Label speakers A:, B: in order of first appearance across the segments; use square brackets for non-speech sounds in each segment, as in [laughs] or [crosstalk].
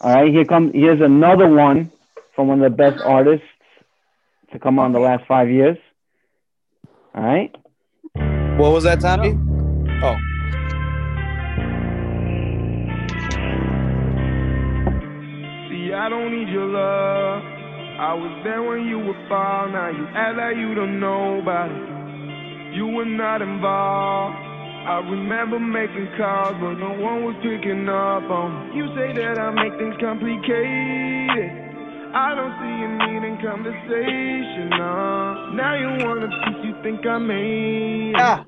A: All right, here comes. Here's another one from one of the best artists to come on the last five years. All right.
B: What was that, Tommy? Oh,
C: See, I don't need your love. I was there when you were fall. Now you act like you don't know about it. You were not involved. I remember making calls, but no one was picking up on. me. You say that I make things complicated. I don't see you needing conversation. Uh. Now you wanna piece, you think I made it.
B: Ah.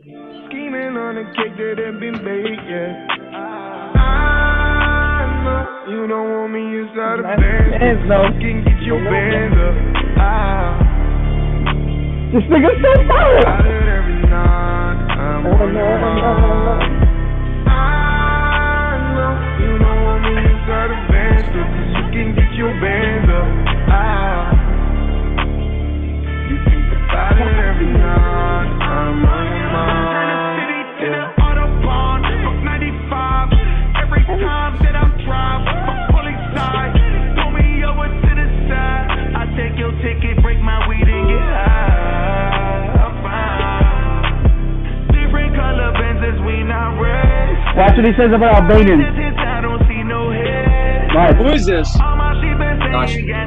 C: Scheming on a cake that ain't been baked yet. I know you don't want me inside the band.
A: No.
C: You can get your band up. Ah.
A: This nigga's so fire. Oh,
C: you can get your up. Ah. You think about it every night, I'm on
A: Watch what he says about Albanians.
C: Since I don't see no head.
A: Right.
B: who is this?
C: All my shit been
D: Gosh.
C: saying, yeah,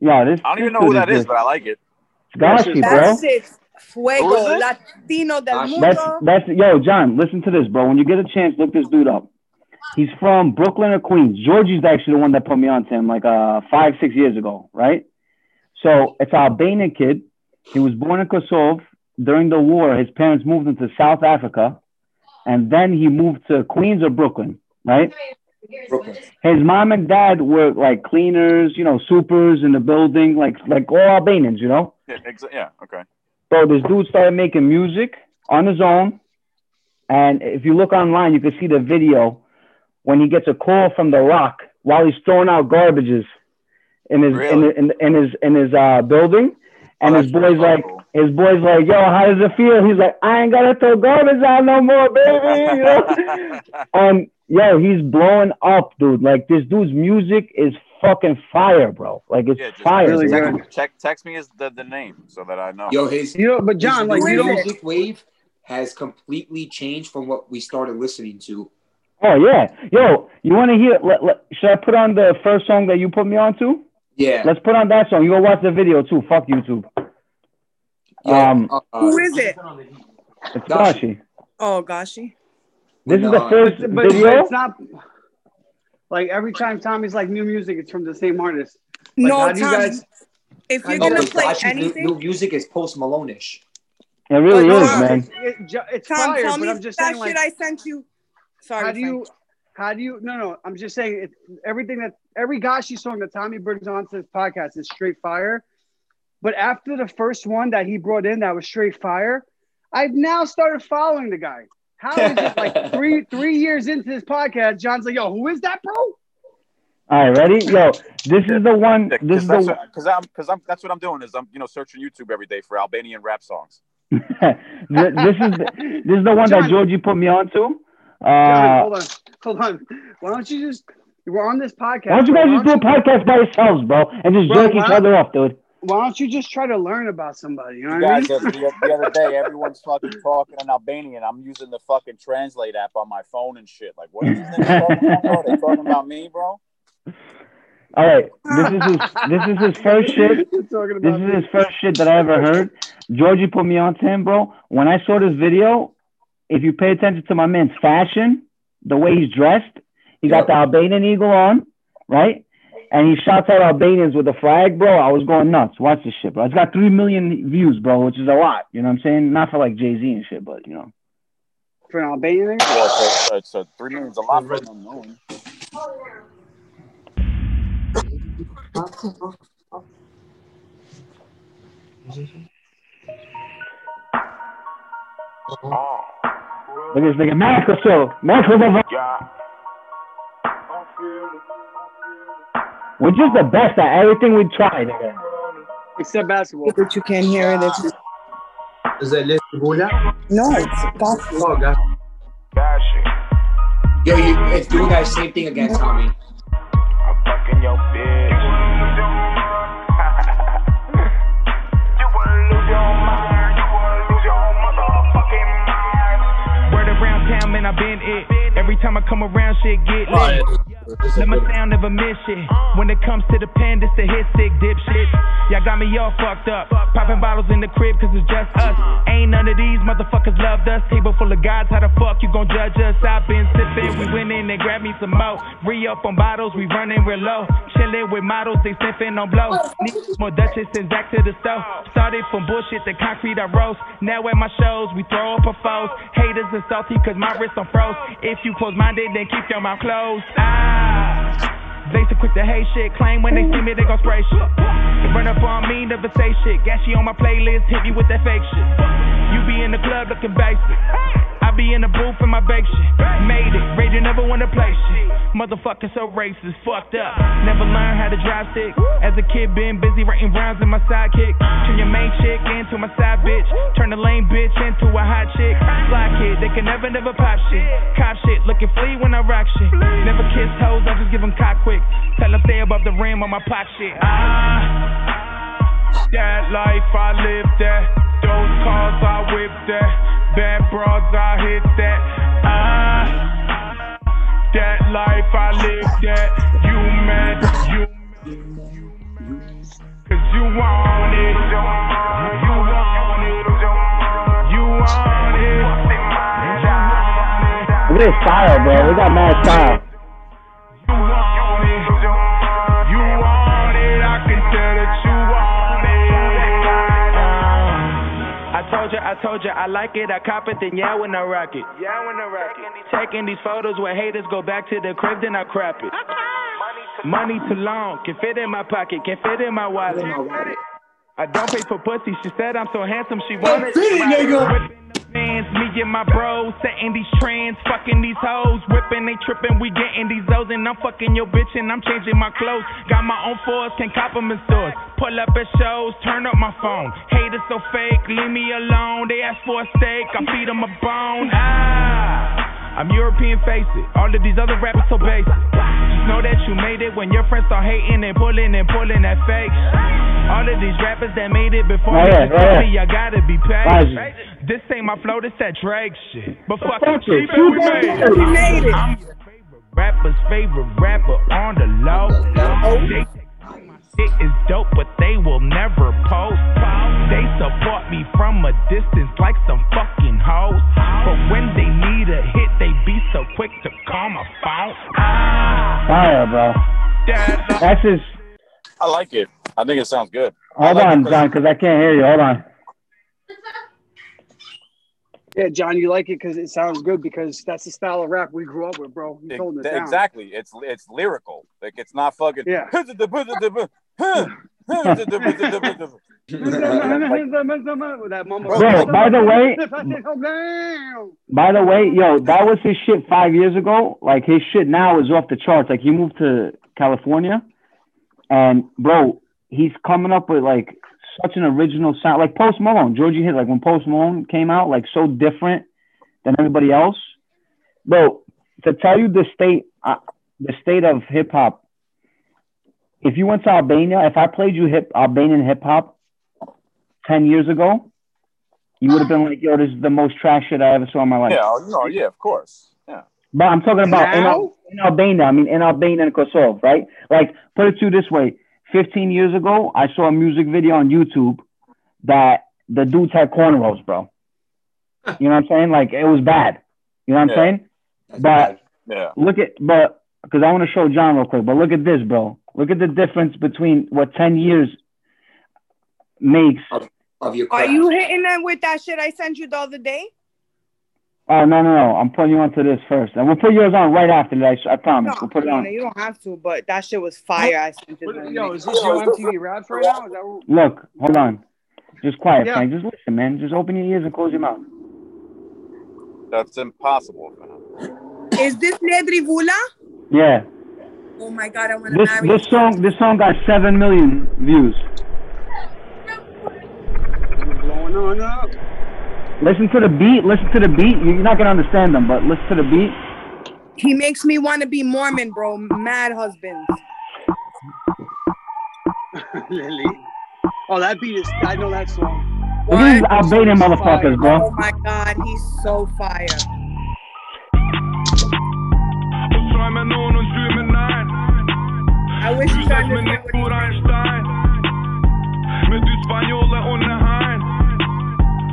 C: I know you don't want me inside the band, so you can get your band up. Ah. I think about it every night. I'm on your mind. I know.
A: Yo. Yo, this.
E: I don't even know who that is,
A: just-
E: but I like it.
A: It's Gashi, bro.
F: That's it. Fuego,
E: it?
F: Latino del
D: Gosh,
A: That's that's yo, John. Listen to this, bro. When you get a chance, look this dude up. He's from Brooklyn or Queens. Georgie's actually the one that put me on to him like uh five six years ago, right? So it's an Albanian kid. He was born in Kosovo during the war. His parents moved him to South Africa, and then he moved to Queens or Brooklyn, right?
D: Brooklyn.
A: His mom and dad were like cleaners, you know, supers in the building, like like all Albanians, you know.
E: Yeah, exa- yeah okay.
A: Bro, this dude started making music on his own. And if you look online, you can see the video when he gets a call from The Rock while he's throwing out garbages in his in,
E: Really?
A: in, in his in his uh, building. And
E: Oh,
A: his boy's like,
E: cool.
A: his boy's like, yo, how does it feel? He's like, I ain't gotta throw garbage out no more, baby. You know? [laughs] and yo, he's blowing up, dude. Like this dude's music is fucking fire, bro. Like it's
E: yeah,
A: fire.
G: Really
E: text, check, text me his, the, the name so that I know.
D: Yo, his
G: You know, but John, like
D: new
G: you don't.
D: music wave has completely changed from what we started listening to.
A: Oh yeah, yo, you want to hear? Let, let, should I put on the first song that you put me on to?
D: Yeah,
A: Let's put on that song. You go watch the video too. Fuck YouTube.
D: yeah.
A: um,
D: uh,
F: Who is it?
A: It's
D: Gashi.
A: Gashi.
F: Oh, goshi.
A: This is the
D: uh,
A: first
G: But, but
A: video.
G: it's not like every time Tommy's like new music, it's from the same artist. Like,
F: No,
G: how do you guys?
F: If you're gonna
D: but
F: play
D: Gashi's new,
F: anything,
D: new music is Post Malone-ish.
A: It really
F: But
A: is,
F: Tom,
A: man.
G: It's, it, it's
F: Tom,
G: fire,
F: tell
G: but
F: me
G: I'm just
F: that
G: saying, like,
F: shit I sent you. Sorry,
G: how do you, how do you? No, no, I'm just saying it, everything that every Gashi song that Tommy brings onto this podcast is straight fire. But after the first one that he brought in, that was straight fire. I've now started following the guy. How is it like [laughs] three three years into this podcast? John's like, "Yo, who is that, bro?"
A: All right, ready? Yo, this is the one. This
E: Because
A: is the.
E: what- cause I'm, cause I'm, that's what I'm doing is I'm, you know, searching YouTube every day for Albanian rap songs. [laughs]
A: this this is the, this is the one that
G: John.
A: Georgie put me on to.
G: John,
A: Uh,
G: hold on, hold on. Why don't you just? We're on this podcast.
A: why don't you guys just do a podcast by yourselves, bro, and just
G: Bro,
A: jerk each other off, dude?
G: Why don't you just try to learn about somebody? You know
E: You
G: what I mean?
E: guys, the, the, the other day, [laughs] everyone's fucking talking in Albanian. I'm using the fucking translate app on my phone and shit. Like, what is this nigga talking about, bro? They talking about me, bro?
A: All right, this is his. This is his first [laughs] shit.
G: You're
A: This
G: about
A: is his first shit that I ever heard. Georgie put me on to him, bro. When I saw this video, if you pay attention to my man's fashion, the way he's dressed, he got
D: Yep.
A: the Albanian eagle on, right? And he shouts out Albanians with the flag, bro. I was going nuts. Watch this shit, bro. It's got three million views, bro, which is a lot. You know what I'm saying? Not for like Jay Z and shit, but you know.
G: for an Albanian. nigga?
E: Well, it's a, it's a three million's a lot for an unknown.
A: Look at this nigga, Marco so. Marco the which is the best at everything we tried.
G: Except basketball.
F: But you can't hear it. It's...
H: Is that Liz Tabula?
F: No, it's possible.
H: Oh, gosh. Gosh.
D: Yo, you, it's doing that same thing again, Tommy.
C: I'm fucking your bitch. [laughs] I've been it. Every time I come around, shit get lit. Let my sound never miss it. When it comes to the pen, this the hit stick dipshit. Y'all got me all fucked up. Popping bottles in the crib cause it's just us. Ain't none of these motherfuckers loved us. Table full of gods, how the fuck you gon' judge us? I've been sipping, we winning, they grab me some more. Re up on bottles, we running real low. Chilling with models, they sniffing on blow. Need more Dutchess and Zach to the stove. Started from bullshit to concrete I roast. Now at my shows, we throw up a foes. Haters are salty cause my wrist on froze. If you close minded, then keep your mouth closed. Ah. They so quick to hate shit. Claim when they see me, they gon' spray shit. Run up on me, never say shit. You on my playlist, hit me with that fake shit. You be in the club looking basic. I be in the booth in my bake shit. Made it, to never wanna play shit. Motherfucker so racist, fucked up. Never learned how to drive stick. As a kid, been busy writing rhymes in my sidekick. Turn your main chick into my side bitch. Turn the lame bitch into a hot chick. Fly kid, they can never, never pop shit. Cop shit, looking flea when I rock shit. Never kiss hoes, I just give them cock quick. Tell them stay above the rim on my pop shit. Ah, that life I live that. Those cars I whip that. Bad bras I hit that. Ah, that life I live that. You mad, you Cause you want it. You want it. You want it.
A: This style, bro. We got mad style.
C: Told you, I told you, I like it. I cop it, then yeah, when I rock it. Yeah, when I rock it. Taking these photos where haters go back to the crib, then I crap it. Money too long, can fit in my pocket, can fit in my wallet. I don't pay for pussy. She said I'm so handsome, she wanted.
H: fit it, nigga.
C: Fans, me and my bros, setting these trends, fucking these hoes, whipping, they tripping, we getting these O's, and I'm fucking your bitch, and I'm changing my clothes. Got my own fours, can cop 'em in stores. Pull up at shows, turn up my phone. Haters so fake, leave me alone. They ask for a steak, I feed them a bone. Ah, I'm European, face it. All of these other rappers so basic. Just know that you made it when your friends start hating and pulling and pulling that fake shit. All of these rappers that made it before
A: Right
C: me,
A: right
C: me I gotta be
A: Right
C: patient. This ain't my flow, this that Drake shit. But fuck
A: Fuck
C: it,
A: it,
C: keep it, we made
A: we
F: it.
C: I'm your favorite rapper's favorite rapper on the low. They think is dope, but they will never post. They support me from a distance like some fucking hoes. But when they need a hit, they be so quick to call my phone. Ah,
A: Fire, bro. That's just.
E: I like it. I think it sounds good.
A: Hold
E: like
A: on, John, because I can't hear you. Hold on.
G: Yeah, John, you like it because it sounds good because that's the style of rap we grew up with, bro. You holding it down.
E: Exactly. It's it's lyrical. Like it's not fucking.
G: Yeah. [laughs] [laughs]
A: Bro, by the way- By the way, yo, that was his shit five years ago. Like his shit now is off the charts. Like he moved to California, and bro, he's coming up with like such an original sound. Like Post Malone, Georgie hit like when Post Malone came out, like so different than everybody else. Bro, to tell you the state, uh, the state of hip hop. If you went to Albania, if I played you hip Albanian hip hop ten years ago, you would have been like, "Yo, this is the most trash shit I ever saw in my life."
E: Yeah. You know. Yeah. Of course. Yeah.
A: But I'm talking about in, Al- in Albania. I mean, in Albania and Kosovo, right? Like, put it to you this way: 15 years ago, I saw a music video on YouTube that the dudes had cornrows, bro. You know what I'm saying? Like, it was bad. You know what I'm
E: Yeah.
A: saying?
D: That's
A: But
D: bad.
E: Yeah.
A: look at, but because I want to show John real quick. But look at this, bro. Look at the difference between what 10 years makes.
D: Of your
F: Are you hitting them with that shit I sent you the other day?
A: Oh no, no, no! I'm putting you onto this first, and we'll put yours on right after that. I, I promise.
F: No,
A: we'll put it
F: you, know,
A: on.
F: you don't have to, but that shit was fire. I sent you.
G: What- Yo, is this your MTV Raps right now? Is that what-
A: Look, hold on. Just quiet,
G: Yeah.
A: Frank. Just listen, man. Just open your ears and close your mouth.
E: That's impossible. fam.
F: Is this Ledri Vula?
A: Yeah.
F: Oh my god, I want to
A: This
F: marry.
A: this song this song got seven million views.
G: Blowing on up.
A: Listen to the beat. Listen to the beat. You're not gonna understand them, but listen to the beat.
F: He makes me want to be Mormon, bro. Mad husband.
G: Lily. [laughs] Oh, that beat is. I know that song.
A: Look at these Albanian motherfuckers, bro.
F: Oh my god, he's so fire.
H: Ustroj me nonën gjyme nën
F: I wish you could
H: Gjyzat me
F: understand what he's saying.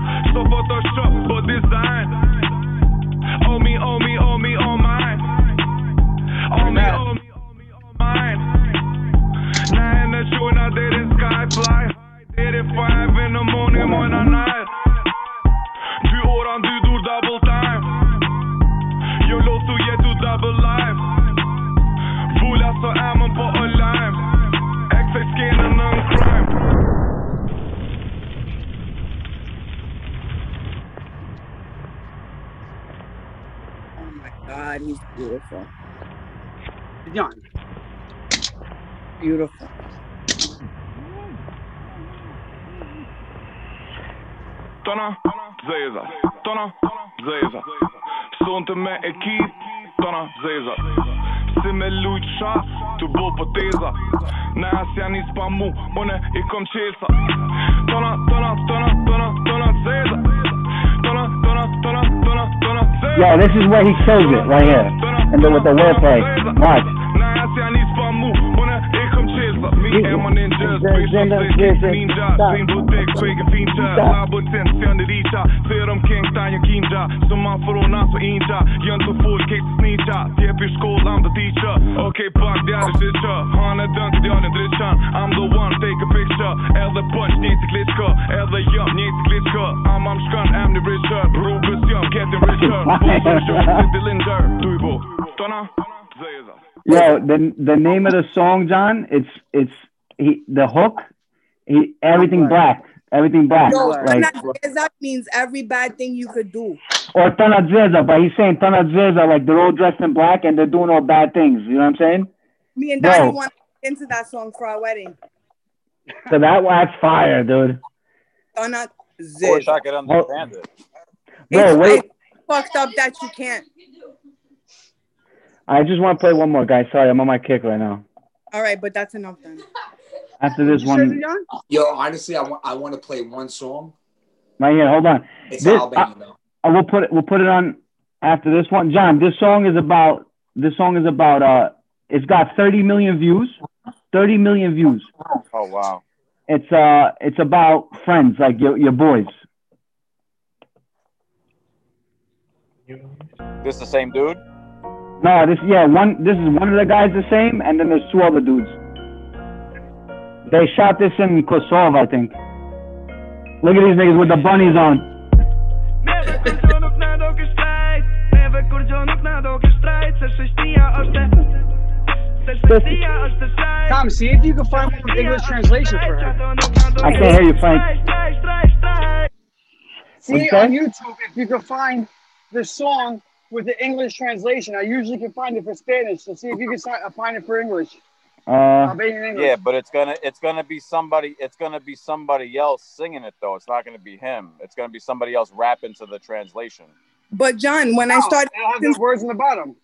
H: Me So Photoshop, po design. Oh me, oh me, oh me, oh mine. Oh me, oh me, oh me, oh mine. Na e në quna deri skyfly. Deri five in the morning, mojna night. Dy ora në dy dur double time. Jo lotu jetu double life. Vula së emën po o lime
F: god, he's beautiful.
G: John.
F: Beautiful.
H: Tona, zeza Tona, zeza Sonte me ekip Tona, zeza Si me lujt shas Të bo poteza Na as janë nis pa mu Une i kom qesa Tona, tona, tona, tona, tona, zeza Tona, tona, tona, tona, tona,
A: Yo, this is where he kills it right here. And then with the wordplay. Watch.
H: Ninjas Bishop six ninja Sin butik Kvege finja Labotens janë riqa Serëm king ta një kinja. Së ma fërona së inja full case snitja Tjepi shkoll I'm teacher. Okay pak djari shqyqa Hanë dënë djallin I'm the one take a picture. Edhe punch një ciklitshka Edhe jam një ciklitshka I'm am shkan em një Richard Rrugës jam getting richer. Posë shumë si Dillinger Dujbo
A: Yo, the the name of the song, John, it's it's he the hook, he everything black. Everything black.
F: No,
A: Like
F: that means every bad thing you could do.
A: or Tanadzeza, but he's saying Tanadzeza, like they're all dressed in black and they're doing all bad things. You know what I'm saying?
F: Me and
A: Bro.
F: Daddy want to get into that song for our wedding.
A: So that that's fire, dude.
F: Donut
E: I wish I could understand it.
A: Bro,
F: It's
A: wait.
F: it's fucked up that you can't.
A: I just want to play one more, guys. Sorry, I'm on my kick right now.
F: All right, but that's enough then.
A: After this one,
D: Yo, honestly, I want I want to play one song.
A: right here, hold on.
D: It's
A: This-
D: Albanian though.
A: I will put it. We'll put it on after this one. John, this song is about. This song is about. Uh, it's got 30 million views. 30 million views.
E: Oh wow.
A: It's uh, it's about friends like your your boys.
E: This the same dude?
A: No, this yeah one. This is one of the guys the same, and then there's two other dudes. They shot this in Kosovo, I think. Look at these niggas with the bunnies on.
H: Never kur nuk na do ke shtrajt Never kur gjo nuk na do ke shtrajt Se shështia është Se shështia është shajt
G: Tom, see if you can find an English translation for her.
A: I can't hear you, Frank.
G: See
A: What'd
G: on? YouTube if you can find the song with the English translation. I usually can find it for Spanish, so see if you can uh, find it for English.
A: Uh,
E: Yeah, but it's gonna it's gonna be somebody it's gonna be somebody else singing it though. It's not gonna be him. It's gonna be somebody else rapping to the translation.
F: But John, when I started
G: it'll have the words in the bottom.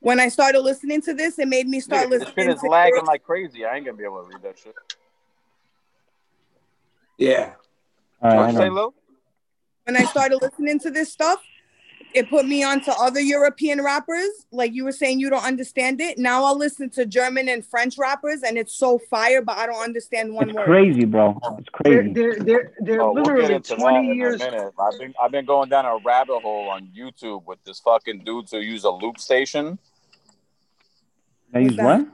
F: when I started listening to this, it made me start
E: Nigga, this shit
F: listening
E: is
F: to
E: lagging like crazy. I ain't gonna be able to read that shit.
D: Yeah.
A: all right,
E: you
A: I
E: say. Lou?
F: when I started listening to this stuff, it put me onto other European rappers. Like you were saying, you don't understand it. Now I'll listen to German and French rappers, and it's so fire, but I don't understand one
A: It's
F: word.
A: crazy, bro. It's
G: They're
A: crazy.
G: they're they're, they're
E: Oh, we'll
G: literally twenty
E: in
G: years.
E: I've been I've been going down a rabbit hole on YouTube with this fucking dude who use a loop station.
A: They use what?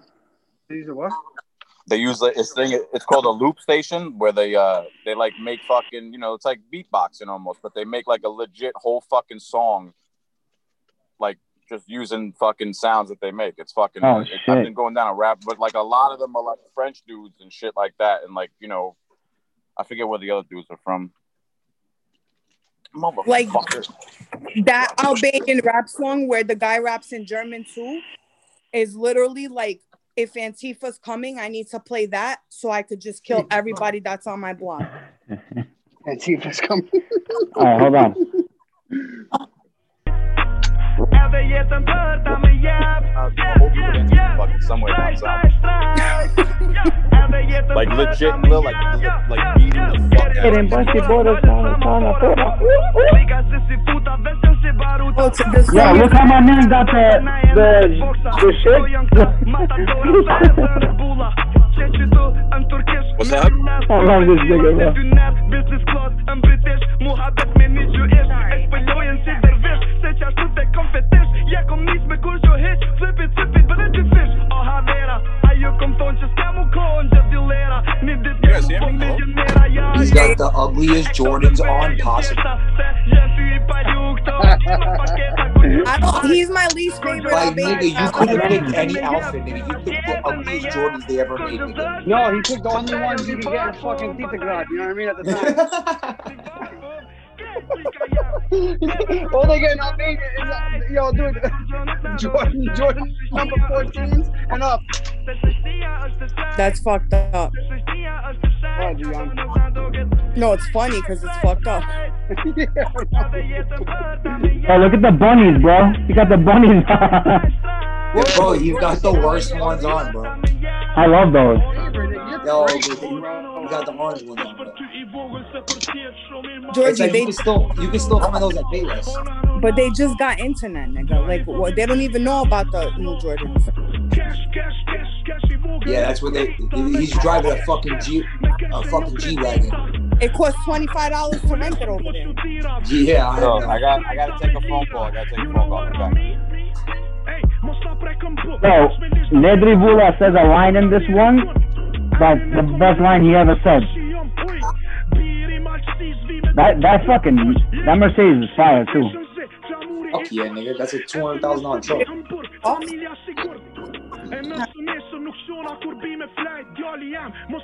G: These are what?
E: They use like, this thing. It's called a loop station where they uh they like make fucking you know it's like beatboxing almost, but they make like a legit whole fucking song, like just using fucking sounds that they make. It's fucking.
A: Oh,
E: it-
A: shit.
E: I've been going down a rap, but like a lot of them are like French dudes and shit like that, and like you know, I forget where the other dudes are from.
F: Like that Albanian rap song where the guy raps in German too is literally like if Antifa's coming, I need to play that so I could just kill [laughs] everybody that's on my block.
G: Antifa's coming.
A: All right, hold on. [laughs]
C: Edhe jetën tërta me jep
E: hopefully it's fucking somewhere down south.
C: Edhe jetën
E: Like legit,
C: tërta me
E: Lil, like,
C: jep.
E: like beating the fuck out.
C: Liga se si si baruta
F: Oh, this
A: Yo,
F: song
A: look how my man got the the the shit. [laughs]
E: What's up?
A: I love this nigga, bro.
C: Fetish Ja kom nis me kur gjo hiq Flipit, flipit, bëre të fish O havera Ajo kom thonë që s'kem u kohën gjë dilera Një dit
E: You guys hear
C: po
E: me?
C: Ja,
D: He's got the ugliest Jordans on possible.
F: I don't, he's my least favorite
D: Like nigga,
F: Albanian
D: you could have
F: rapper.
D: picked any outfit, nigga. You picked the ugliest Jordans they ever made, nigga.
G: No, he picked the only ones you could get in fucking Titograd. You know what I mean? At the [laughs] time. All they get in Albania is, uh, yo, dude, [laughs] Jordan, Jordan number 14s and up.
F: That's fucked up.
G: Oh,
F: No, it's funny because it's fucked up.
A: Oh, look at the bunnies, bro. You got the bunnies.
D: Yeah, bro, you got the worst ones on, bro.
A: I love those.
D: Yo, you got the orange ones on, bro. It's
F: Georgie,
D: like you
F: they
D: can still you can still find those at Payless.
F: but they just got internet, nigga. Like what? They don't even know about the new Jordans.
D: Yeah, that's what they. He's driving a fucking G, a fucking G wagon.
F: It costs twenty five dollars to rent it over there.
D: Yeah, I
E: Yo,
D: know.
E: I got I gotta take a phone call. I gotta take a phone call. I'll be back.
A: Yo, Ledri Vula says a line in this one. That's the best line he ever said. That that fucking that Mercedes is fire too.
D: Fuck yeah, nigga. That's a two hundred thousand dollar truck.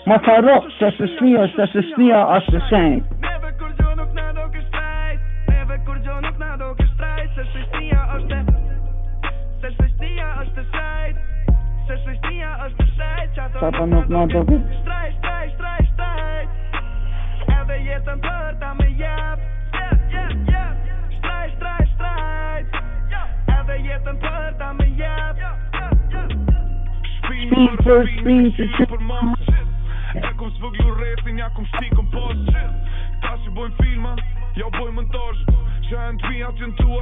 A: Ma farò se se snio se se snio është shenjë.
C: Neve kur gjo nuk na do kë shtrajt Neve kur gjo nuk na do kë Se shështia është Se shështia është shajt Se shështia është shajt
A: Qa pa nuk na do. kë
C: Shtrajt, shtrajt, shtrajt, shtrajt Edhe jetën tërta me jep Jep, jep, jep Shtrajt, shtrajt, shtrajt Edhe jetën tërta me jep
A: Shpinë për shpinë që që
C: për masë E kom zvëglu rrethin, ja kom shti kom pas Ta që bojmë filma, ja bojmë në të tua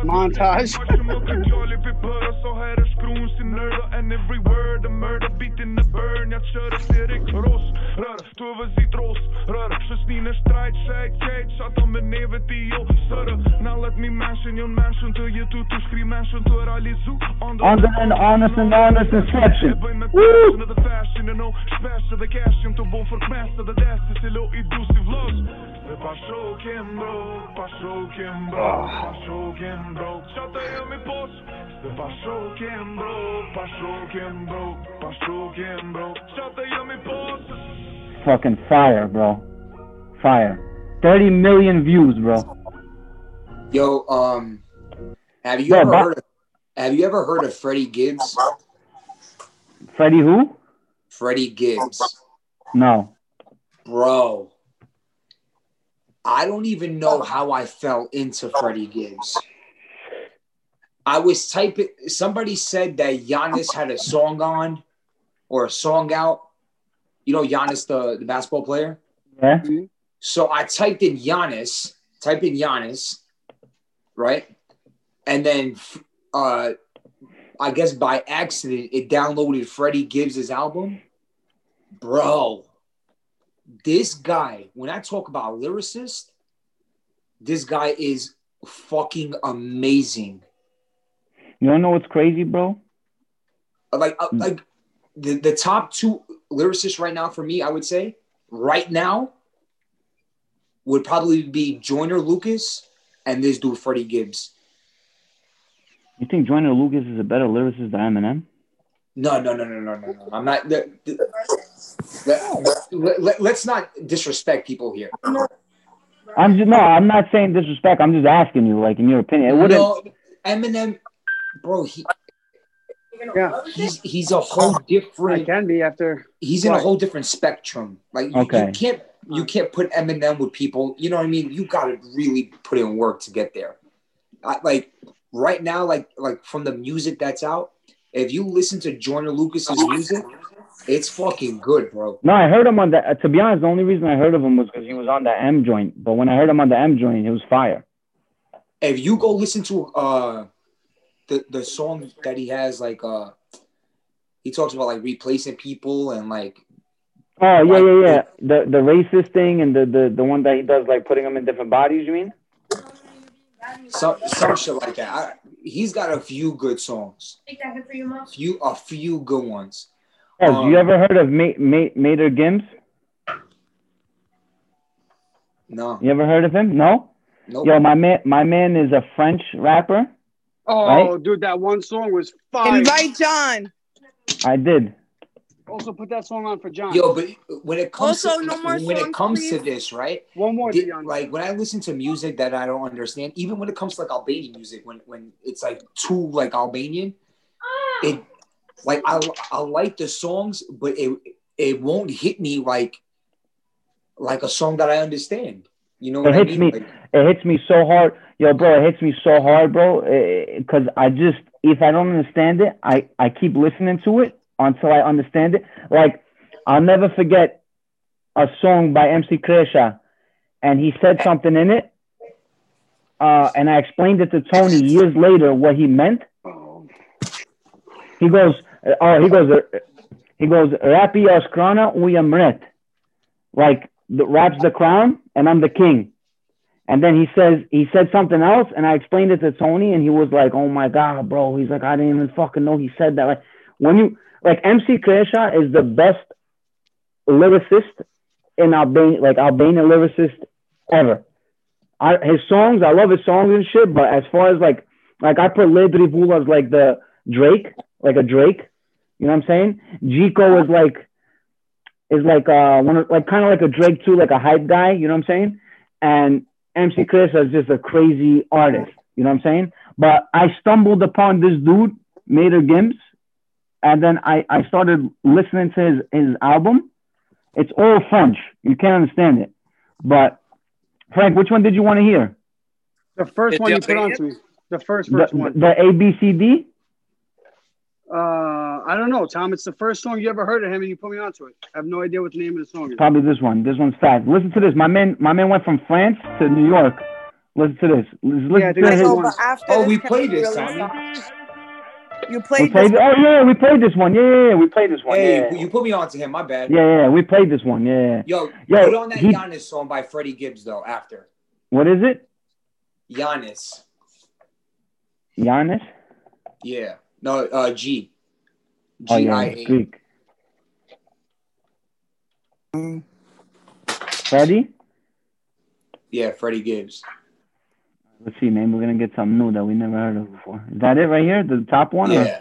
G: Montage.
C: Ma që më këtë gjalli pi përë So herë shkruun si nërda And every word a murder beat in the burn Ja qërë si Rick Ross Rërë, tu vëzit Ross Rërë, shësnin shtrajt Shajt, kejt, shato me neve ti jo Sërë, now let me mention Jon mention të jetu të shkri mention Të realizu
A: Under an honest and honest. Woo!
C: Woo! the fashion and no special the cash jam të bon for kmesta dhe desti si lo i du si vlogs Dhe pa shokim bro, pa shokim bro, pa shokim bro Qa të jam i pos Dhe pa shokim bro, pa shokim bro, pa shokim bro Qa të jam i pos
A: Fucking fire, bro. Fire. 30 million views, bro.
D: Yo, um, have you
A: Yeah,
D: ever
A: but-
D: heard of Have you ever heard of Freddie Gibbs?
A: Freddie who?
D: Freddie Gibbs,
A: No.
D: bro. I don't even know how I fell into Freddie Gibbs. I was typing. Somebody said that Giannis had a song on, or a song out. You know Giannis, the, the basketball player.
A: Yeah?
D: So I typed in Giannis, type in Giannis, right? And then uh I guess by accident it downloaded Freddie Gibbs' album. Bro, this guy, when I talk about lyricist, this guy is fucking amazing.
A: You don't know what's crazy, bro?
D: Like uh, like the, the top two lyricists right now for me, I would say, right now would probably be Joyner Lucas and this dude Freddie Gibbs.
A: You think Joyner Lucas is a better lyricist than Eminem?
D: No, no, no, no, no, no, no. I'm not. The, the, let, let, us not disrespect people here.
A: I'm just no, I'm not saying disrespect. I'm just asking you, like in your opinion. It wouldn't.
D: No, Eminem, bro, he
G: Yeah,
D: he's he's a whole different.
G: I
D: different.
G: can be after.
D: He's in a whole different spectrum. Like you,
A: Okay.
D: you can't you can't put Eminem with people. You know what I mean? You got to really put in work to get there. I, like right now, like like from the music that's out, if you listen to Joyner Lucas's music, it's fucking good, bro.
A: No, I heard him on that. uh, To be honest, the only reason I heard of him was because he was on the M joint. But when I heard him on the M joint, it was fire.
D: If you go listen to uh the the song that he has, like uh he talks about like replacing people and like
A: Oh yeah, yeah, yeah. The the racist thing and the the the one that he does like putting them in different bodies. You mean?
D: some some shit like that. I, he's got a few good songs, few a few good ones.
A: You
D: Um,
A: ever heard of Ma- Ma- Maître Gims?
D: No,
A: You ever heard of him? No.
D: nope.
A: Yo, my man, my man is a French rapper.
G: Oh,
A: Right?
G: dude, that one song was fire.
F: Invite John.
A: I did.
G: Also, put that song on for John.
D: Yo, but when it comes
F: Also,
D: to,
F: no more
D: when it
F: songs,
D: comes to this, right?
G: one more.
D: Di-
G: Dion.
D: like when I listen to music that I don't understand, even when it comes to like Albanian music, when when it's like too like Albanian, it like I I like the songs, but it it won't hit me like like a song that I understand. You know what
A: It
D: I
A: hits
D: mean?
A: me.
D: Like,
A: It hits me so hard, yo, bro. It hits me so hard, bro. Because I just, if I don't understand it, I I keep listening to it until I understand it. Like I'll never forget a song by MC Kresha, and he said something in it, uh, and I explained it to Tony years later what he meant.
G: Oh,
A: He goes, oh, he goes, uh, he goes, Rapi Oskrana uyamret. Like the rap's the crown and I'm the king. And then he says he said something else and I explained it to Tony and he was like, Oh my god, bro. He's like, I didn't even fucking know he said that. Like when you like MC Kresha is the best lyricist in Albania like Albanian lyricist ever. I, his songs, I love his songs and shit, but as far as like like I put Vula as like the Drake, like a Drake. You know what I'm saying? Gjiko is like is like uh one of, like kind of like a Drake too, like a hype guy. You know what I'm saying? And MC Chris is just a crazy artist. You know what I'm saying? But I stumbled upon this dude, Maître Gims, and then I I started listening to his his album. It's all French. You can't understand it. But Frank, which one did you want to hear?
G: the first
B: Is
G: one you put on to me. The first
A: The,
G: first one.
A: the ABCD?
G: Uh, I don't know, Tom. It's the first song you ever heard of him, and you put me onto it. I have no idea what the name of the song is.
A: Probably this one. This one's fast. Listen to this. My man, my man went from France to New York. Listen to this. Listen
G: Yeah, I
A: to
G: think
A: his.
F: know,
G: one.
F: after
D: Oh,
F: this,
D: we played this,
F: really
D: Tommy.
F: stop? You
A: We
F: played
A: played.
F: this.
A: Oh yeah, we played this one. Yeah, yeah, yeah. we played this one.
D: hey,
A: Yeah,
D: you put me on to him. My bad.
A: yeah, yeah. We played this one. Yeah.
D: Yo,
A: Yo,
D: put on that
A: he-
D: Giannis song by Freddie Gibbs though. After
A: What is it?
D: Giannis,
A: Giannis?
D: yeah, no, uh, G,
A: Oh yeah,
D: I A.
A: Greek. Freddie?
D: Yeah, Freddie Gibbs.
A: Let's see, man. We're gonna get something new that we never heard of before. Is that it right here? The top one? Or
D: Yeah,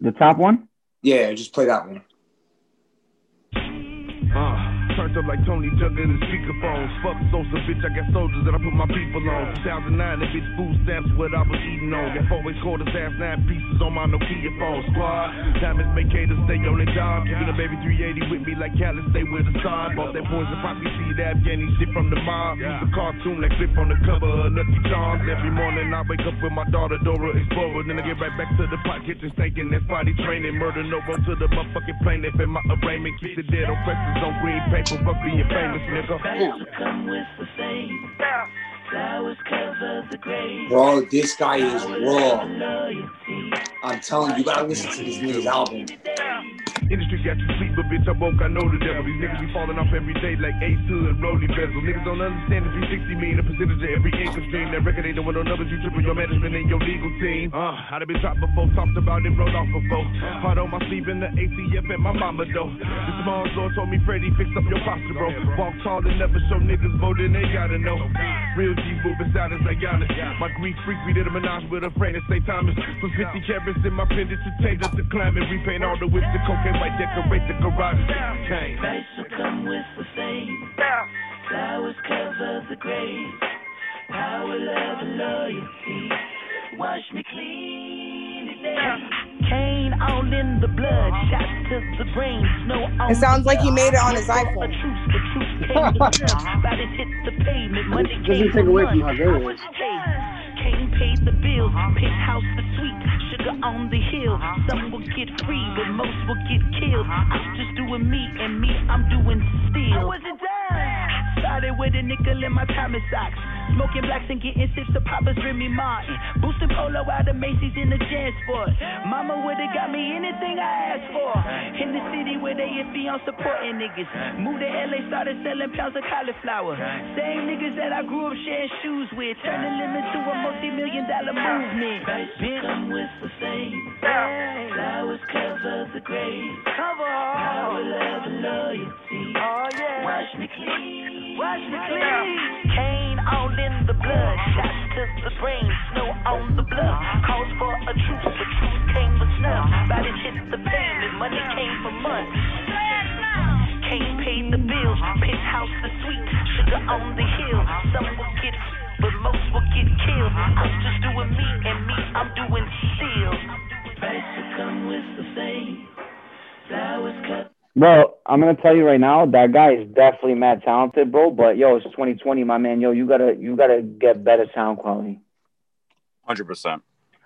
A: the top one?
D: yeah, just play that one.
C: Up like Tony Jugger the speakerphones. Fuck Sosa, bitch, I got soldiers that I put my people on. 2009, the bitch food stamps what I was eating on. Got four way quarters, ass nine pieces on my Nokia phone. Squad, diamonds make haters stay on their job. Keeping a baby 380 with me like Cali, stay with the star. Bought that poison poppy seed, Afghani shit from the mob. Use a cartoon that clip on the cover of Lucky Charms. Every morning I wake up with my daughter Dora Explorer. Then I get right back to the pot kitchen, stinking that spotty training. Murder no to the motherfucking plaintiff. And my arraignment keep the dead on presses on green paper. Fuck being famous, nigga.
D: Bro, this guy is raw. I'm telling you, you gotta listen to this nigga's album.
C: Industry got you sleep, but bitch, I woke, I know the devil. These niggas be falling off every day like Ace Hood, Rolly Bezel. Niggas don't understand the 360 mean a percentage of every income stream. That record ain't doing no numbers, you triple your management and your legal team. Uh, I'd have been dropped before, talked about it, rolled off before. Heart on my sleeve in the ATF at my mama though. The small door told me, Freddie, fix up your posture, bro. Walk tall and never show niggas voting, they gotta know. Real G's moving silence like Giannis. My Greek freak, we did a menage with a friend at St. Thomas. Put 50 carats in my pendant to change up the climate. Repaint all the whips to cocaine white, decorate the garage. Kane.
I: Flowers cover the grave. Power, love, and loyalty. Wash me clean today. [laughs] Cane all in the blood, shots to the brain, snow on
F: It sounds like he made it on his
I: A
F: iPhone.
I: truce, the truth came to smell. Bodies hit the pavement, money
G: Doesn't
I: came
G: take
I: from
G: away from
I: mud.
G: how good it is.
I: Kane paid the bills, penthouse the suite, sugar on the hill. Some will get free, but most will get killed. I'm just doing me, and me, I'm doing still. Started with a nickel in my Thomas socks. Smoking blacks and getting sips of Papa's Remy Martin. Boosting polo out of Macy's in the Jansport. Mama would've got me anything I asked for. In the city where they iffy on supporting niggas. Moved to LA, started selling pounds of cauliflower. Same niggas that I grew up sharing shoes with. Turned the limit to a multi-million dollar movement. Come with the same. Flowers cover the grave. Cover. all. Power, love, and loyalty. Oh yeah. Wash me clean. Wash me clean. Cane all in the blood. Shots to the brain. Snow on the blood. Calls for a truce. The truth came with snuff. Bodies hit the pavement. Money came from months. Kane paid the bills. Penthouse the suite. Sugar on the hill. Some will get, but most will get killed. I'm just doing me, and me, I'm doing still. Price will come with the same. Flowers cut.
A: Bro, I'm gonna tell you right now, that guy is definitely mad talented, bro. But yo, it's 2020, my man. Yo, you gotta you gotta get better sound quality.
E: Hundred percent.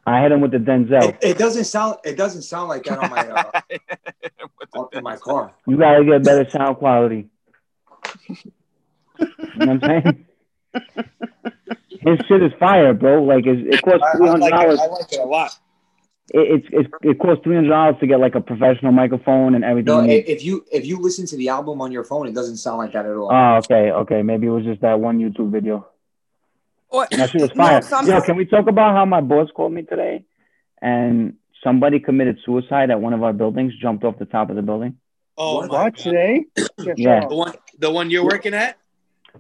A: I hit him with the Denzel.
D: It, it doesn't sound. It doesn't sound like that on my uh, [laughs] on- in my car.
A: You gotta get better sound quality. you know what I'm saying? [laughs] His shit is fire, bro. Like it, it costs
B: I,
A: three
B: I
A: hundred
B: like it.
A: dollars.
B: I like it a lot.
A: It, it's it's it costs three hundred dollars to get like a professional microphone and everything.
D: No,
A: you
D: i-
A: need.
D: if you if you listen to the album on your phone, it doesn't sound like that at all.
A: Oh, okay, okay. Maybe it was just that one YouTube video.
F: Or,
A: That shit was
F: No,
A: Yo, can we talk about how my boss called me today, and somebody committed suicide at one of our buildings, jumped off the top of the building?
B: Oh
D: What?
G: What today?
A: Yeah.
B: The one, the one you're working at?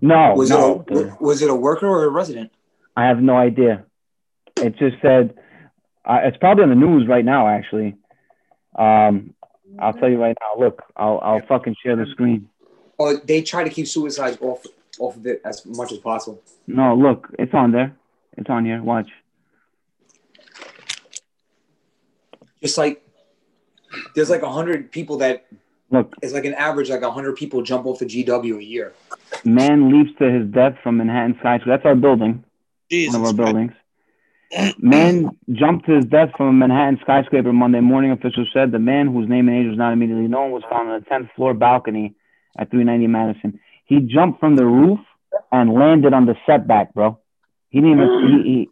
A: No,
D: was
A: no,
D: it a, was it a worker or a resident?
A: I have no idea. It just said uh, it's probably on the news right now. Actually, um, I'll tell you right now. Look, I'll I'll fucking share the screen.
D: Or they try to keep suicides off off of it as much as possible.
A: No, look, it's on there. It's on here. Watch.
D: Just like there's like a hundred people that
A: Look,
D: it's like an average like a hundred people jump off the GW a year.
A: man leaps to his death from Manhattan skyscraper. That's our building.
B: Jesus.
A: one of our
B: Christ.
A: buildings. Man jumped to his death from a Manhattan skyscraper Monday morning. Officials said the man, whose name and age was not immediately known, was found on a 10th floor balcony at 390 Madison. He jumped from the roof and landed on the setback, bro. He didn't even he, he,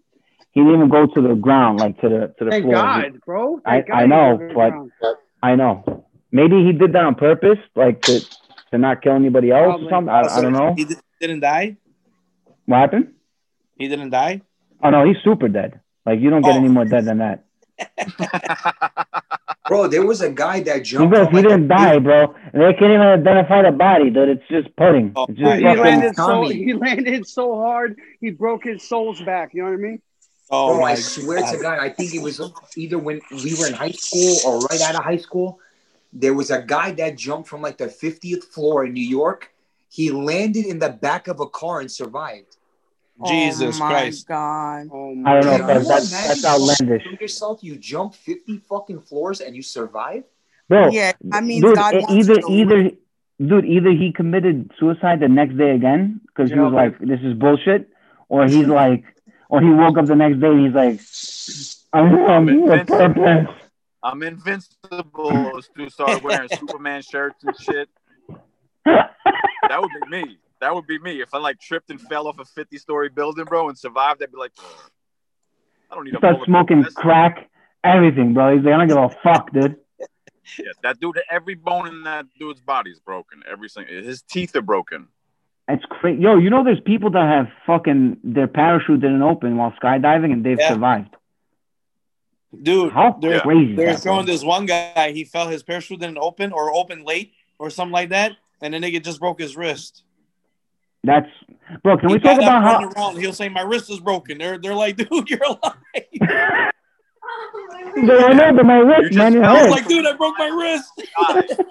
A: he didn't even go to the ground, like to the to the
G: Thank
A: floor.
G: God, bro.
A: I-
G: God
A: I know, but- I know. Maybe he did that on purpose, like to to not kill anybody else
G: Probably.
A: or something. I, I don't know.
B: He didn't die.
A: What happened?
B: He didn't die.
A: Oh no, he's super dead. Like you don't get
B: Oh.
A: any more dead than that. [laughs]
D: Bro, there was a guy that jumped.
A: Because
D: from,
A: he
D: like,
A: didn't
D: the-
A: die, bro. They can't even identify the body, dude. It's just pudding.
B: Oh,
A: It's just
G: He landed so he landed so hard he broke his soles back. You know what I mean?
B: Oh
D: Bro, I swear
B: God.
D: to God, I think it was either when we were in high school or right out of high school. There was a guy that jumped from like the 50th floor in New York. He landed in the back of a car and survived.
B: Oh Jesus
F: oh my
B: Christ.
F: God.
G: Oh
A: I don't know,
G: my
D: Can
A: cuz
D: you
A: that's that's outlandish,
D: killing yourself? You jump 50 fucking floors and you survive?
A: bro.
F: Yeah, I mean,
A: dude,
F: God wants
A: either
F: you to
A: either, dude, either he committed suicide the next day again because he
G: Yeah.
A: was like, "This is bullshit," or he's [laughs] like, or he woke up the next day and he's like, "I'm
E: I'm
A: here with
E: invincible.
A: purpose."
E: I'm invincible. To start wearing Superman shirts and shit. [laughs] That would be me. That would be me. If I like tripped and fell off a 50 story building, bro, and survived, I'd be like, I don't need a
A: Start
E: bulletproof
A: smoking
E: vest.
A: crack, everything, bro. He's like, "I don't give a fuck, dude." [laughs]
E: Yeah, that dude, every bone in that dude's body is broken. Every single, his teeth are broken.
A: It's crazy. Yo, you know, there's people that have fucking their parachute didn't open while skydiving and they've
B: Yeah.
A: survived.
B: Dude,
A: How
B: they're,
A: crazy
B: they're
A: that,
B: throwing this one guy. He fell. his parachute didn't open or open late or something like that. And the nigga just broke his wrist.
A: That's bro. Can
B: He
A: we talk about how?
B: running around. He'll say, My wrist is broken. They're, they're like, [laughs] Dude, you're alive.
A: Dude, I know, but my wrist, man, it
E: fell
B: I was
A: hurts.
B: like, Dude, I broke my wrist. [laughs]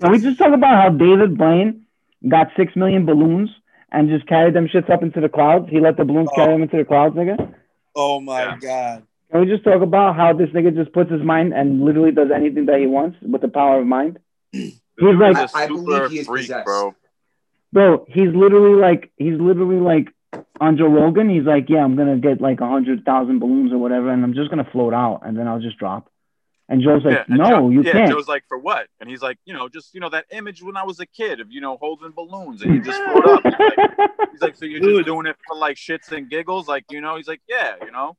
A: Oh can we just talk about how David Blaine got six million balloons and just carried them shits up into the clouds? He let the balloons
B: Oh.
A: carry them into the clouds, nigga.
B: Oh my
E: Yeah.
B: god.
A: Can we just talk about how this nigga just puts his mind and literally does anything that he wants with the power of mind? [clears throat] He's like,
E: He's a
D: I
E: super
D: believe he is
E: freak,
D: possessed.
E: bro.
A: Bro, he's literally like, he's literally like on Joe Rogan. He's like, yeah, I'm gonna get like a hundred thousand balloons or whatever, and I'm just gonna float out, and then I'll just drop. And Joe's like,
E: yeah, and
A: no,
E: Joe,
A: you
E: yeah,
A: can't.
E: Joe's like, for what? And he's like, you know, just you know that image when I was a kid of you know holding balloons and you just float up. He's like, he's like, so you're
B: Dude.
E: just doing it for like shits and giggles, like you know? He's like, yeah, you know.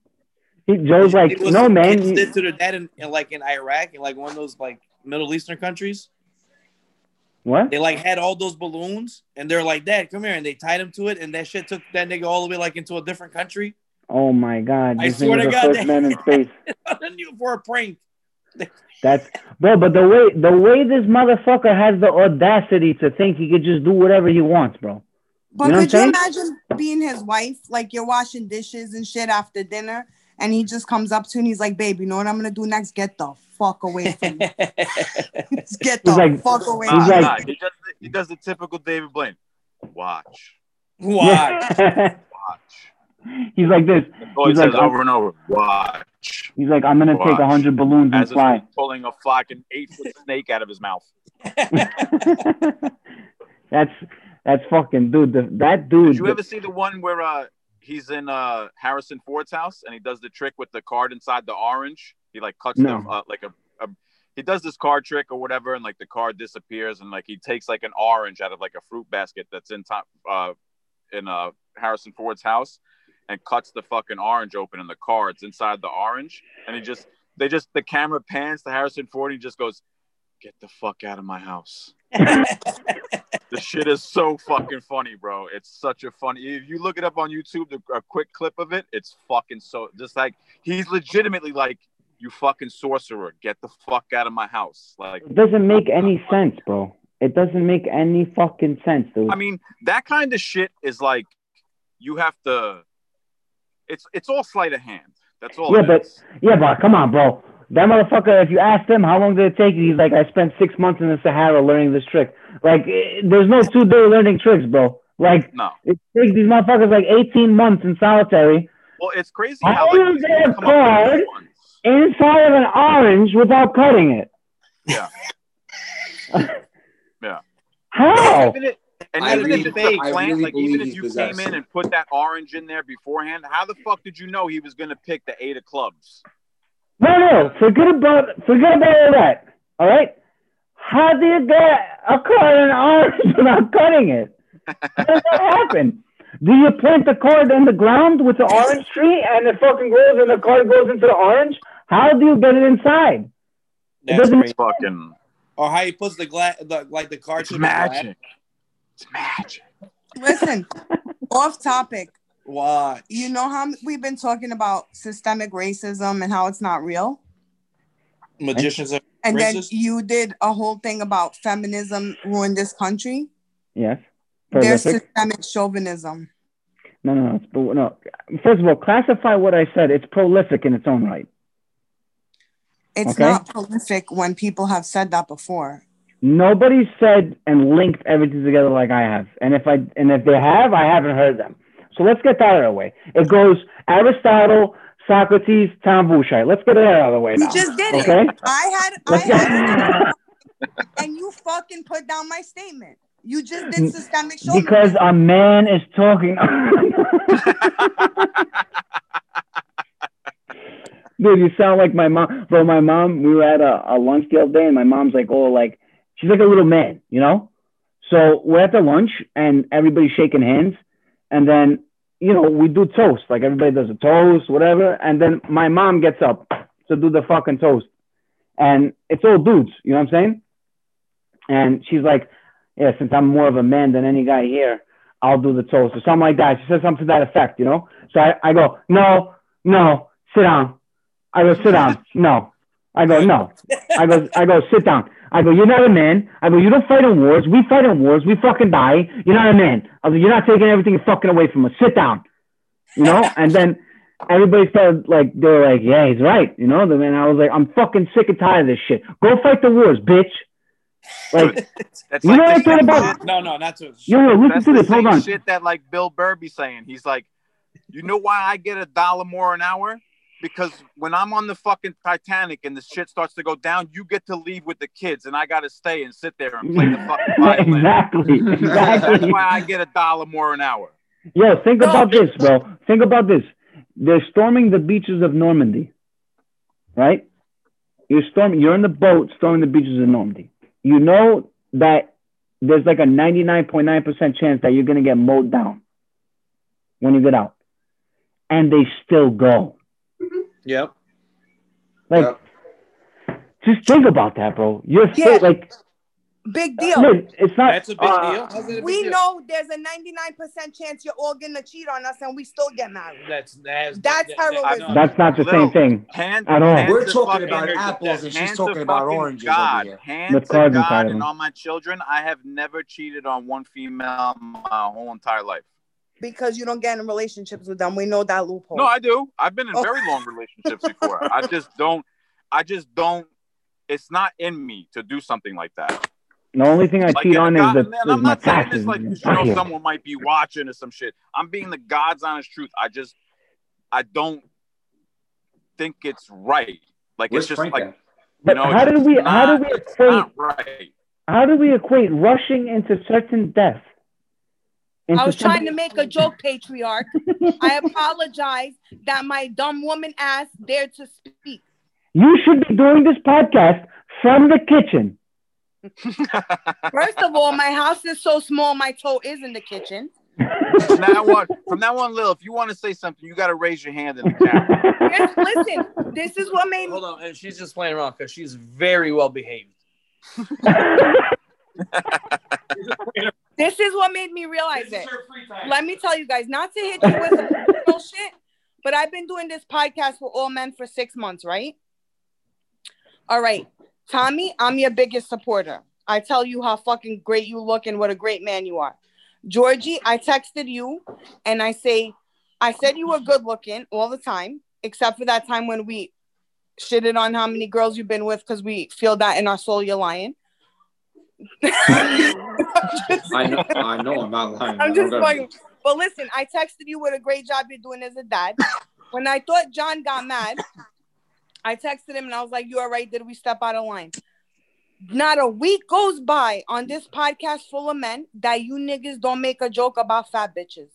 A: He, Joe's like,
B: It was-
A: no, man.
B: Kids
A: you-
B: did to their dad in, in like in Iraq, in like one of those like Middle Eastern countries.
A: What?
B: They like had all those balloons, and they're like, "Dad, come here," and they tied him to it, and that shit took that nigga all the way like into a different country.
A: Oh my God!
B: I
A: This
B: swear to
A: the
B: God,
A: first man in [laughs] space.
B: I knew for a prank.
A: That's bro, but the way the way this motherfucker has the audacity to think he could just do whatever he wants, bro.
F: But
A: You know
F: could you imagine being his wife? Like you're washing dishes and shit after dinner, and he just comes up to you and he's like, "Babe, you know what I'm gonna do next? Get the fuck away from me. Just [laughs] [laughs] get the
A: like-
F: fuck away
E: Nah,
A: He's
F: from
A: like-
F: me."
E: nah, he does the, he does the typical David Blaine. Watch,
B: Watch. [laughs]
E: watch.
A: he's like this.
E: That's he
A: He's like,
E: says over and over. Watch.
A: He's like, I'm gonna take
E: Watch.
A: a hundred balloons and
E: As if
A: fly.
E: he's pulling a fucking eight foot snake out of his mouth.
A: that's that's fucking dude. The, that dude.
E: Did you ever see the one where uh he's in uh Harrison Ford's house and he does the trick with the card inside the orange? He like cuts
A: No.
E: the uh, like a, a he does this card trick or whatever and like the card disappears and like he takes like an orange out of like a fruit basket that's in top uh in uh Harrison Ford's house and cuts the fucking orange open and the cards inside the orange and he just they just the camera pans to Harrison Ford and he just goes get the fuck out of my house. [laughs] [laughs] The shit is so fucking funny, bro. It's such a funny. If you look it up on YouTube, the, a quick clip of it, it's fucking so. Just like he's legitimately like, "You fucking sorcerer, get the fuck out of my house!" Like,
A: It doesn't make any sense, bro. It doesn't make any fucking sense, dude.
E: I mean, that kind of shit is like, you have to. It's it's all sleight of hand. That's all.
A: Yeah, but-
E: is.
A: yeah, but come on, bro. That motherfucker. If you asked him how long did it take, he's like, I spent six months in the Sahara learning this trick. Like, eh, there's no two day learning tricks, bro. Like,
E: no.
A: it takes these motherfuckers like 18 months in solitary
E: Well, it's crazy
A: How
E: how like
A: is
E: these
A: there
E: people come
A: card?
E: new
A: inside of an orange without cutting it.
E: Yeah. [laughs] Yeah.
A: How?
E: Even it, and
D: I
E: even
D: really-
E: if it's
B: fake,
E: a
D: I
E: plant,
D: really
E: like even if you came in and put that orange in there beforehand, how the fuck did you know he was gonna pick the eight of clubs?
A: No, no, forget about forget about all that. All right. How do you get a card in orange without cutting it? How does that happen? Do you plant the card in the ground with the orange tree and it fucking grows and the card goes into the orange? How do you get it inside?
B: That's
A: doesn't-
E: Fucking
B: Or how he puts the glass, the, like the card.
E: it's
B: chip in glass.
E: magic. It's magic.
F: Listen, [laughs] off topic.
B: Watch.
F: You know how we've been talking about systemic racism and how it's not real?
B: magicians are
F: And then you did a whole thing about feminism ruined this country.
A: Yes.
F: There's systemic chauvinism.
A: No, no, no, it's, no. First of all, classify what I said. It's prolific in its own right.
F: It's
A: Okay.
F: not prolific when people have said that before.
A: Nobody said and linked everything together like I have. And if I and if they have, I haven't heard them. So let's get that out of the way. It goes Aristotle, Socrates, Tom Bouchard. Let's get that out of the way
F: You
A: now.
F: just did
A: Okay?
F: it. I had, I had, [laughs] and you fucking put down my statement. You just did systemic chauvinism.
A: because a man is talking. [laughs] Dude, you sound like my mom. Bro, my mom, we were at a, a lunch the other day, and my mom's like, oh, like, she's like a little man, you know? So we're at the lunch, and everybody's shaking hands. And then, you know, we do toast. Like, everybody does a toast, whatever. And then my mom gets up to do the fucking toast. And it's all dudes, you know what I'm saying? And she's like, yeah, since I'm more of a man than any guy here, I'll do the toast or something like that. She says something to that effect, you know? So I, I go, no, no, sit down. I go, sit down. [laughs] No. I go, no. [laughs] I go, I go, sit down. I go, you're not a man. I go, you don't fight in wars. We fight in wars. We fucking die. You're not a man. I go, you're not taking everything fucking away from us. Sit down. You know? [laughs] And then everybody started like, they were like, yeah, he's right. You know? And then I was like, I'm fucking sick and tired of this shit. Go fight the wars, bitch. Like,
E: That's
A: You know what I'm talking about?
E: shit-
B: No, no, not to.
A: yo, yo, listen
E: That's
A: to
E: the
A: this. Hold
E: same
A: on.
E: shit that like Bill Burr be saying. He's like, you know why I get a dollar more an hour? Because when I'm on the fucking Titanic and the shit starts to go down, you get to leave with the kids, and I gotta stay and sit there and play the fucking [laughs] violin.
A: exactly. [laughs] exactly.
E: That's why I get a dollar more an hour.
A: Yo, think
F: No.
A: about this, bro. Think about this. They're storming the beaches of Normandy, right? You're storming. You're in the boat storming the beaches of Normandy. You know that there's like a 99.9% chance that you're gonna get mowed down when you get out, and they still go.
B: Yep.
A: Like, just think about that, bro. You're
F: Yeah.
A: still like,
F: Big deal.
A: look, it's not.
B: That's a big
A: uh,
B: deal. A big
F: We
B: deal?
F: know there's a 99% chance you're all gonna cheat on us and we still get married.
B: That's that's
F: That's heroism.
A: That's not the
E: Little-
A: same thing
E: Hand,
A: at all.
D: We're talking about apples and she's
E: hand
D: talking about oranges
E: God,
D: over here.
E: hand
A: With
E: to God and
A: them.
E: all my children, I have never cheated on one female my whole entire life.
F: Because you don't get in relationships with them. We know that loophole.
E: No, I do. I've been in
F: Oh.
E: very long relationships before. I [laughs] just don't. I just don't. It's not in me to do something like that.
A: The only thing I
E: Like,
A: cheat
E: and
A: on
E: God-
A: is the
E: and
A: is
E: I'm
A: my
E: not saying this like you know someone might be watching or some shit. I'm being the God's honest truth. I just, I don't think it's right. Like
D: Where's
E: it's just
D: Frank
E: like
D: at?
A: But
E: you know,
A: how
E: it's
A: did we
E: just
A: how
E: do
A: we equate
E: right.
A: how do we equate rushing into certain death?
F: I was trying to make a joke, patriarch. I apologize that my dumb woman ass dared to speak.
A: You should be doing this podcast from the kitchen. [laughs]
F: First of all, my house is so small, my toe is in the kitchen.
E: from now on, from now on, Lil, if you want to say something, you got to raise your hand in the camera. [laughs]
F: Yes, listen, this is what made me.
B: Hold on, and she's just playing around because she's very well behaved. [laughs]
F: This is what made me realize it. Let me tell you guys, not to hit you with some personal [laughs] shit, but I've been doing this podcast for all men for six months, right? All right, Tommy, I'm your biggest supporter. I tell you how fucking great you look and what a great man you are. Georgie, I texted you and I say, I said you were good looking all the time, except for that time when we shitted on how many girls you've been with because we feel that in our soul you're lying. [laughs]
D: I know, I know, I'm not lying.
F: I'm just
D: gonna-
F: But listen, I texted you what a great job you're doing as a dad. When I thought John got mad, I texted him and I was like, "You all right? Did we step out of line?" Not a week goes by on this podcast full of men that you niggas don't make a joke about fat bitches.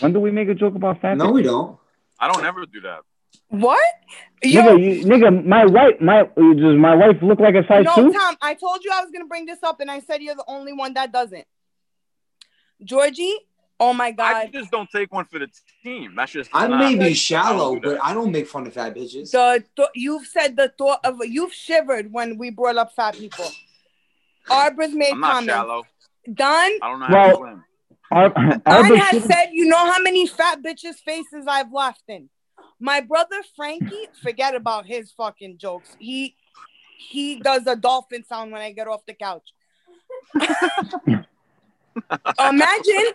A: When do we make a joke about fat?
D: No, we don't.
E: I don't ever do that.
F: What? Yo,
A: Nigga, you, nigga, my wife, my does my wife look like a size
F: no,
A: two?
F: Tom. I told you I was gonna bring this up, and I said you're the only one that doesn't. Georgie, oh my god,
E: I
F: god,
E: just don't take one for the team. That's just.
D: I
E: not-
D: may be shallow,
E: don't do that.
D: but I don't make fun of fat bitches.
F: the th- you've said the thought of you've shivered when we brought up fat people. Arbor's made
E: I'm not
F: comments.
E: shallow.
F: Don,
E: I don't know how
A: Well,
E: to swim.
A: Our,
F: Don
A: our bitch-
F: has said, you know how many fat bitches' faces I've laughed in. My brother Frankie, forget about his fucking jokes. He he does a dolphin sound when I get off the couch. [laughs] imagine,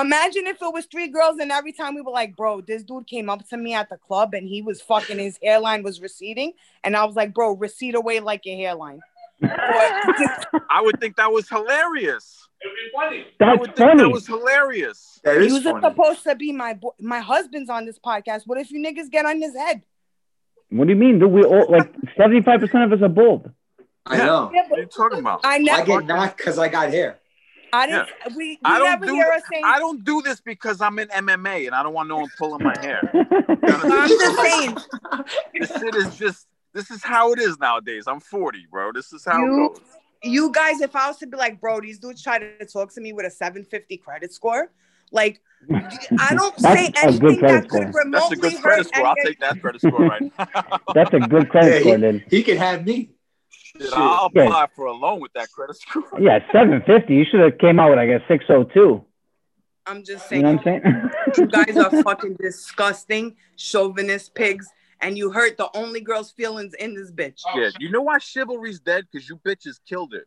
F: imagine if it was three girls and every time we were like, bro, this dude came up to me at the club and he was fucking his hairline was receding, and I was like, bro, recede away like your hairline. Or-
E: I would think that was hilarious. I
A: that's
E: would think that was hilarious.
D: That
F: You
D: is
F: was
D: funny.
F: supposed to be my bo- my husband's on this podcast. What if you niggas get on his head?
A: What do you mean? Dude, we all like seventy five percent of us are bald.
D: I know.
F: Yeah,
E: What are you talking about?
F: I
D: I get knocked because I got hair.
F: I didn't. We, you
E: I don't
F: never
E: do.
F: hear us saying.
E: I don't do this because I'm in MMA and I don't want no one pulling my hair. [laughs]
F: I'm just saying.
E: this shit is just. This is how it is nowadays. I'm 40, bro. This is how
F: You-
E: it goes.
F: You guys, if I was to be like, bro, these dudes try to talk to me with a 750 credit score, like I [laughs] don't say
A: That's
F: anything
A: credit
F: that could
A: score.
E: That's a
F: remotely
E: good credit score. I'll take that credit score right now. [laughs] [laughs]
A: That's a good credit
D: Yeah,
A: score,
D: he,
A: then.
D: he can have me.
E: Shit, I'll
A: Yeah.
E: apply for a loan with that credit score.
A: Yeah, seven fifty. You should have came out with like a six oh two.
F: I'm just
A: You know what I'm saying?
F: you guys are fucking disgusting, chauvinist pigs, and you hurt the only girl's feelings in this bitch.
E: Yeah, you know why chivalry's dead? Because you bitches killed it.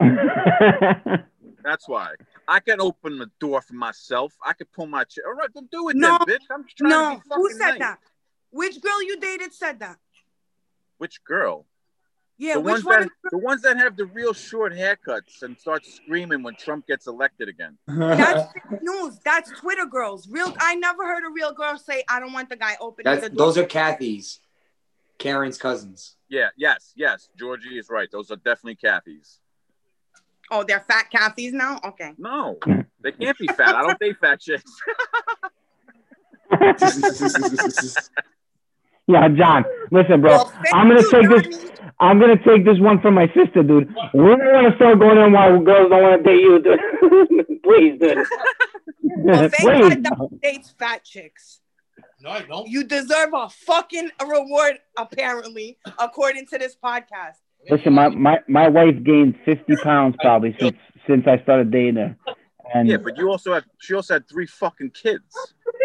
E: [laughs] That's why. I can open the door for myself. I can pull my chair. All right, then do it
F: No,
E: then, bitch. I'm just trying
F: No,
E: to be
F: who said
E: nice.
F: that? Which girl you dated said that?
E: Which girl?
F: Yeah,
E: the
F: which
E: ones
F: one?
E: that the ones that have the real short haircuts and start screaming when Trump gets elected again. [laughs]
F: That's fake news. That's Twitter girls. Real. I never heard a real girl say, "I don't want the guy opening
D: That's
F: the door."
D: those are Kathy's, Karen's cousins.
E: Yeah, yes, yes. Georgie is right. Those are definitely Kathy's.
F: oh, they're fat Kathy's now. Okay.
E: No, they can't be fat. I don't [laughs] date fat chicks. [laughs]
A: Yeah, John. Listen, bro.
F: Well,
A: I'm gonna
F: you,
A: take this. I'm gonna take this one from my sister, dude. We don't want to start going on while girls don't want to date you, dude. [laughs] Please, dude.
F: Well, thank [laughs]
A: Please.
F: God that dates fat chicks.
B: No, I don't.
F: You deserve a fucking reward, apparently, according to this podcast.
A: Listen, my, my, my wife gained 50 pounds probably since since I started dating her, and
E: yeah, but you also have. She also had three fucking kids.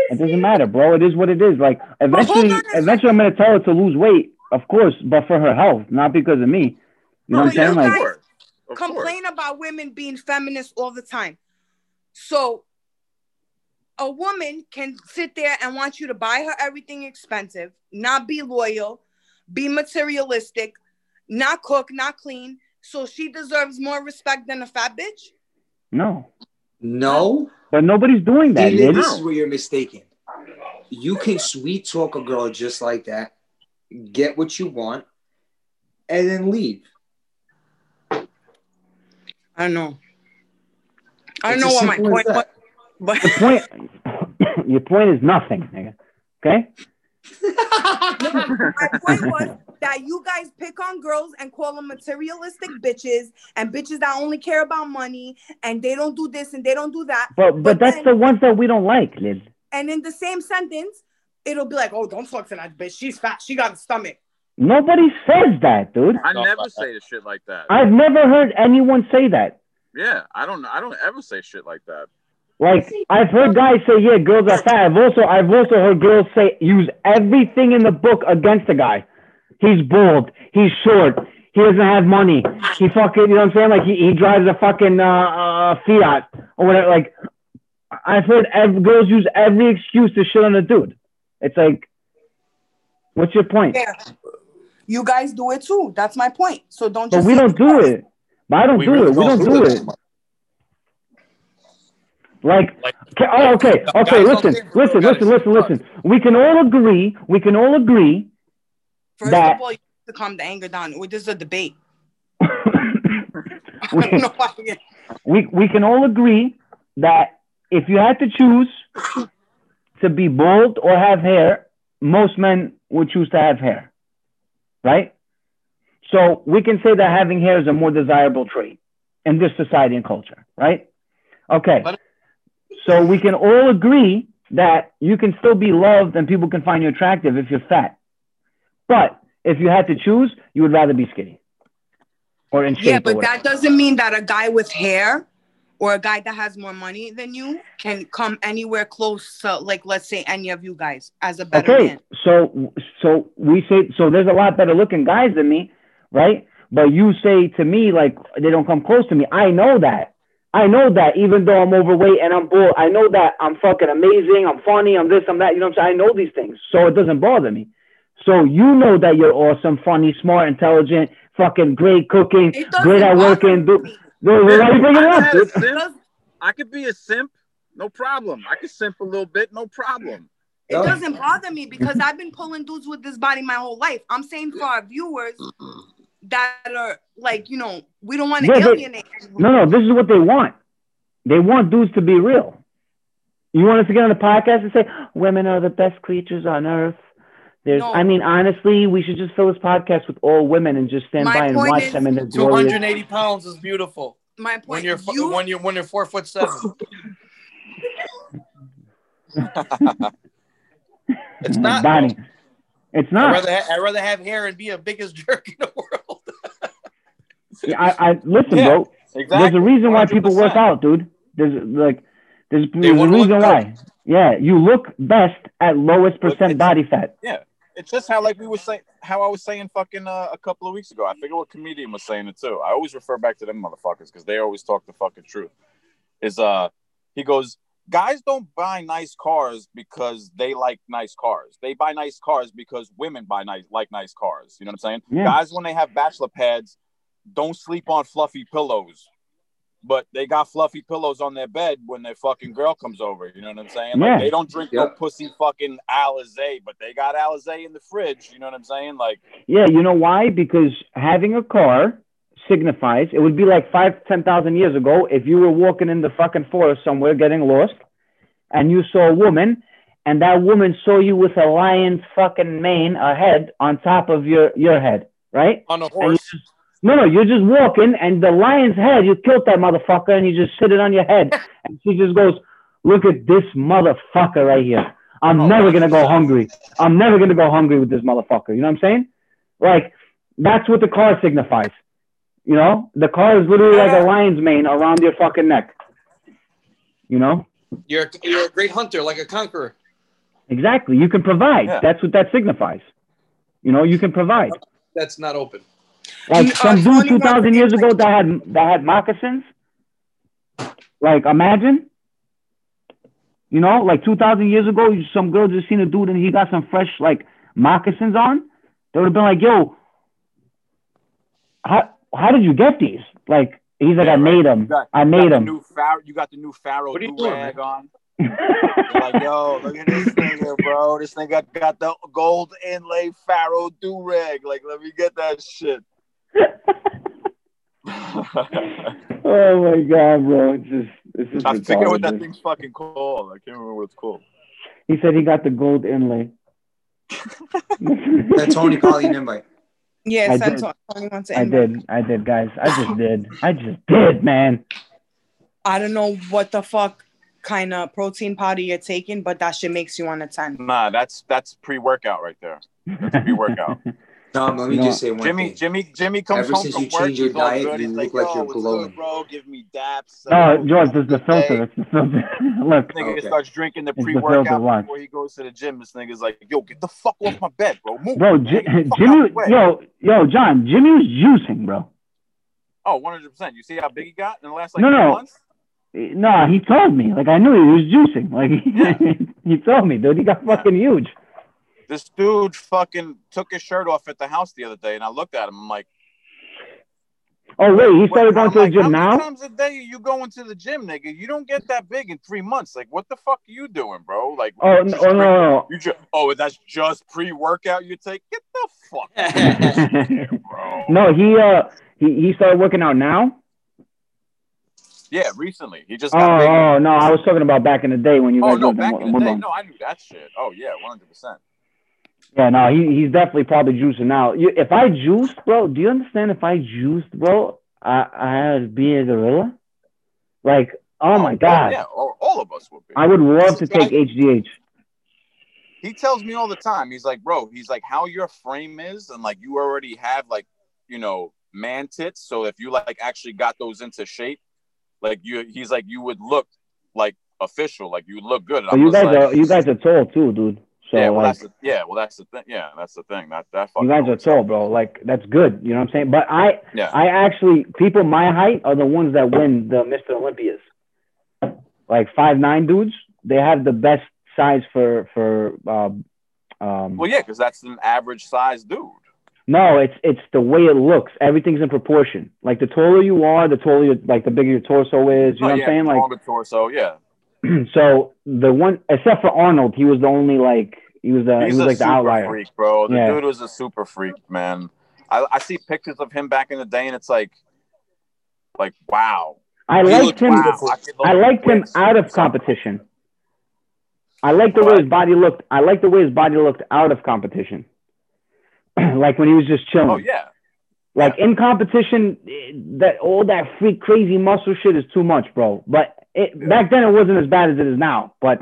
A: It doesn't matter, bro. It is what it is. Like eventually, eventually, I'm gonna tell her to lose weight, of course, but for her health, not because of me. You know
F: No,
A: what I'm saying? Like,
F: guys-
E: course.
F: Complain about women being feminists all the time. So a woman can sit there and want you to buy her everything expensive, not be loyal, be materialistic, not cook, not clean. So she deserves more respect than a fat bitch.
A: no,
D: No,
A: but nobody's doing that.
D: David, this is where you're mistaken. You can sweet talk a girl just like that, get what you want, and then leave.
F: I know. I
D: It's
F: know what my point was, but
A: The point, [coughs] your point is nothing, nigga. Okay? [laughs]
F: my point was that you guys pick on girls and call them materialistic bitches and bitches that only care about money and they don't do this and they don't do that.
A: But but,
F: But
A: that's
F: then-
A: the ones that we don't like, Liz.
F: And in the same sentence, it'll be like, oh, don't fuck to that bitch. She's fat. She got a stomach.
A: Nobody says that, dude.
E: I never say the shit like that.
A: I've never heard anyone say that.
E: yeah, I don't. I don't ever say shit like that.
A: Like I've heard guys say, "Yeah, girls are fat." I've also I've also heard girls say use everything in the book against a guy. He's bald. He's short. He doesn't have money. He fucking, you know what I'm saying? Like he, he drives a fucking uh, uh, Fiat or whatever. Like I've heard ev- girls use every excuse to shit on a dude. It's like, what's your point?
F: Yeah. You guys do it too. That's my point. So don't
A: But
F: just
A: we don't do it. But I don't
B: We
A: do
B: really
A: it. We
B: don't
A: don't
B: do
A: do
B: it
A: it.
B: that much.
A: Like,
B: Like,
A: oh, okay,
B: oh,
A: okay,
B: okay.
A: Listen, listen, listen,
B: guys.
A: listen, listen. We can all agree. We can all agree.
F: First
A: that-
F: of all, you have to calm the anger down. This is a debate. [laughs] I don't
A: we,
F: know why [laughs]
A: we we can all agree that if you had to choose to be bald or have hair, most men would choose to have hair, right? So we can say that having hair is a more desirable trait in this society and culture, right? Okay.
B: But-
A: So we can all agree that you can still be loved and people can find you attractive if you're fat. But if you had to choose, you would rather be skinny or in shape.
F: Yeah, but that doesn't mean that a guy with hair or a guy that has more money than you can come anywhere close to, like, let's say, any of you guys as a better
A: okay,
F: man.
A: so so we say so. There's a lot better looking guys than me, right? But you say to me like they don't come close to me. I know that. I know that even though I'm overweight and I'm bald, I know that I'm fucking amazing. I'm funny. I'm this. I'm that. You know what I'm saying? I know these things, so it doesn't bother me. So you know that you're awesome, funny, smart, intelligent, fucking great cooking, great at working. Do,
F: me.
A: do, why are you bringing it up, dude?
E: I could be a simp, no problem. I could simp a little bit, no problem.
F: It doesn't bother me because I've been pulling dudes with this body my whole life. I'm saying for our viewers that are like, you know, we don't want to
A: Yeah, but-
F: alienate anyone.
A: No, no, this is what they want. They want dudes to be real. You want us to get on the podcast and say women are the best creatures on earth. There's,
F: No.
A: I mean, honestly, we should just fill this podcast with all women and just stand
F: My
A: by and watch
F: is
A: them in their
B: 280 pounds is beautiful.
F: My
B: When
F: point,
B: you're
F: you,
B: when you're when you're four foot seven. [laughs] it's not.
A: Bonnie. It's
B: I'd
A: not.
B: rather ha- I'd rather have hair and be a biggest [laughs] jerk in the world.
A: I, I listen,
E: Yeah,
A: bro.
E: Exactly.
A: There's a reason why people work out, dude. There's like, there's, there's a reason
B: good.
A: why. Yeah, you look best at lowest percent body fat.
E: Yeah, it's just how like we were saying, how I was saying fucking uh, a couple of weeks ago. I forget what comedian was saying it too. I always refer back to them motherfuckers because they always talk the fucking truth. Is uh, he goes, guys don't buy nice cars because they like nice cars. They buy nice cars because women buy nice like nice cars. You know what I'm saying?
A: Yeah.
E: Guys, when they have bachelor pads, don't sleep on fluffy pillows. But they got fluffy pillows on their bed when their fucking girl comes over. You know what I'm saying? Like
A: Yeah.
E: they don't drink no pussy fucking Alizé, but they got Alizé in the fridge. You know what I'm saying? Like
A: Yeah, you know why? Because having a car signifies it would be like five, ten thousand years ago if you were walking in the fucking forest somewhere getting lost and you saw a woman and that woman saw you with a lion's fucking mane, a head on top of your, your head, right?
B: On a
A: And you
B: horse.
A: No, no, you're just walking and the lion's head, you killed that motherfucker and you just sit it on your head. [laughs] And she just goes, Look at this motherfucker right here. I'm
E: Oh,
A: never gonna go hungry. I'm never gonna go hungry with this motherfucker. You know what I'm saying? Like that's what the car signifies. You know, the car is literally like a lion's mane around your fucking neck. You know,
B: You're you're a great hunter, like a conqueror.
A: exactly. You can provide.
E: Yeah.
A: That's what that signifies. You know, you can provide.
B: That's not open.
A: Like
F: Uh,
A: some dude two thousand years ago that had that had moccasins. Like imagine. You know, like two thousand years ago, some girl just seen a dude and he got some fresh like moccasins on. They would have been like, "Yo, how how did you get these?" Like he's like,
E: Yeah,
A: "I
E: right.
A: made them.
E: you got,
A: I
E: you
A: made
E: got the
A: them."
E: new Pharaoh, you got the new Pharaoh
B: What are you
E: do
B: doing,
E: rag on. [laughs] Like, yo, look at this nigga, bro. This nigga got the gold inlay Pharaoh do rag. Like, let me get that shit.
A: Oh my god, bro! It's just it's just.
E: I forget what that thing's fucking called. I can't remember what it's called.
A: He said he got the gold inlay.
D: That Tony probably an invite.
F: Yeah,
A: I
F: send
A: did.
F: Tony. Tony wants to
A: I did. I did, guys. I just did. I just did, man.
F: I don't know what the fuck kind of protein powder you're taking, but that shit makes you want to 10.
E: Nah, that's that's pre workout right there. That's pre workout. [laughs]
D: Tom, let me
A: You
D: just say one
E: Jimmy,
D: thing.
E: Jimmy, Jimmy comes
D: Ever
E: home
D: since
E: from
D: you
E: work.
D: changed your
E: he's all
D: diet,
E: good.
D: you look
E: like,
D: like you're glowing."
E: good, bro? Give me daps.
A: No, uh,
E: Yo,
A: George, this is the
E: good day.
A: filter. It's the filter. [laughs] Look,
E: Nigga
D: Okay.
E: starts drinking the
A: It's the
E: pre
A: filter,
E: workout before he goes to the gym. This nigga's like, yo, get the fuck off my bed, bro. Move.
A: bro. J-
E: the [laughs] fuck out
A: Jimmy, yo, yo, John, Jimmy was juicing, bro.
E: Oh, 100%. You see how big he got in the last like
A: No, no.
E: months?
A: No, he told me. Like I knew he was juicing. Like [laughs] he, he told me, dude. He got fucking huge.
E: This dude fucking took his shirt off at the house the other day, and I looked at him. I'm like,
A: Oh wait, he started going
E: I'm
A: to the
E: like, how
A: gym
E: many
A: now.
E: times a day are you going to the gym, nigga? You don't get that big in three months. Like, what the fuck are you doing, bro? Like,
A: Oh
E: you
A: no,
E: just
A: oh, no, no,
E: You just, oh, that's just pre-workout you take? Get the fuck
A: no. [laughs]
E: here, bro. [laughs]
A: no, he uh, he he started working out now.
E: Yeah, recently. He just
A: Oh,
E: got big.
A: oh no, I was talking about back in the day when you
E: Oh
A: guys
E: no, back
A: in
E: in the day, no, I knew that shit. Oh yeah, one hundred percent.
A: Yeah, no, he he's definitely probably juicing now. You, if I juiced, bro, do you understand? If I juiced, bro, I I'd be a gorilla. Like, oh my oh, god,
E: yeah, all, all of us would be.
A: I would love to
E: guy-
A: take HGH.
E: he tells me all the time. He's like, bro, he's like, how your frame is, and like you already have like, you know, man tits. So if you like actually got those into shape, like you, he's like, you would look like official, like you look good.
A: You guys
E: like,
A: are you guys are tall too, dude. So
E: yeah, well,
A: like,
E: that's the, yeah, well, that's the thing. Yeah, that's the thing. That that
A: you guys are tall, bro. Like that's good. You know what I'm saying? But I
E: Yeah,
A: I actually people my height are the ones that win the Mr. Olympias. Like five nine dudes, they have the best size for for um um
E: well, yeah, because that's an average size dude.
A: no, it's it's the way it looks. Everything's in proportion. Like the taller you are, the taller like the bigger your torso is. You know
E: oh,
A: what I'm saying? Like
E: longer torso. Yeah, [clears throat]
A: so the one except for Arnold, he was the only like he was the
E: he's
A: he was
E: a
A: like the outlier.
E: freak, bro. The
A: Yeah.
E: dude was a super freak, man. I, I see pictures of him back in the day, and it's like, like wow.
A: I
E: He
A: liked him.
E: wow. I,
A: I liked him out of competition. I like the way his body looked. I like the way his body looked out of competition. [clears throat] like when he was just chilling.
E: Oh yeah,
A: Like in competition, eh, that all that freak crazy muscle shit is too much, bro. But it, back then it wasn't as bad as it is now. But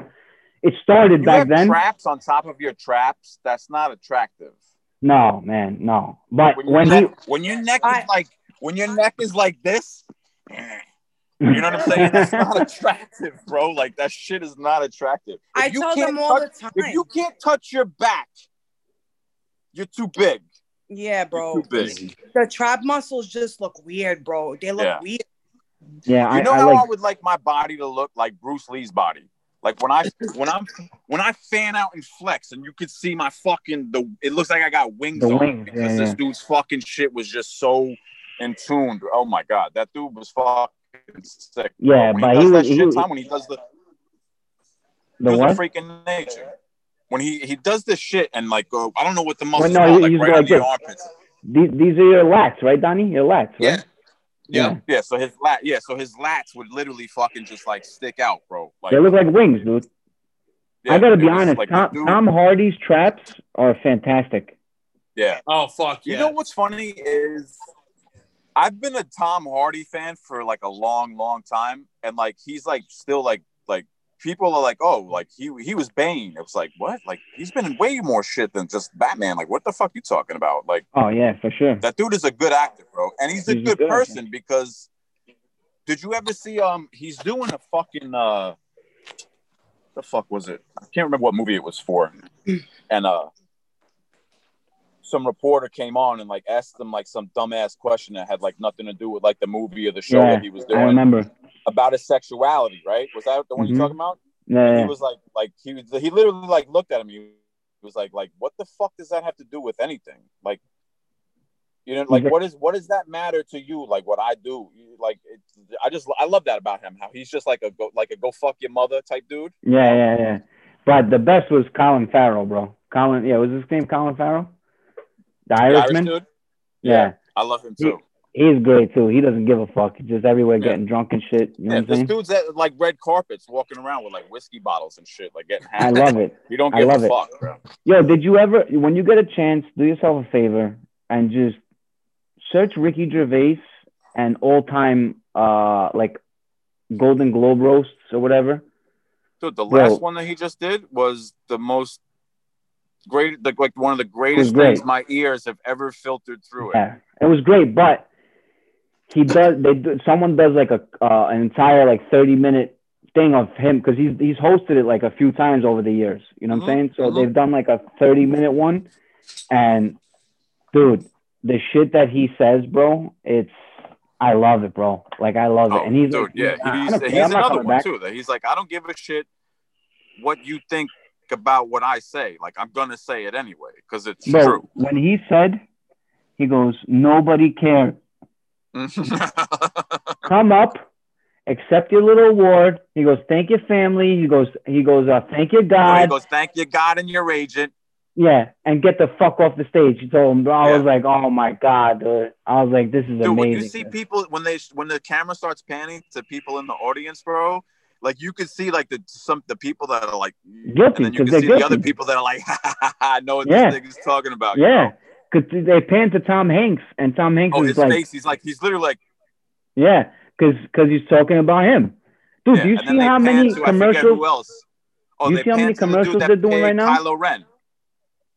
A: it started
E: you
A: back
E: have
A: then.
E: traps on top of your traps. That's not attractive.
A: no, man, no. But
E: When your
A: when he,
E: neck, when your neck
F: I-
E: is like when your neck is like this, [laughs] you know what I'm saying? That's not attractive, bro. Like that shit is not attractive. If
F: I
E: you
F: tell
E: can't
F: them all
E: touch-
F: the time.
E: If you can't touch your back, you're too big.
F: yeah,
E: You're
F: bro.
E: too big.
F: The trap muscles just look weird, bro. They look
E: Yeah.
F: weird.
A: Yeah,
E: You
A: I,
E: know
A: I
E: how
A: like.
E: I would like my body to look like Bruce Lee's body. Like when I when I'm when I fan out and flex, and you could see my fucking the. It looks like I got wings
A: The
E: on
A: wings,
E: because
A: yeah,
E: this
A: yeah.
E: dude's fucking shit was just so in tune. Oh my god, that dude was fucking sick. bro.
A: Yeah,
E: when
A: but
E: he does
A: he
E: that
A: was- he
E: shit
A: was-
E: time when he does the
A: The
E: Dude's
A: what?
E: a freak nature. When he he does this shit and like uh, I don't know what the
A: Well, no,
E: are like
A: he's
E: right
A: like
E: under your armpits.
A: These, these are your lats, right, Donnie? Your lats, right?
E: Yeah.
A: Yeah.
E: Yeah, yeah. So his lat, yeah. So his lats would literally fucking just like stick out, bro. Like
A: they look like wings, dude.
E: yeah,
A: I gotta be honest.
E: like
A: Tom, Tom Hardy's traps are fantastic.
E: Yeah.
B: Oh fuck Yeah.
E: You know what's funny is I've been a Tom Hardy fan for like a long, long time, and like he's like still like like people are like, oh, like he he was Bane. It was like what? Like he's been in way more shit than just Batman. Like what the fuck you talking about? Like
A: Oh yeah, for sure.
E: that dude is a good actor, bro, and he's a
A: He's a
E: good
A: good actor.
E: person because did you ever see um he's doing a fucking uh the fuck was it? I can't remember what movie it was for, and uh some reporter came on and like asked him like some dumbass question that had like nothing to do with like the movie or the show
A: Yeah,
E: that he was doing.
A: I remember.
E: about his sexuality, right? Was that the one
A: Mhm.
E: you're talking about?
A: Yeah, yeah.
E: he was like, like he was, he literally like looked at him. He was like, like, what the fuck does that have to do with anything? Like, you know, like what is what does that matter to you? Like what I do, like it's, I just I love that about him. How he's just like a go like a go fuck your mother type dude.
A: Yeah, yeah, yeah. But the best was Colin Farrell, bro. Colin, yeah, was his name Colin Farrell? The
E: The Irish
A: Irishman. Yeah.
E: I love him
A: He-
E: too.
A: He's great too. He doesn't give a fuck. He's just everywhere
E: Yeah.
A: getting drunk and shit. You know
E: Yeah, this
A: saying?
E: dude's at like red carpets walking around with like whiskey bottles and shit, like getting
A: I love it.
E: You don't
A: I
E: give
A: love
E: a
A: it.
E: fuck, bro.
A: Yo, did you ever, when you get a chance, do yourself a favor and just search Ricky Gervais and all time, uh, like Golden Globe roasts or whatever.
E: Dude, the
A: Bro.
E: last one that he just did was the most great, the, like one of the greatest
A: great.
E: things my ears have ever filtered through it.
A: Yeah, it was great, but he does. They do, someone does like a uh, an entire like thirty minute thing of him because he's he's hosted it like a few times over the years. You know what I'm saying? So
E: mhm.
A: they've done like a thirty minute one, and dude, the shit that he says, bro, it's I love it, bro. Like I love
E: Oh,
A: it, and he's
E: dude,
A: like,
E: yeah,
A: I
E: he's, he's another one
A: back.
E: too. That he's like, I don't give a shit what you think about what I say. Like, I'm gonna say it anyway because it's
A: Bro,
E: true.
A: when he said, he goes, nobody cared. [laughs] come up, accept your little award. He goes, thank your family. He goes, he goes, uh, thank your God.
E: he goes, thank you, God, and your agent.
A: yeah, and get the fuck off the stage. He told him, I
E: Yeah.
A: was like, oh my God, dude. I was like, this is
E: Dude, when you see people when they when the camera starts panning to people in the audience, bro, like you could see like the some the people that are like,
A: Guilty,
E: and then you can see the other people that are like, I know what
A: Yeah.
E: this nigga's talking about. you
A: yeah,
E: know?
A: because they pan to Tom Hanks, and Tom Hanks
E: Oh,
A: is
E: his
A: like,
E: face. He's like, he's literally like,
A: yeah, because because he's talking about him. Dude,
E: yeah.
A: do you
E: and
A: see how many
E: to,
A: commercials?
E: Oh,
A: You see how many
E: to the
A: commercials they're doing right now?
E: Kylo Ren,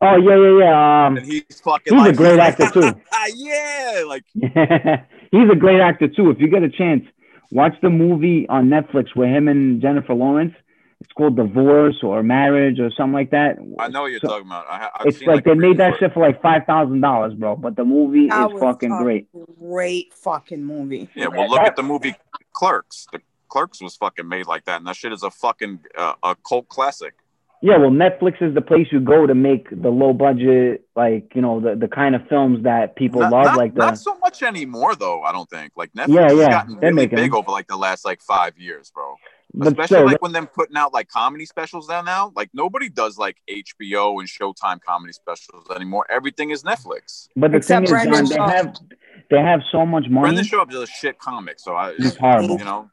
A: Oh yeah, yeah, yeah. Um,
E: and he's fucking.
A: he's a great [laughs] actor too. [laughs]
E: yeah, like [laughs]
A: he's a great actor too. If you get a chance, watch the movie on Netflix with him and Jennifer Lawrence. It's called Divorce or Marriage or something like that.
E: I know what you're
A: So-
E: talking about. I, I've
A: It's
E: seen,
A: like, they made that
E: preview for it.
A: shit for like five thousand dollars, bro. But the movie
F: That
A: is
F: was
A: fucking
F: a
A: great.
F: Great fucking movie.
E: Yeah, well, look at the movie Clerks. The Clerks was fucking made like that, and that shit is a fucking uh, a cult classic.
A: Yeah, well, Netflix is the place you go to make the low budget, like you know, the, the kind of films that people
E: Not,
A: love,
E: not,
A: like the
E: not so much anymore, though. I don't think. Like Netflix
A: Yeah,
E: has gotten
A: they're
E: really big
A: them.
E: over like the last like five years, bro.
A: but
E: Especially
A: still,
E: like when them putting out like comedy specials now. Now, like nobody does like HBO and Showtime comedy specials anymore. Everything is Netflix.
A: but the
F: Except
A: thing is, John, they have they have so much money.
E: Brendan Schaub is a shit comic, so I,
A: He's horrible.
E: you know,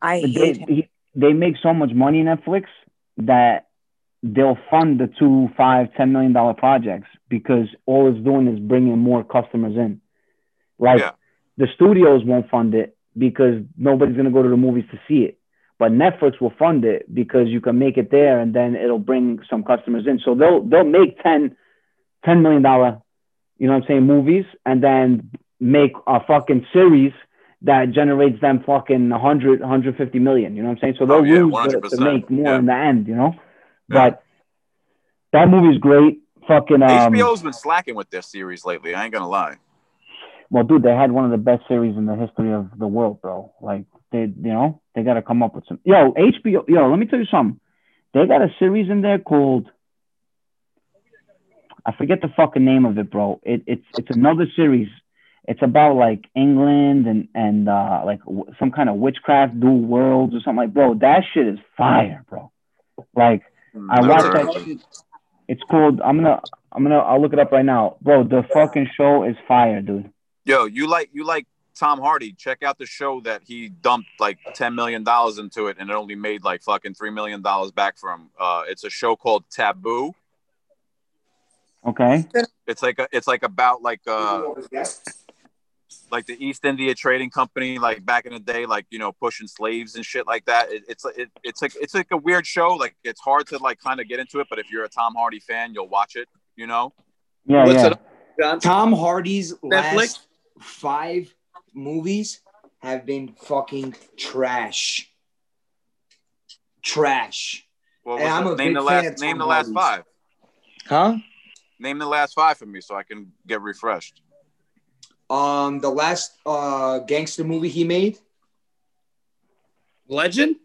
F: I hate
A: they,
F: him.
A: he, they make so much money Netflix that they'll fund the two, five, ten million dollar projects because all it's doing is bringing more customers in. Like
E: Yeah.
A: the studios won't fund it because nobody's gonna go to the movies to see it, but Netflix will fund it because you can make it there and then it'll bring some customers in. So they'll they'll make 10, 10 million dollar, you know what I'm saying, movies and then make a fucking series that generates them fucking 100, 150 million. You know what I'm saying? So they'll
E: Oh, yeah,
A: lose to, to make more
E: yeah.
A: in the end, you know?
E: Yeah.
A: But that movie's great. Fucking, um,
E: HBO's been slacking with their series lately. I ain't gonna lie.
A: well, dude, they had one of the best series in the history of the world, bro. Like, they, you know, they got to come up with some. Yo, HBO, yo, let me tell you something. They got a series in there called I forget the fucking name of it, bro. It, it's it's another series. It's about like England and and uh, like w- some kind of witchcraft, dual worlds or something like. Bro, that shit is fire, bro. Like I
E: Never
A: watched that.
E: it.
A: shit. It's called. I'm gonna. I'm gonna. I'll look it up right now, bro. The fucking show is fire, dude.
E: Yo, you like you like Tom Hardy? Check out the show that he dumped like ten million dollars into it, and it only made like fucking three million dollars back for him. Uh, it's a show called Taboo.
A: Okay.
E: It's like a, it's like about like uh like the East India Trading Company, like back in the day, like you know pushing slaves and shit like that. It, it's it, it's like it's like a weird show. Like it's hard to like kind of get into it, but if you're a Tom Hardy fan, you'll watch it. You know.
A: Yeah,
B: What's
A: yeah.
B: it? John?
D: Tom Hardy's
B: Netflix?
D: last five movies have been fucking trash. Trash.
E: Well,
D: And I'm a
E: name
D: big
E: the
D: fan
E: last
D: of
E: name
D: Tom
E: the last
D: Hardy's.
E: five.
D: Huh?
E: Name the last five for me so I can get refreshed.
D: Um, the last uh gangster movie he made,
B: Legend?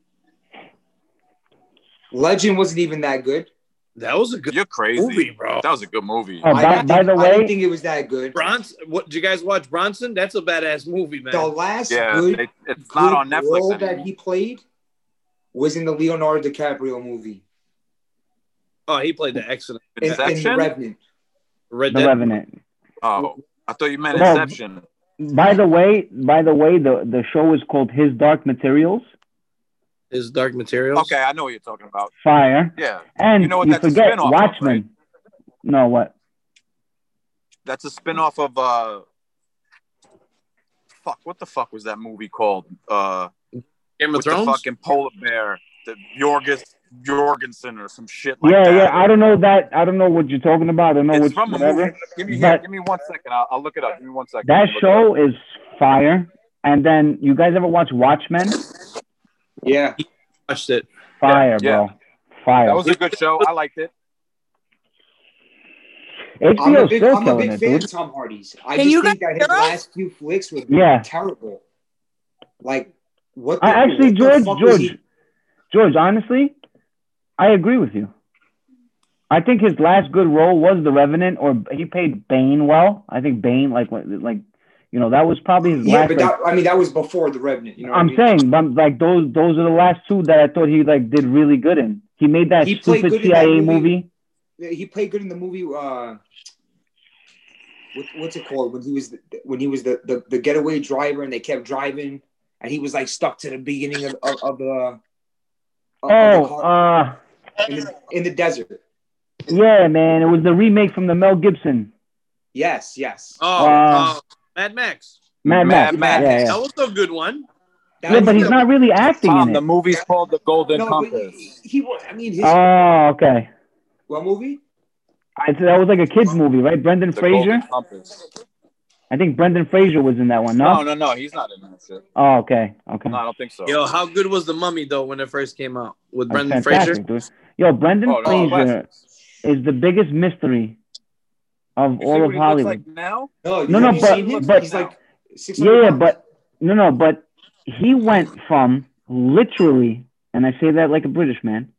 D: Legend, wasn't even that good.
B: That was a good
E: You're crazy,
B: movie, bro.
E: That was a good movie.
D: I,
A: by,
D: didn't
A: by
D: think,
A: the
D: I didn't think it was that good.
B: Bronson, what did you guys watch? Bronson? That's a badass movie, man.
D: The last
E: Yeah,
D: good,
E: it, it's
D: good
E: not on Netflix
D: role
E: anymore.
D: that he played was in the Leonardo DiCaprio movie
B: oh, he played the excellent
D: in, in Revenant.
B: Red
A: the
B: Dead.
A: Revenant.
E: Oh, I thought you meant
A: No.
E: Inception.
A: By the way, by the way, the the show is called His Dark Materials.
B: His Dark Materials.
E: Okay, I know what you're talking about.
A: Fire.
E: Yeah,
A: And
E: You know what
A: you
E: that's a
A: forget
E: spin-off of,
A: Watchmen. No, what?
E: that's a spin-off of uh fuck, what the fuck was that movie called? Uh
B: Game of
E: with the
B: Thrones.
E: fucking polar bear, the Jorgis Jorgensen or some shit like
A: yeah,
E: that.
A: yeah. I don't know that. I don't know what you're talking about. I don't know
E: it's
A: which
E: from a
A: whatever.
E: movie. Give me here, give me one second. I'll, I'll look it up. Give me one second.
A: That show is fire. And then you guys ever watch Watchmen?
D: Yeah.
B: Watched it.
A: Fire,
E: Yeah.
A: bro. Fire.
E: That was a good show. I liked it.
D: I'm a big,
A: still
D: I'm a big
A: it,
D: fan
A: dude.
D: of Tom Hardy's. I
F: Can
D: just think
F: guys
D: that his last few flicks were
A: Yeah.
D: terrible. Like what? The,
A: I actually,
D: what the
A: George,
D: fuck
A: George,
D: he-
A: George. Honestly, I agree with you. I think his last good role was The Revenant, or he played Bane well. I think Bane, like, like, you know, that was probably his
D: Yeah,
A: last.
D: but
A: like,
D: I mean that was before the Revenant. You know,
A: I'm
D: I mean?
A: saying, but like those, those are the last two that I thought he like did really good in. He made that
D: He played
A: stupid
D: good in that
A: CIA
D: movie.
A: movie.
D: he played good in the movie. Uh, what, what's it called? When he was the, when he was the, the the getaway driver, and they kept driving, and he was like stuck to the beginning of, of, of the. of- of the
A: Oh,
D: car
A: uh,
D: in, the, in the desert.
A: yeah, man, it was the remake from the Mel Gibson.
D: Yes, yes.
B: Oh,
A: Uh,
B: uh, Mad Max.
A: Mad
E: Mad
A: Max.
E: Max.
A: Yeah,
B: That was a good one.
D: That
A: yeah, but he's
D: the-
A: not really acting
E: Tom,
A: in
E: the movie's called The Golden
D: No,
E: Compass.
D: he, he. I mean, his
A: Oh, okay.
D: what movie?
A: I said that was like a kids movie, right? Brendan
E: The
A: Fraser.
E: Golden Compass.
A: I think Brendan Fraser was in that one.
E: No,
A: No.
E: no, no. He's not in that shit.
A: Oh, okay. Okay.
E: No, I don't think so.
B: Yo, how good was the Mummy though when it first came out with
A: That's
B: Brendan Fraser?
A: dude. Yo, Brendan
E: Oh, no,
A: Fraser is the biggest mystery of
E: You see
A: all
E: what
A: of
E: he looks
A: Hollywood.
E: like now?
D: No,
A: No, no, but- but-
D: he's like six
A: yeah, yeah, but no, no, but he went from literally, and I say that like a British man.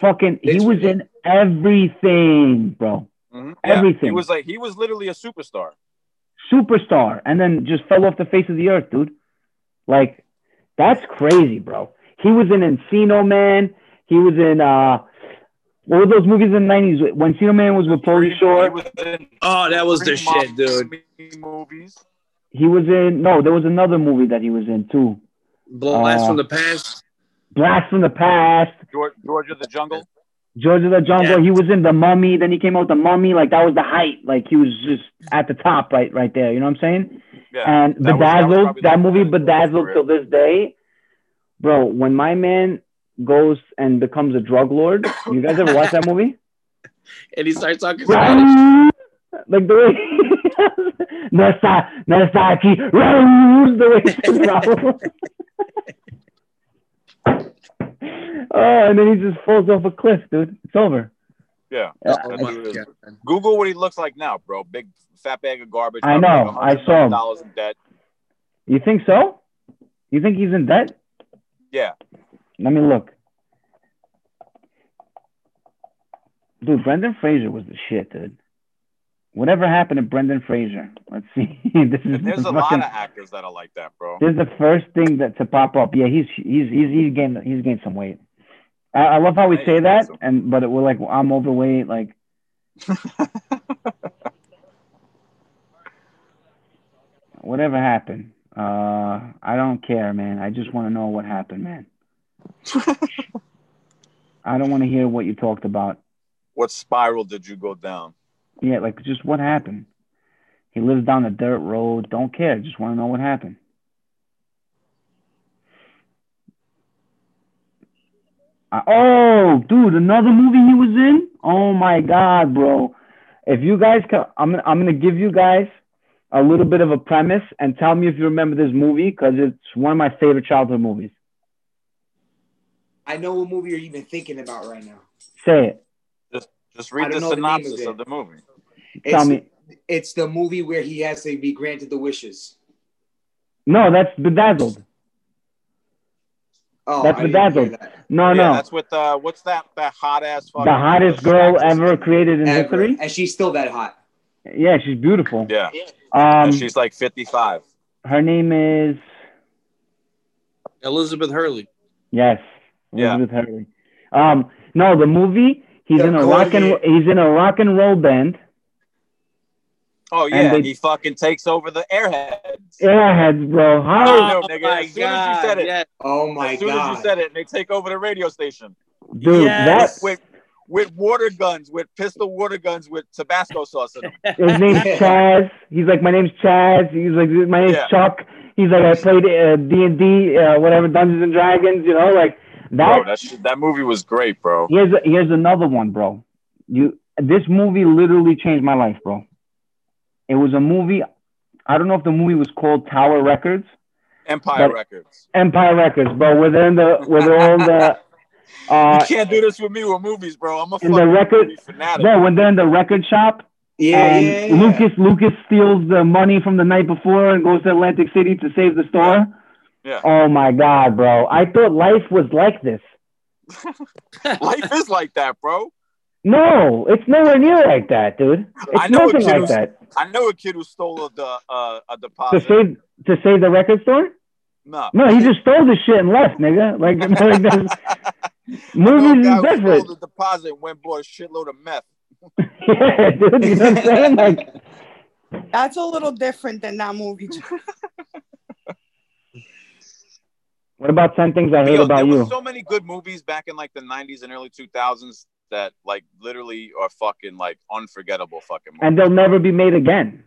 A: Fucking, he was in everything, bro.
E: Mhm.
A: Everything.
E: He was like he was literally a superstar.
A: Superstar, and then just fell off the face of the earth, dude. Like, that's crazy, bro. He was in Encino Man. He was in uh, what were those movies in the nineties? When Encino Man was with Pauly
E: He
A: Shore.
E: was in
B: Oh, that was the shit, dude.
E: Movies.
A: He was in no, there was another movie that he was in too.
B: Blast
A: Uh,
B: from the past.
A: Blast from the Past,
E: George, Georgia the Jungle.
A: George of the Jungle.
B: Yeah.
A: He was in The Mummy. Then he came out with The Mummy. Like that was the height. Like he was just at the top, right, right there. You know what I'm saying?
E: Yeah.
A: and
E: that was- that was
A: Bedazzled, that
E: the
A: movie Bedazzled till this day, bro. When my man goes and becomes a drug lord, [coughs] you guys ever watch that movie?
B: And he starts talking Spanish.
A: like the way [laughs] Nasa Nasaki [laughs] the way he [laughs] says Raul. [laughs] oh, and then he just falls off a cliff, dude. It's over.
E: Yeah.
B: Uh,
E: Google what he looks like now, bro. Big fat bag of garbage.
A: I know. I saw him.
E: Dollars in debt.
A: You think so? You think he's in debt?
E: Yeah.
A: Let me look. Dude, Brendan Fraser was the shit, dude. Whatever happened to Brendan Fraser? Let's see. [laughs] this is
E: there's
A: the
E: a lot of actors that are like that, bro.
A: This is the first thing that to pop up. Yeah, he's he's he's he's gained he's gained some weight. I, I love how we
E: Yeah,
A: say that,
E: awesome.
A: and but we're like I'm overweight. Like, [laughs] whatever happened? Uh, I don't care, man. I just want to know what happened, man. [laughs] I don't want to hear what you talked about.
E: What spiral did you go down?
A: Yeah, like just what happened. He lives down a dirt road. Don't care. Just want to know what happened. Uh, oh, dude, another movie he was in. Oh my god, bro! If you guys, can, I'm gonna, I'm gonna give you guys a little bit of a premise and tell me if you remember this movie because it's one of my favorite childhood movies.
D: I know what movie you're even thinking about right now.
A: Say it.
E: Just just read the
D: know the of
E: synopsis of the movie.
A: Tell
D: It's,
A: me.
D: it's the movie where he has to be granted the wishes.
A: No, that's Bedazzled.
D: Oh,
A: That's
D: I didn't
A: Bedazzled.
D: that.
A: No,
E: yeah,
A: no.
E: that's with uh, what's that? That hot ass fucking.
A: the hottest girl ever created in
D: Ever.
A: history.
D: And she's still that hot.
A: Yeah, she's beautiful.
E: Yeah,
A: Um,
E: and she's like 55.
A: her name is
B: Elizabeth Hurley.
A: yes,
E: Yeah.
A: Elizabeth Hurley. Um, no, the movie he's
D: The
A: in a rock and
D: Gordy.
A: he's in a rock and roll band.
E: Oh
A: and
E: yeah,
A: they-
E: he fucking takes over the airheads.
A: Airheads, bro. How?
E: Oh,
B: Oh
E: nigga,
B: my
E: as soon as you said it-
B: yeah.
D: Oh my god.
E: as soon
D: god.
E: as you said it, they take over the radio station.
A: Dude,
B: Yes.
E: with with water guns, with pistol water guns, with Tabasco sauce in them. [laughs]
A: his name's [laughs] Chaz. He's like, my name's Chaz. He's like, my name's
E: Yeah.
A: Chuck. He's like, I played uh, D and D, uh, whatever Dungeons and Dragons. You know, like that.
E: Bro, that shit, that movie was great, bro.
A: Here's a, here's another one, bro. You this movie literally changed my life, bro. It was a movie. I don't know if the movie was called Tower Records,
E: Empire Records.
A: Empire Records, bro. Where they're in the where they're all the [laughs] uh,
E: you can't do this with me with movies, bro. I'm a
A: in
E: fucking
A: the record,
E: movie fanatic.
A: bro. When they're in the record shop
D: yeah,
A: and
D: yeah, yeah.
A: Lucas Lucas steals the money from the night before and goes to Atlantic City to save the store.
E: Yeah.
A: Oh my god, bro! I thought life was like this. [laughs]
E: Life is like that, bro.
A: No, it's nowhere near like that, dude.
E: I
A: It's
E: know a
A: nothing
E: kid
A: like
E: who's-
A: that.
E: I know a kid who stole a, the, uh, a
A: To
E: deposit.
A: save to save the record store?
E: no.
A: No, he just stole the shit and left, nigga. Like, [laughs] like there's-
E: I know a
A: movies
E: guy
A: is different.
E: stole the deposit and went and bought a shitload of meth. [laughs]
A: yeah, dude. You know what I'm saying? Like,
F: That's a little different than that movie.
A: What about ten things I hate
E: Yo,
A: about
E: there
A: you?
E: was so many good movies back in like the 90s and early 2000s that like literally are fucking like unforgettable fucking movies.
A: and they'll never be made again.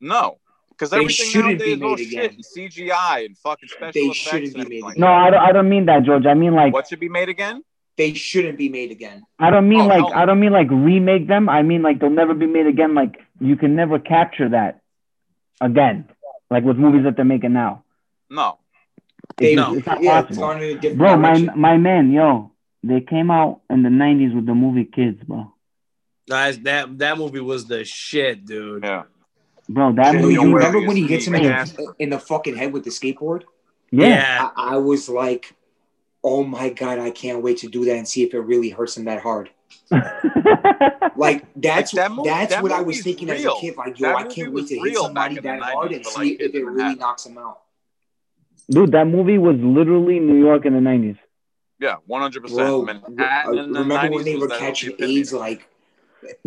E: no, because
D: They
E: everything
D: shouldn't be
E: nowadays is all
D: made
E: shit
D: again.
E: and CGI and fucking special
D: They
E: effects.
D: shouldn't be made
E: like
A: No. I don't. I don't mean that, George. I mean like.
E: What should be made again?
D: They shouldn't be made again.
A: I don't mean
E: Oh,
A: like.
E: no.
A: I don't mean like remake them. I mean like they'll never be made again. Like you can never capture that again. Like with movies that they're making now.
E: No.
D: They,
B: No.
A: it's not
D: yeah,
A: possible.
D: gone in a different
A: Bro, my
D: direction.
A: my man, yo, they came out in the '90s with the movie Kids, bro.
B: Guys, that that movie was the shit, dude.
E: Yeah.
A: Bro, that
D: Yo,
A: movie.
D: you remember when he
E: it's
D: hits him in
E: man.
D: the, in the fucking head with the skateboard?
A: Yeah.
D: I, I was like, oh my god, I can't wait to do that and see if it really hurts him that hard. [laughs] Like that's
E: that movie-
D: that's
E: that
D: what I was
E: movie's
D: thinking as a kid. Like, yo,
E: That
D: I can't wait to hit somebody
E: back
D: that hard and see
E: like,
D: if it really
E: Manhattan.
D: knocks him out.
A: Dude, that movie was literally New York in the '90s.
E: Yeah, 100%.
D: Bro,
E: Manhattan
D: uh,
E: in the
D: remember
E: 90s
D: when they were catching AIDS? Like,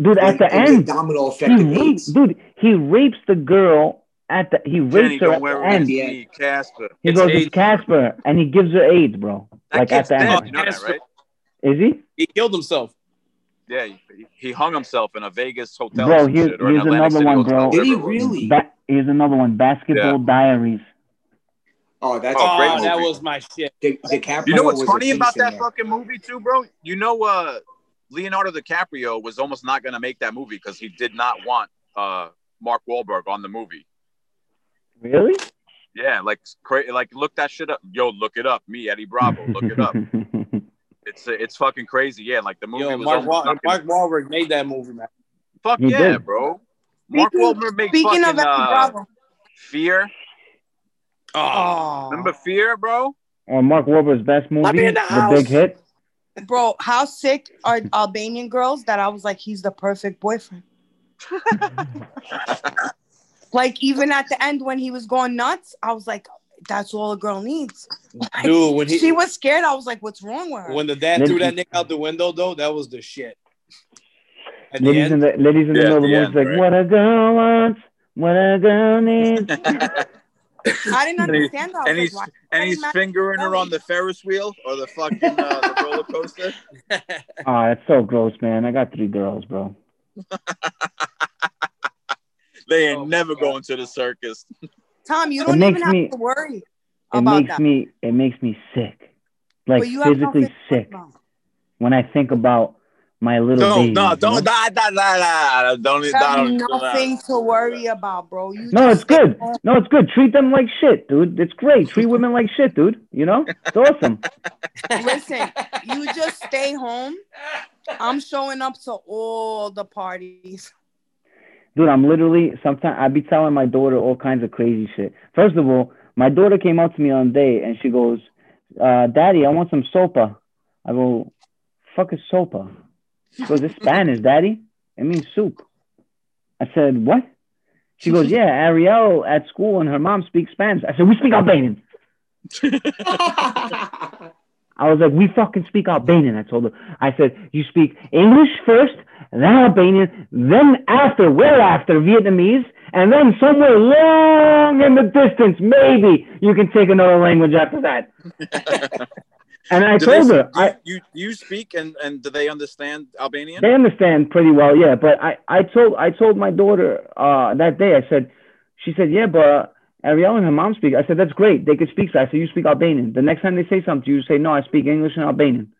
A: Dude, at the
D: it was a
A: end,
D: domino
A: he
D: effect of
A: rapes,
D: AIDS.
A: dude, he rapes the girl at the. He rapes
E: Jenny,
A: her
E: don't
A: at
E: wear
A: the end.
D: the
E: Casper.
A: He
B: It's
A: goes,
B: AIDS.
A: "It's Casper," and he gives her AIDS, bro.
E: That
A: like at the
E: dead.
A: end.
E: You know that, right?
A: Is he?
B: He killed himself.
E: Yeah, he, he hung himself in a Vegas hotel.
A: Bro, here-
E: shit, or an
A: here's another
E: City
A: one, bro.
D: Did he
E: whatever it was.
D: really?
A: Ba- here's another one. Basketball Diaries.
D: Oh, that's
E: Oh,
B: Oh,
E: great
B: that
E: movie.
B: was my shit.
D: Di- DiCaprio
E: You know what's funny about that
D: there.
E: fucking movie too, bro? You know, uh, Leonardo DiCaprio was almost not gonna make that movie because he did not want uh Mark Wahlberg on the movie.
A: Really?
E: Yeah, like cra- like look that shit up. Yo, look it up. Me, Eddie Bravo, look it up. [laughs] It's it's fucking crazy. Yeah, like the movie
B: Yo,
E: was
B: Mark,
E: almost
B: Wa-
E: gonna-
B: Mark Wahlberg made that movie, man.
E: Fuck
A: He
E: yeah,
A: did.
E: bro. Mark
F: Speaking,
E: Wahlberg made
F: speaking
E: fucking
F: of Eddie
E: uh,
F: Bravo.
E: Fear.
B: Oh,
E: Remember Fear, bro?
A: or Mark Wahlberg's best movie,
B: Let me in the
A: The. Big Hit.
F: Bro, how sick are Albanian girls that I was like, he's the perfect boyfriend. [laughs] like even at the end when he was going nuts, I was like, that's all a girl needs. Like,
B: Dude, when he
F: she was scared, I was like, what's wrong with her?
B: when the dad threw that nigga out the window though, that was the shit. At the
A: Ladies in the ladies in the
E: Yeah,
A: middle of the
E: the
A: movie,
E: end,
A: like
E: right?
A: what a girl wants, what a girl [laughs] needs. [laughs]
F: I didn't [laughs] understand that. I
E: and he's
F: like, why
E: and
F: Freddie
E: he's fingering her on the Ferris wheel or the fucking uh, the roller coaster. [laughs]
A: Oh, that's so gross, man. I got three girls, bro. [laughs]
E: They ain't
B: Oh,
E: never
B: God.
E: going to the circus.
F: Tom, you don't
A: makes
F: even have
A: me-
F: to worry
A: It
F: about
A: makes
F: that.
A: me it makes me sick. Like
F: but you have
A: physically
F: nothing
A: sick
F: about.
A: when I think about my little
E: Don't
A: baby.
E: no don't
A: know?
E: da, da, da, da, don't
F: You
E: don't don't-
F: nothing to worry about, bro. You
A: No, it's good.
F: home.
A: No, it's good. Treat them like shit, dude. It's great. Treat [laughs] women like shit, dude. You know? It's awesome.
F: Listen, you just stay home. I'm showing up to all the parties.
A: Dude, I'm literally sometimes I be telling my daughter all kinds of crazy shit. First of all, my daughter came up to me on a day and she goes, uh, Daddy, I want some sopa. I go, fuck is sopa? She goes, It's Spanish, Daddy. It means soup. I said, What? She goes, Yeah, Ariel at school and her mom speaks Spanish. I said, We speak Albanian. [laughs] I was like, we fucking speak Albanian. I told her. I said, you speak English first, then Albanian, then after, well after Vietnamese, and then somewhere long in the distance, maybe you can take another language after that. [laughs] And I
E: Do
A: told
E: do
A: her,
E: you,
A: I,
E: you you speak and and do they understand Albanian?
A: they understand pretty well, yeah. But I, I told I told my daughter uh, that day, I said, she said, yeah, but Ariel and her mom speak. I said, that's great. They could speak. So I said, you speak Albanian. The next time they say something you, you say, no, I speak English and Albanian.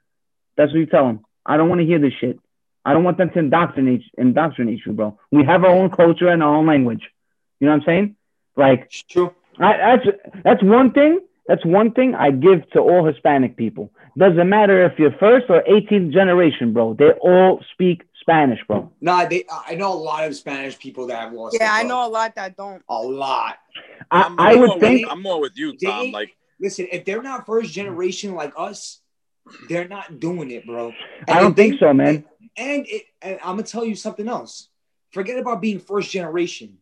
A: That's what you tell them. I don't want to hear this shit. I don't want them to indoctrinate indoctrinate you, bro. We have our own culture and our own language. You know what I'm saying? Like
D: True.
A: I, that's that's one thing. That's one thing I give to all Hispanic people. Doesn't matter if you're first or 18th generation, bro. They all speak Spanish, bro.
D: Nah, they. I know a lot of Spanish people that have lost.
F: Yeah,
D: it,
F: I know a lot that don't.
D: a lot.
A: I,
E: I'm,
A: I
E: I'm
A: would
E: more
A: think
E: With, I'm more with you, Tom.
D: They-
E: Like
D: Listen, if they're not first generation like us, they're not doing it, bro.
A: I don't
D: if they-
A: think so, man.
D: And, it, and I'm gonna tell you something else. Forget about being first generation.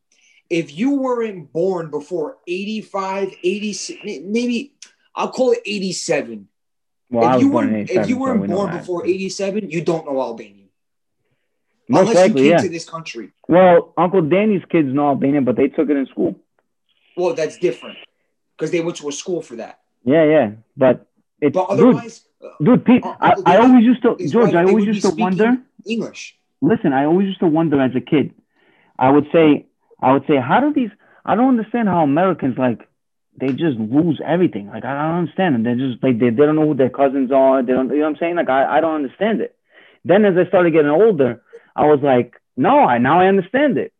D: If you weren't born before 85, 86, maybe I'll call it 87.
A: Well,
D: if you
A: born in
D: weren't,
A: 87,
D: if you weren't
A: we know
D: born
A: that.
D: before 87, you don't know Albanian.
A: Most
D: Unless
A: likely,
D: you came
A: yeah.
D: to this country.
A: Well, Uncle Danny's kids know Albanian, but they took it in school.
D: Well, that's different because they went to a school for that.
A: Yeah, yeah. But it's
D: But
A: dude,
D: otherwise, uh,
A: dude, Pete,
D: uh,
A: I, I always used to George, I always used to wonder.
D: English.
A: Listen, I always used to wonder as a kid. I would say, I would say, how do these? I don't understand how Americans like they just lose everything. Like I don't understand them. They're just like they, they don't know who their cousins are. They don't. You know what I'm saying? Like I, I don't understand it. Then as I started getting older, I was like, no, I now I understand it.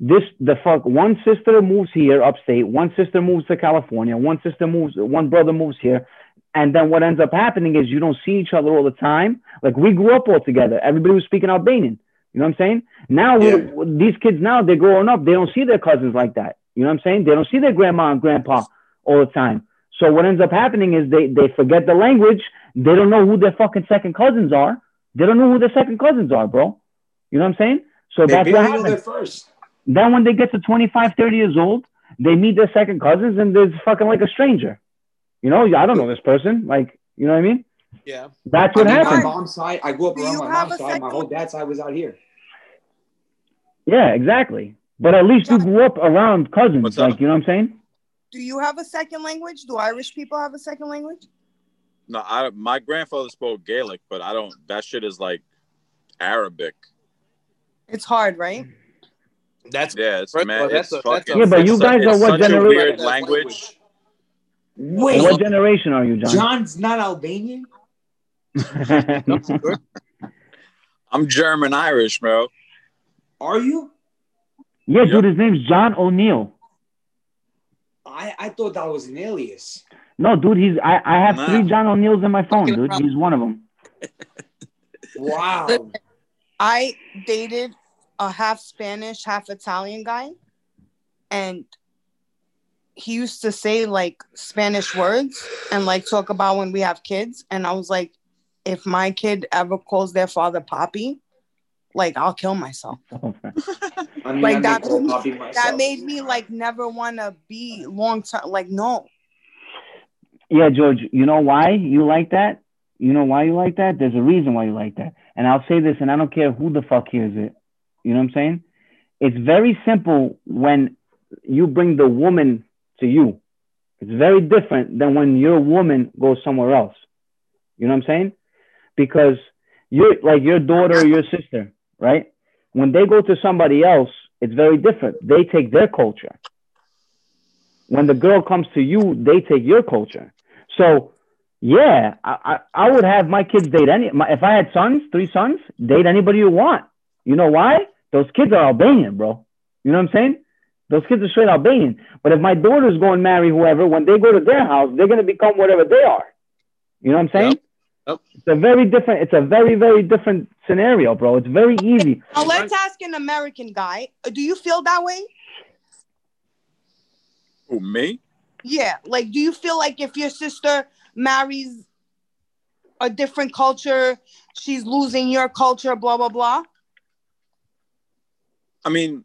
A: This the fuck. One sister moves here upstate. One sister moves to California. One sister moves. One brother moves here. And then what ends up happening is you don't see each other all the time. Like we grew up all together. Everybody was speaking Albanian. You know what I'm saying? Now we
D: Yeah.
A: these kids now they're growing up. They don't see their cousins like that. You know what I'm saying? They don't see their grandma and grandpa all the time. So what ends up happening is they they forget the language. They don't know who their fucking second cousins are. They don't know who their second cousins are, bro. You know what I'm saying? So
D: They
A: that's what
D: barely
A: happens.
D: first.
A: Then when they get to 25, 30 years old, they meet their second cousins and there's fucking like a stranger. You know, I don't know this person. Like, you know what I mean?
B: Yeah.
A: That's
D: I
A: what
D: mean, my
A: happens.
D: mom's side, I grew up
F: Do
D: around my mom's
F: a
D: side. My whole dad's side was out here.
A: Yeah, exactly. But at least you grew up around cousins.
E: What's
A: like,
E: up?
A: you know what I'm saying?
F: Do you have a second language? Do Irish people have a second language?
E: no, I my grandfather spoke Gaelic, but I don't. That shit is like Arabic.
F: It's hard, right?
B: That's
E: Yeah, it's
B: First of
E: man.
B: all, that's
E: it's
B: a- that's
E: fucking.
A: Yeah, but you guys
E: it's
A: are what generation?
E: weird language.
D: Wait,
A: What generation are you, John?
D: John's not Albanian? [laughs] [laughs]
E: I'm German Irish, bro.
D: Are you?
A: yeah, dude, his name's John O'Neill.
D: I, I thought that was an alias.
A: No, dude, he's I, I have
E: Nah.
A: three John O'Neills in my phone, dude. He's one of them.
D: Wow.
F: I dated a half Spanish, half Italian guy, and he used to say like Spanish words and like talk about when we have kids. And I was like, if my kid ever calls their father Poppy, like I'll kill myself. [laughs]
D: Oh, I mean,
F: Like
D: I
F: that
D: make all
F: made,
D: copy
F: that made me like never want to be long term. Like no,
A: Yeah, George, you know why you like that? You know why you like that? There's a reason why you like that. And I'll say this, and I don't care who the fuck hears it. You know what I'm saying? It's very simple when you bring the woman to you. It's very different than when your woman goes somewhere else. You know what I'm saying? Because you're like your daughter or your sister, right? When they go to somebody else, it's very different. They take their culture. When the girl comes to you, they take your culture. So, yeah, I, I, I would have my kids date any. My, if I had sons, three sons, date anybody you want. You know why? Those kids are Albanian, bro. You know what I'm saying? Those kids are straight Albanian. But if my daughters go and marry whoever, when they go to their house, they're gonna become whatever they are. You know what I'm saying?
E: Yep. Yep.
A: It's a very different. It's a very very different scenario, bro. It's very easy.
F: now let's ask an American guy. Do you feel that way?
E: Who me?
F: Yeah, like do you feel like if your sister marries a different culture, she's losing your culture, blah blah blah?
E: I mean,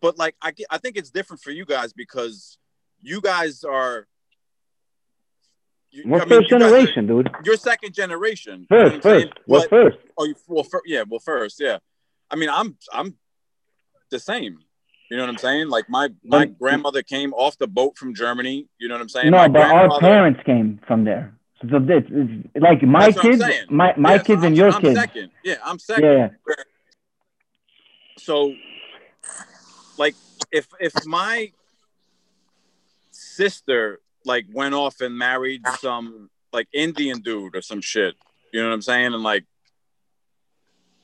E: but like I, I think it's different for you guys because you guys are. You,
A: We're
E: I mean,
A: first
E: you guys are-
A: generation, dude.
E: you're second generation. you know what
A: First,
E: saying?
A: first, we're
E: But-
A: first.
E: Oh, you, well, fir- yeah, well, first, yeah. I mean, I'm, I'm the same. You know what I'm saying? Like my my
A: But-
E: grandmother came off the boat from Germany. You know what I'm saying?
A: No,
E: my
A: but our
E: grandfather-
A: parents came from there. So this, it's like my
E: That's what I'm
A: kids,
E: saying.
A: my my
E: Yeah, so
A: kids and your
E: I'm
A: kids.
E: Second. Yeah, I'm second.
A: Yeah,
E: So, like, if if my sister like went off and married some like Indian dude or some shit, you know what I'm saying, and like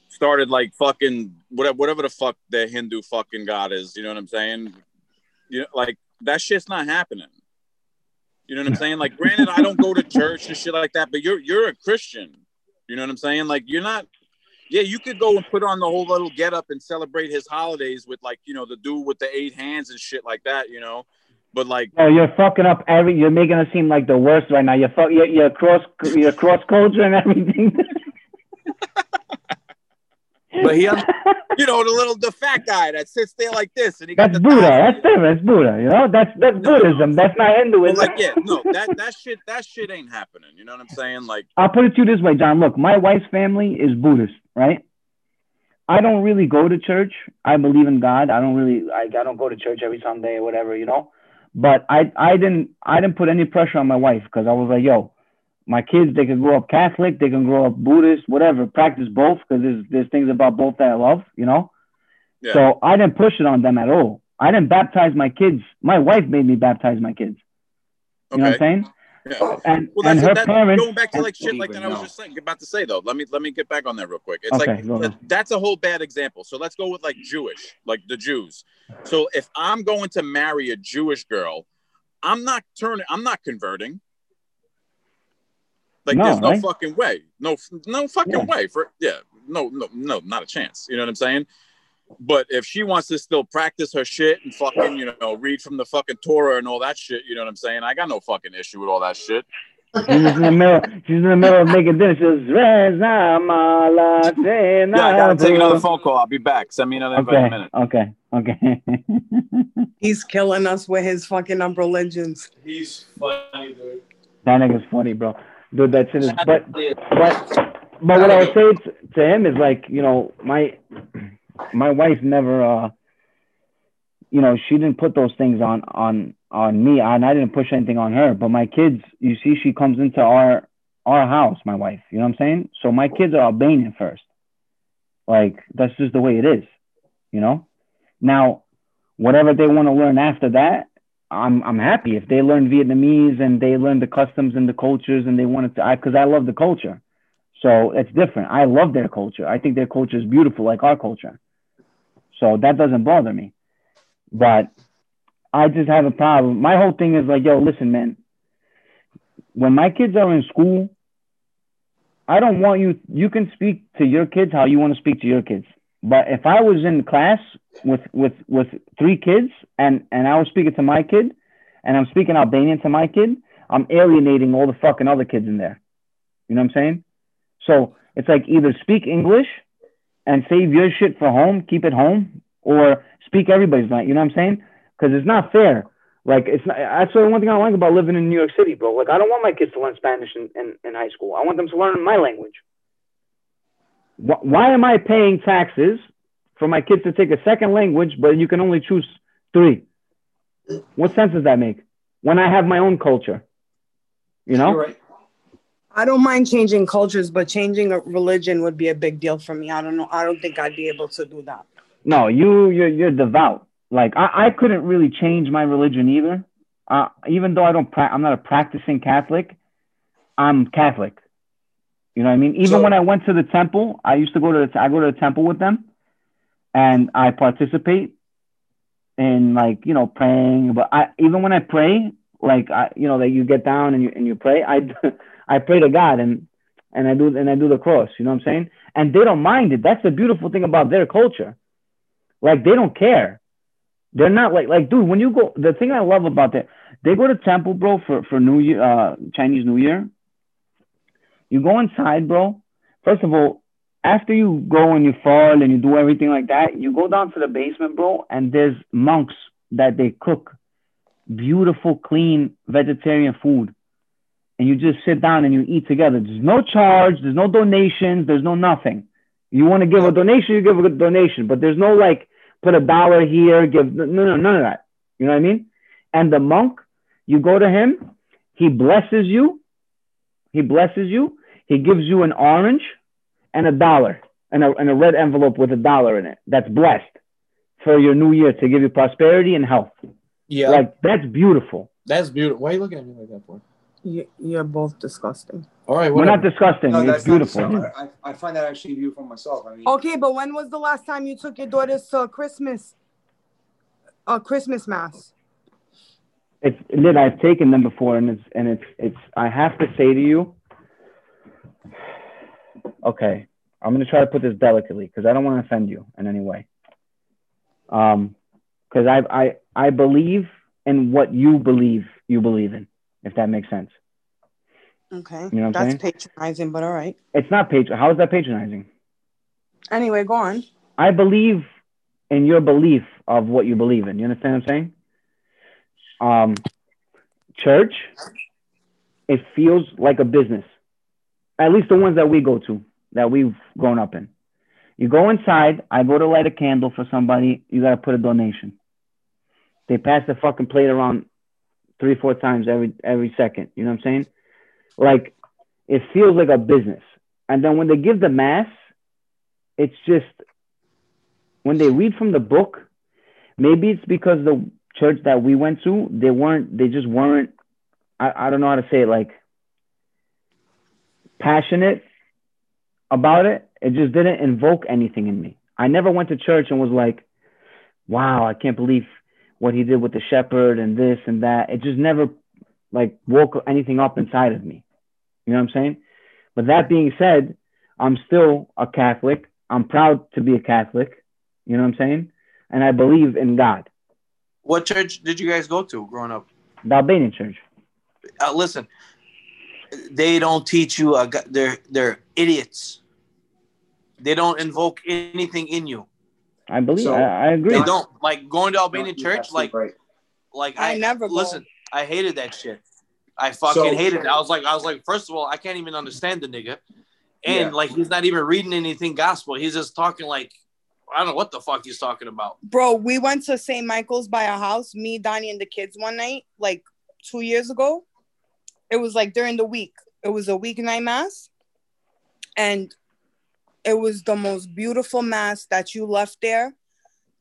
E: started like fucking whatever whatever the fuck their Hindu fucking god is, you know what I'm saying? You know, like that shit's not happening. You know what I'm saying? Like, granted, I don't go to church and shit like that, but you're you're a Christian. You know what I'm saying? Like, you're not. Yeah, you could go and put on the whole little get up and celebrate his holidays with like you know the dude with the eight hands and shit like that. You know, but like
A: Oh, you're fucking up every. You're making us seem like the worst right now. You're fuck. You're, you're cross. You're cross culture and everything. [laughs]
E: But he, you know, the little the fat guy that sits there like this, and he got
A: That's
E: the
A: Buddha.
E: thigh-
A: That's different. That's Buddha. You know. That's that's Buddhism. That's not Hinduism.
E: like, yeah, no, that that shit that shit ain't happening. You know what I'm saying? Like,
A: I'll put it to you this way, John. Look, my wife's family is Buddhist, right? I don't really go to church. I believe in God. I don't really. I, I don't go to church every Sunday or whatever, you know. But I I didn't I didn't put any pressure on my wife because I was like, yo, my kids they can grow up Catholic, they can grow up Buddhist, whatever. Practice both because there's there's things about both that I love, you know.
E: yeah,
A: So I didn't push it on them at all. I didn't baptize my kids. My wife made me baptize my kids. You know what I'm saying?
E: Yeah.
A: Oh, and
E: Well,
A: and
E: that's,
A: her
E: that's
A: parents.
E: going back to like shit like that. I was
D: even
E: just saying, about to say though. Let me let me get back on that real quick. It's
A: Okay,
E: like
A: go
E: that-
A: on.
E: that's a whole bad example. So let's go with like Jewish, like the Jews. So if I'm going to marry a Jewish girl, I'm not turning. I'm not converting. Like
A: No,
E: there's no
A: right?
E: fucking way. No, no fucking
A: Yeah.
E: way. For yeah, no, no, no, not a chance. You know what I'm saying? But if she wants to still practice her shit and fucking, you know, read from the fucking Torah and all that shit, you know what I'm saying? I got no fucking issue with all that shit.
A: She's in the middle. She's in the middle of making dinner. She goes, "Reza mala [laughs]
E: Yeah, I gotta take another
A: phone.
E: phone call. I'll be back. Send me another invite in a minute.
A: okay, okay. [laughs]
F: He's killing us with his fucking um, religions.
H: He's funny, dude.
A: that nigga's funny, bro. Dude, that shit is. But but but what I would say to, to him is like, you know, my my wife never, uh, you know, she didn't put those things on on on me, and I didn't push anything on her. But my kids, you see, she comes into our our house, my wife. You know what I'm saying? So my kids are Albanian first. Like that's just the way it is, you know. Now, whatever they want to learn after that, I'm I'm happy if they learn Vietnamese and they learn the customs and the cultures and they want to. I because I love the culture, so it's different. I love their culture. I think their culture is beautiful, like our culture. So that doesn't bother me, but I just have a problem. My whole thing is like, yo, listen, man. When my kids are in school, I don't want you. You can speak to your kids how you want to speak to your kids. But if I was in class with with with three kids and and I was speaking to my kid, and I'm speaking Albanian to my kid, I'm alienating all the fucking other kids in there. You know what I'm saying? So it's like either speak English and save your shit for home, keep it home, or speak everybody's language. You know what I'm saying? Because it's not fair. Like it's not, that's the one thing I like about living in New York City, bro. Like I don't want my kids to learn Spanish in, in, in high school. I want them to learn my language. Wh- Why am I paying taxes for my kids to take a second language, but you can only choose three? What sense does that make? When I have my own culture, you know?
D: Right.
F: I don't mind changing cultures, but changing a religion would be a big deal for me. I don't know. I don't think I'd be able to do that.
A: No, you you're you're devout. Like I, I couldn't really change my religion either. Uh, even though I don't pra- I'm not a practicing Catholic, I'm Catholic. You know what I mean? Even
D: So-
A: when I went to the temple, I used to go to the I go to the temple with them, and I participate in like you know praying. But I even when I pray, like I you know that you get down and you and you pray, I [laughs] I pray to God and and I do and I do the cross. You know what I'm saying? And they don't mind it. That's the beautiful thing about their culture. Like they don't care. They're not like like dude. When you go, the thing I love about that, they go to temple, bro, for for New Year, uh, Chinese New Year. You go inside, bro. First of all, after you go and you fall and you do everything like that, you go down to the basement, bro, and there's monks that they cook beautiful, clean vegetarian food. And you just sit down and you eat together. There's no charge, there's no donations, there's no nothing. You want to give a donation, you give a donation, but there's no like put a dollar here, give no, no, none of that. You know what I mean? And the monk, you go to him, he blesses you, he blesses you, he gives you an orange and a dollar and a, and a red envelope with a dollar in it. That's blessed for your new year to give you prosperity and health.
B: Yeah,
A: Like that's beautiful.
B: that's beautiful. Why are you looking at me like that for?
F: You, you're both disgusting.
B: All right,
A: We're not disgusting.
D: No,
A: it's
D: that's not
A: beautiful.
D: I, I find that actually beautiful myself. I mean,
F: Okay, but when was the last time you took your daughters to a Christmas, a Christmas mass?
A: It's lit. I've taken them before, and it's and it's it's. I have to say to you. Okay, I'm gonna try to put this delicately because I don't want to offend you in any way. Um, because I I I believe in what you believe you believe in, if that makes sense.
F: Okay,
A: You know
F: that's patronizing, but all right.
A: It's not patron. How is that patronizing?
F: Anyway, go on.
A: I believe in your belief of what you believe in. You understand what I'm saying? Um, church, it feels like a business. At least the ones that we go to, that we've grown up in. You go inside, I go to light a candle for somebody, you gotta put a donation. They pass the fucking plate around three, four times every every second. You know what I'm saying? Like it feels like a business. And then when they give the mass, it's just when they read from the book, maybe it's because the church that we went to, they weren't, they just weren't, I, I don't know how to say it, like passionate about it. It just didn't invoke anything in me. I never went to church and was like, wow, I can't believe what he did with the shepherd and this and that. It just never like woke anything up inside of me. You know what I'm saying? But that being said, I'm still a Catholic. I'm proud to be a Catholic. You know what I'm saying? And I believe in God.
B: What church did you guys go to growing up?
A: The Albanian church.
B: Uh, listen, they don't teach you. A, they're they're idiots. They don't invoke anything in you.
A: I believe.
D: So-
A: I, I agree.
B: They don't like going to Albanian
D: you're
B: church. Like
D: right.
B: like
F: I
B: I,
F: never go.
B: listen. I hated that shit. I fucking
D: So-
B: hated it. I was like, I was like, first of all, I can't even understand the nigga, and
D: Yeah.
B: like he's not even reading anything gospel. He's just talking like I don't know what the fuck he's talking about.
F: Bro, we went to St. Michael's by a house, me, Donnie, and the kids one night, like two years ago. It was like during the week. It was a weeknight mass. And it was the most beautiful mass that you left there.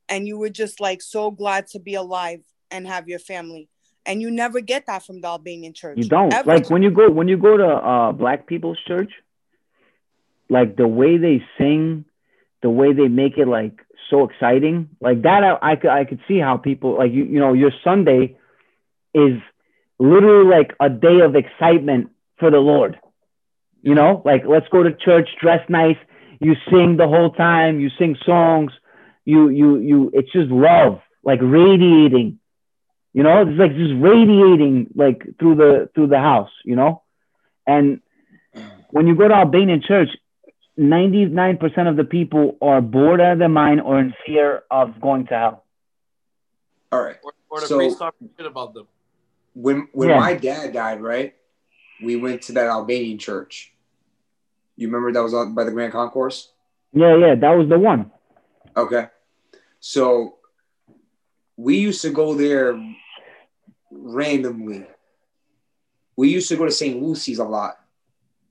F: And you were just like so glad to be alive and have your family. And you never get that from the Albanian church.
A: You don't
F: Ever.
A: like when you go when you go to uh, Black People's Church. Like the way they sing, the way they make it like so exciting, like that. I, I could I could see how people like you you know your Sunday is literally like a day of excitement for the Lord. You know, like let's go to church, dress nice. You sing the whole time. You sing songs. You you you. It's just love, like radiating. You know, it's like just radiating like through the through the house. You know, and when you go to Albanian church, 99% of the people are bored out of their mind or in fear of going to hell.
D: All right.
B: Or, or
D: So-
B: shit about them.
D: When when
A: Yeah.
D: my dad died, right? We went to that Albanian church. You remember that was out by the Grand Concourse?
A: Yeah, yeah, that was the one.
D: Okay. So we used to go there randomly. We used to go to St. Lucy's a lot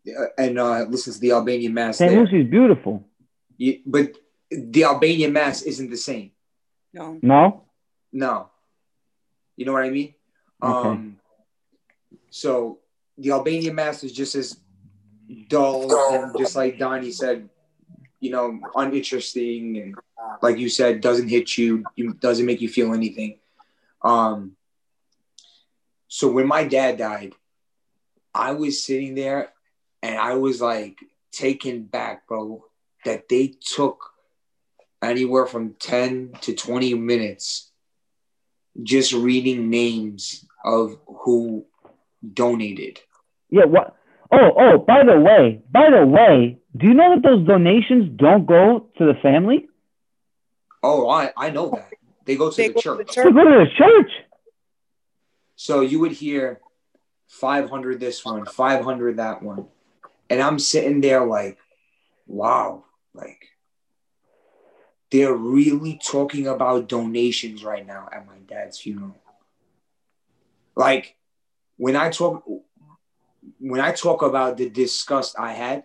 D: uh, and uh, listen to the Albanian Mass
A: St.
D: there.
A: Lucy's beautiful.
D: You- but the Albanian Mass isn't the same.
F: No.
A: No?
D: No. You know what I mean?
A: Okay.
D: Um, so the Albanian Mass is just as dull and just like Donnie said, you know, uninteresting and like you said, doesn't hit you, you doesn't make you feel anything. Um, so when my dad died, I was sitting there and I was like taken back, bro, that they took anywhere from 10 to 20 minutes just reading names of who donated.
A: Yeah, what? Oh, oh, by the way, by the way, do you know that those donations don't go to the family?
D: Oh, I, I know that. They go to
F: They
D: the
F: go to the
D: church.
A: They go to the church.
D: So you would hear 500 this one, 500 that one. And I'm sitting there like, wow, like they're really talking about donations right now at my dad's funeral. Like when I talk when I talk about the disgust I had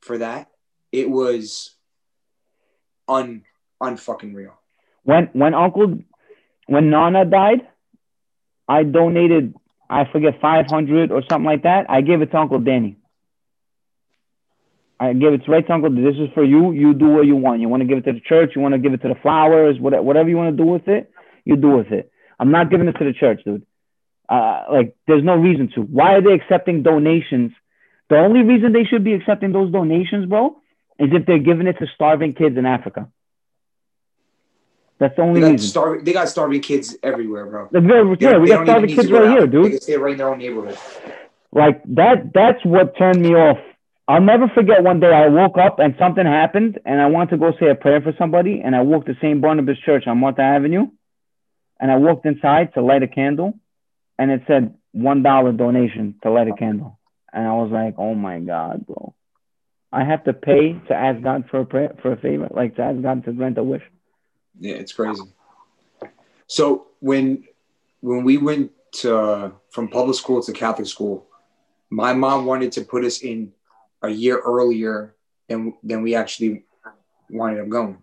D: for that, it was un unfucking real.
A: When when Uncle, when Nana died, I donated, I forget, 500 or something like that. I gave it to Uncle Danny. I gave it to right to Uncle. This is for you. You do what you want. You want to give it to the church. You want to give it to the flowers. Whatever you want to do with it, you do with it. I'm not giving it to the church, dude. Uh, like, there's no reason to. Why are they accepting donations? The only reason they should be accepting those donations, bro, is if they're giving it to starving kids in Africa. That's the
D: They
A: only
D: got,
A: reason.
D: starving, they got starving kids everywhere, bro. They-
A: yeah, we got starving kids right
D: out.
A: here,
D: They
A: dude.
D: can stay right in their own neighborhood.
A: Like that. That's what turned me off. I'll never forget one day I woke up and something happened, and I wanted to go say a prayer for somebody, and I walked to St. Barnabas Church on Martha Avenue, and I walked inside to light a candle, and it said one dollar donation to light a candle, and I was like, oh my god, bro, I have to pay to ask God for a prayer for a favor, like to ask God to grant a wish.
D: Yeah, it's crazy. So when when we went to from public school to Catholic school, my mom wanted to put us in a year earlier than than we actually wanted up going.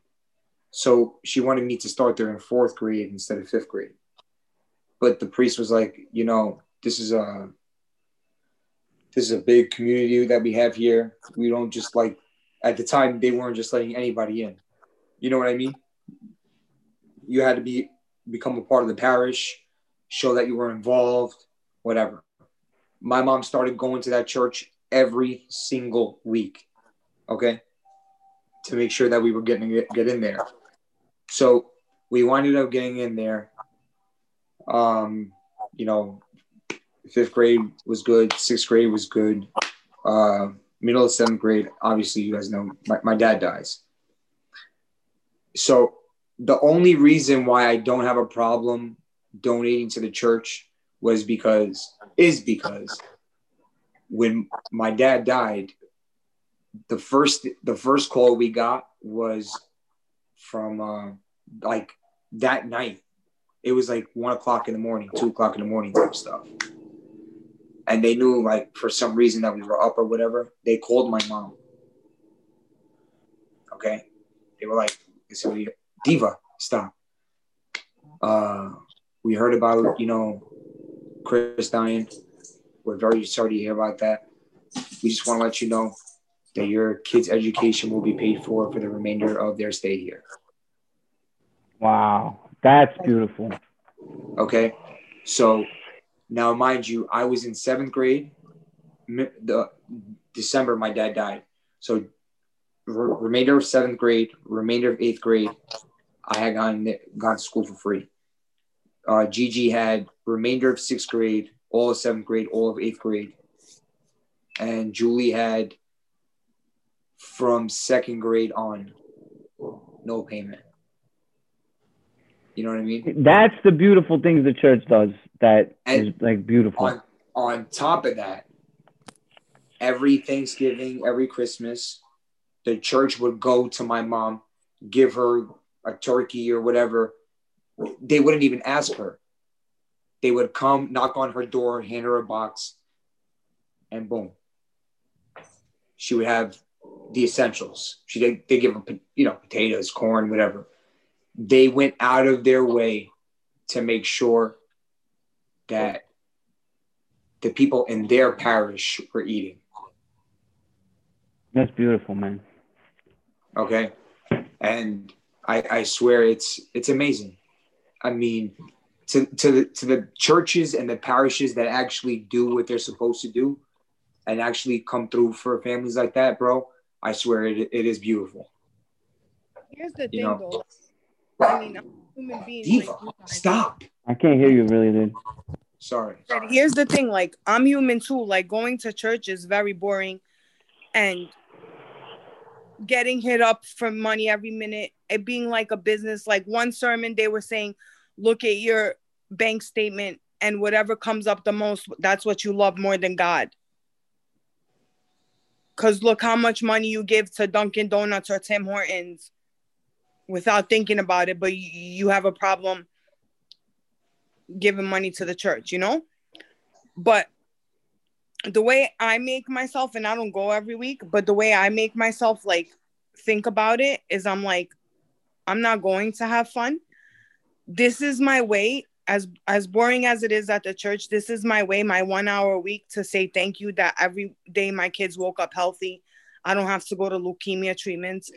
D: So she wanted me to start there in fourth grade instead of fifth grade. But the priest was like, you know, this is a this is a big community that we have here. We don't just like at the time they weren't just letting anybody in. You know what I mean? You had to be become a part of the parish, show that you were involved, whatever. My mom started going to that church every single week, okay, to make sure that we were getting get, in there. So we winded up getting in there. Um, you know, fifth grade was good, sixth grade was good. Uh, middle of seventh grade, obviously, you guys know my, my dad dies. So the only reason why I don't have a problem donating to the church was because is because when my dad died, the first the first call we got was from uh, like that night. It was like one o'clock in the morning, two o'clock in the morning type stuff. And they knew like for some reason that we were up or whatever. They called my mom. Okay. They were like, so we, Diva, stop. Uh, we heard about, you know, Chris dying. We're very sorry to hear about that. We just want to let you know that your kids' education will be paid for for the remainder of their stay here.
A: Wow, that's beautiful.
D: Okay. So now, mind you, I was in seventh grade. The December, my dad died. So re- remainder of seventh grade, remainder of eighth grade, I had gone gone to school for free. Uh, Gigi had remainder of sixth grade, all of seventh grade, all of eighth grade, and Julie had from second grade on no payment. You know what I mean?
A: That's the beautiful things the church does. That is
D: And
A: like beautiful.
D: on on top of that, every Thanksgiving, every Christmas, the church would go to my mom, give her a turkey or whatever. They wouldn't even ask her. They would come, knock on her door, hand her a box, and boom. She would have the essentials. She they give her you know potatoes, corn, whatever. They went out of their way to make sure that the people in their parish were eating.
A: That's beautiful, man.
D: Okay. And I, I swear it's it's amazing. I mean, to to the to the churches and the parishes that actually do what they're supposed to do and actually come through for families like that, bro, I swear it, it is beautiful.
F: Here's the thing,
D: know.
F: though. I mean, I'm a human being.
D: Diva,
F: like
D: stop.
A: I can't hear you really, dude.
D: Sorry.
F: But here's the thing like i'm human too like going to church is very boring and getting hit up for money every minute it being like a business like one sermon they were saying look at your bank statement and whatever comes up the most that's what you love more than god because look how much money you give to dunkin donuts or tim hortons without thinking about it but you, have a problem giving money to the church, you know? But the way I make myself, and I don't go every week, but the way I make myself like think about it is I'm like, I'm not going to have fun. This is my way, as as boring as it is at the church, this is my way, my one hour a week to say thank you that every day my kids woke up healthy. I don't have to go to leukemia treatments,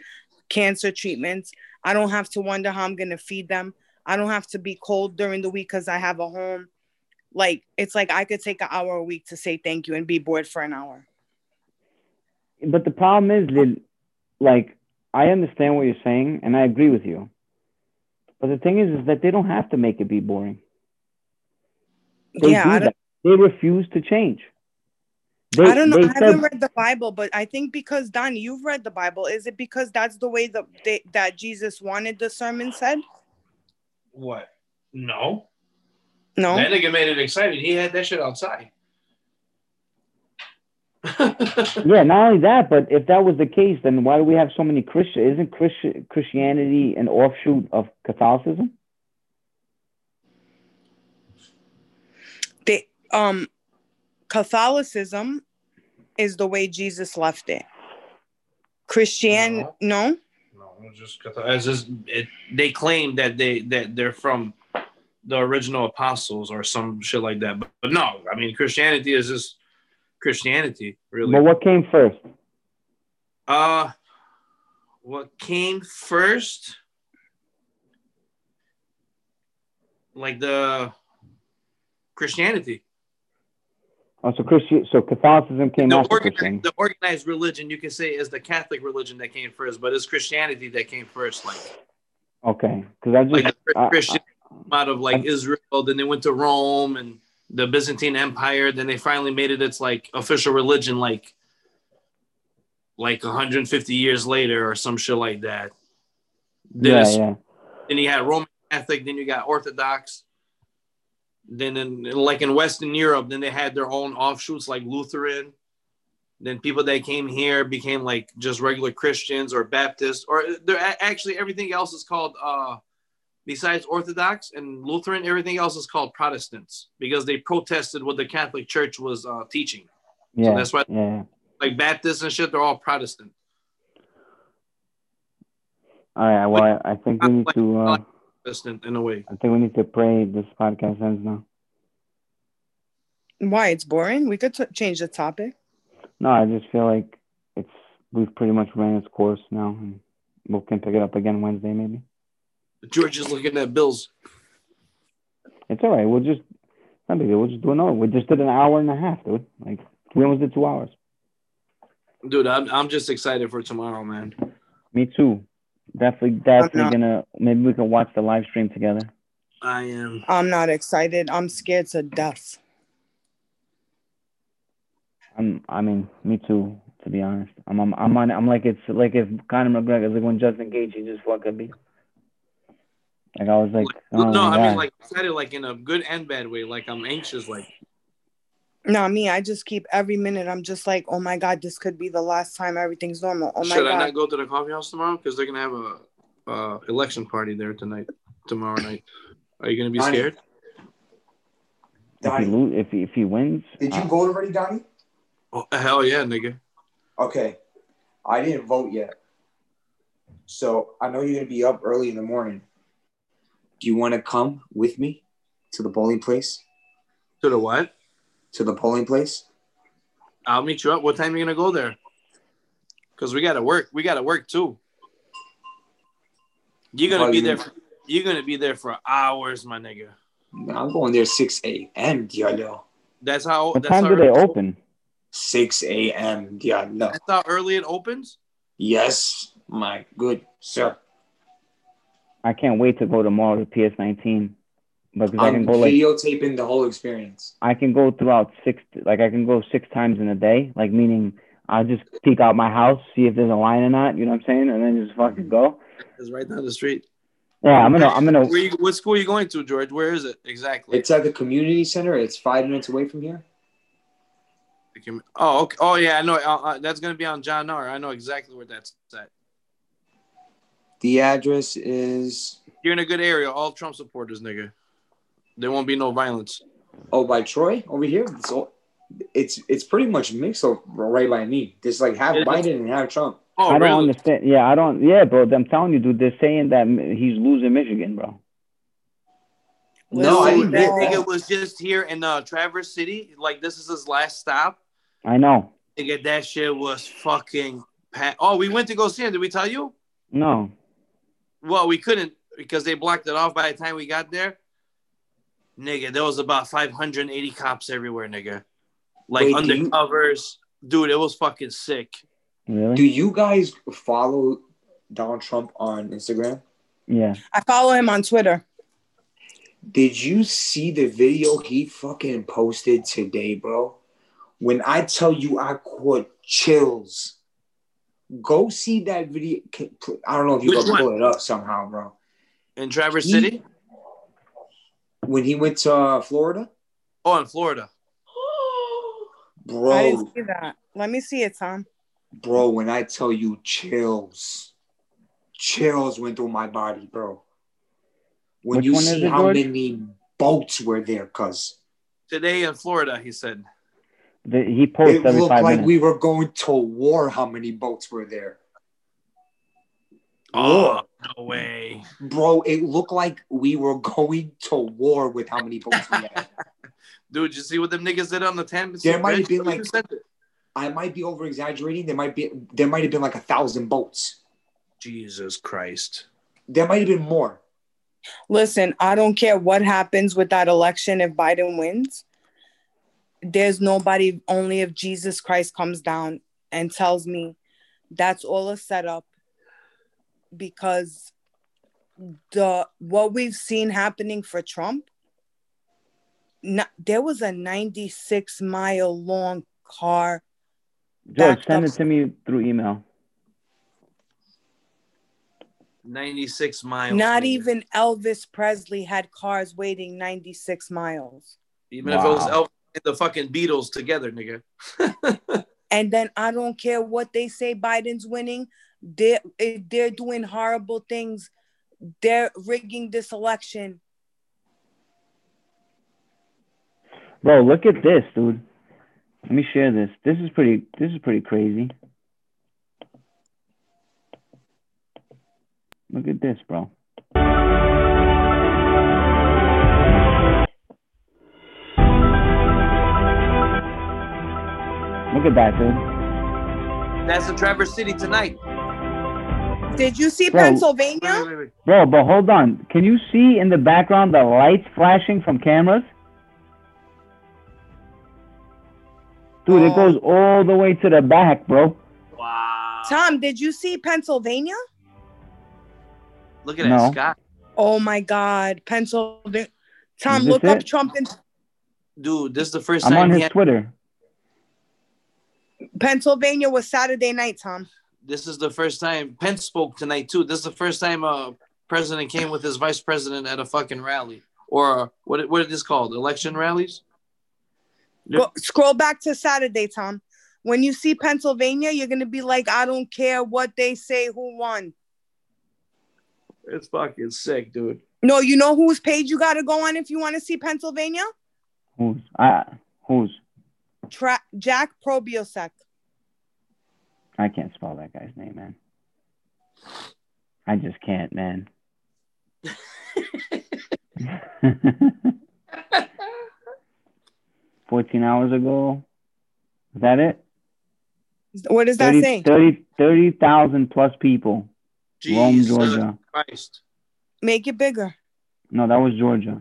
F: cancer treatments. I don't have to wonder how I'm gonna feed them. I don't have to be cold during the week because I have a home. Like it's like I could take an hour a week to say thank you and be bored for an hour.
A: But the problem is that, like, I understand what you're saying, and I agree with you. But the thing is, is that they don't have to make it be boring. They
F: yeah,
A: do
F: I don't.
A: They refuse to change. They,
F: I don't know.
A: they
F: I haven't read the Bible, but I think because Don, you've read the Bible. Is it because that's the way that they, that Jesus wanted the sermon said?
B: What? No.
F: No.
B: That nigga made it exciting. He had that shit outside. [laughs]
A: yeah, not only that, but if that was the case, then why do we have so many Christian? Isn't Christian Christianity an offshoot of Catholicism?
F: They um Catholicism is the way Jesus left it. Christian
B: No.
F: no?
B: No, it's just as is, it, they claim that they that they're from the original apostles or some shit like that. But, but no, I mean Christianity is just Christianity, really.
A: But what came first?
B: Uh, what came first? Like the Christianity,
A: Oh, so Christian, so Catholicism came
B: the,
A: after
B: organized, the organized religion, you can say, is the Catholic religion that came first, but it's Christianity that came first. Like,
A: Okay, because I just
B: like the
A: I-
B: Christian out of like Israel, then they went to Rome and the Byzantine Empire. Then they finally made it its like official religion, like like 150 years later or some shit like that. Then
A: yeah, yeah.
B: then you had Roman Catholic, then you got Orthodox. Then in like in Western Europe, then they had their own offshoots like Lutheran. Then people that came here became like just regular Christians or Baptists, or they're actually everything else is called uh besides Orthodox and Lutheran, everything else is called Protestants because they protested what the Catholic Church was uh, teaching.
A: Yeah,
B: that's why-
A: yeah.
B: Like Baptists and shit, they're all Protestant.
A: All right. Well, I, I think we need to. Uh,
B: Protestant in a way.
A: I think we need to pray. This podcast ends now.
F: Why? It's boring. We could t- change the topic.
A: No, I just feel like it's we've pretty much ran its course now, and we can pick it up again Wednesday maybe.
B: George is looking at bills.
A: It's all right. We'll just not big. We'll just do another. We just did an hour and a half, dude. Like we almost did two hours.
B: Dude, I'm, I'm just excited for tomorrow, man.
A: Me too. Definitely, definitely
F: not.
A: gonna. Maybe we can watch the live stream together.
B: I am.
F: I'm not excited. I'm scared to death.
A: I'm. I mean, me too. To be honest, I'm. I'm. I'm on. I'm like it's like if Conor McGregor, is like when Justin Gaethje just fucking me. Like I was like, oh
B: no,
A: my
B: I mean
A: God.
B: like excited, like in a good and bad way. Like I'm anxious, like
F: No, me, I just keep every minute. I'm just like, oh my god, this could be the last time everything's normal. Oh my god.
B: should I
F: god.
B: not go to the coffee house tomorrow? Because they're gonna have a uh, election party there tonight, tomorrow night. Are you gonna be
D: Donnie.
B: scared?
A: if he
D: Donnie,
A: lo- if he, if he wins,
D: did you
A: uh,
D: vote already, Donnie?
B: Oh hell yeah, nigga.
D: Okay. I didn't vote yet. So I know you're gonna be up early in the morning. Do you want to come with me to the bowling place?
B: To the what?
D: To the polling place?
B: I'll meet you up. What time are you gonna go there? Because we gotta work. We gotta work too. You're gonna be
D: you-
B: there. For, you're gonna be there for hours, my nigga.
D: I'm going there 6 a.m. Diallo.
B: That's how.
A: what
B: that's
A: time
B: how
A: do they open?
D: 6 a.m. Diallo.
B: That's how early it opens.
D: Yes, my good sir.
A: I can't wait to go tomorrow to PS19 because I
D: I'm
A: can go like
D: videotaping the whole experience.
A: I can go throughout six like I can go six times in a day. Like meaning I'll just peek out my house, see if there's a line or not. You know what I'm saying, and then just fucking go.
B: It's right down the street.
A: Yeah, I'm gonna I'm gonna
B: Where you, what school are you going to, George? Where is it exactly?
D: It's at the community center. It's five minutes away from here.
B: Oh, okay. Oh, yeah. I know. Uh, uh, that's gonna be on John R. I know exactly where that's at.
D: The address is
B: You're in a good area. All Trump supporters, nigga. There won't be no violence.
D: oh by Troy over here. So it's it's pretty much mixed up right by me. There's like half
B: It is.
D: Biden and half Trump.
B: Oh,
A: I don't
B: really?
A: understand. Yeah, I don't. Yeah, bro. I'm telling you, dude. They're saying that he's losing Michigan, bro.
D: No, I
F: Listen,
D: didn't hear
F: bro.
B: That
D: that.
B: nigga was just here in uh, Traverse City. Like this is his last stop.
A: I know.
B: Nigga, that shit was fucking. Pa- oh, we went to go see him. Did we tell you?
A: No.
B: Well, we couldn't because they blocked it off by the time we got there. Nigga, there was about 580 cops everywhere, nigga. Like
D: Wait, do you-
B: undercovers. Dude, it was fucking sick.
A: Really?
D: Do you guys follow Donald Trump on Instagram?
A: yeah.
F: I follow him on Twitter.
D: Did you see the video he fucking posted today, bro? When I tell you I caught chills, go see that video. I don't know if you
B: Which
D: can pull it up somehow, bro.
B: In Traverse
D: He-
B: City?
D: When he went to uh, Florida,
B: Oh, in Florida. [gasps]
F: I
D: bro,
F: didn't see that. Let me see it, Tom.
D: bro. When I tell you chills, chills went through my body, bro. When
A: Which
D: you see
A: it,
D: how
A: George?
D: many boats were there, cuz
B: Today in Florida, he said.
A: The, he posts
D: it looked like
A: minutes.
D: we were going to war. How many boats were there?
B: Oh, no way.
D: Bro, it looked like we were going to war with how many boats we had. [laughs]
B: Dude, you see what them niggas did on the Tampa
D: There might have been, like-
B: Who said it?
D: I might be over exaggerating. There might be there might have been like a thousand boats.
B: Jesus Christ.
D: There might have been more.
F: Listen, I don't care what happens with that election if Biden wins. There's nobody, only if Jesus Christ comes down and tells me that's all a setup because the what we've seen happening for Trump, no, there was a 96 mile long car.
A: George, send
F: up-
A: it to me through email.
B: 96 miles.
F: Not
B: nigga.
F: even Elvis Presley had cars waiting 96 miles.
B: Even if it was Elvis and the fucking Beatles together, nigga. [laughs]
F: And then I don't care what they say Biden's winning. They're, eh, they're doing horrible things. They're rigging this election.
A: Bro, look at this, dude. Let me share this. This is pretty. This is pretty crazy. Look at this, bro. Look at that, dude.
B: That's in Traverse City tonight.
F: Did you see
A: Bro.
F: Pennsylvania?
B: wait, wait, wait.
A: Bro, but hold on. Can you see in the background the lights flashing from cameras? Dude, it
F: Oh.
A: goes all the way to the back, bro.
B: Wow.
F: Tom, did you see Pennsylvania?
B: Look at
A: No.
B: that sky.
F: Oh my God, Pennsylvania. Tom,
A: Is this
F: look up
A: it?
F: Trump and
B: Dude, this is the first
A: I'm
B: time
A: on
B: he
A: his
B: had,
A: Twitter.
F: Pennsylvania was Saturday night, Tom.
B: This is the first time Pence spoke tonight too. This is the first time a president came with his vice president at a fucking rally or what? What is this called? Election rallies?
F: Go, scroll back to Saturday, Tom. When you see Pennsylvania, you're gonna be like, I don't care what they say, who won.
B: It's fucking sick, dude.
F: No, you know whose page you gotta go on if you want to see Pennsylvania?
A: Who's? I, who's?
F: Tra- Jack Posobiec.
A: I can't spell that guy's name, man. I just can't, man. [laughs] 14 hours ago. Is that it?
F: What does that
A: 30
F: say?
A: 30 30,000 plus people. Rome, Georgia.
B: Christ.
F: Make it bigger.
A: No, that was Georgia.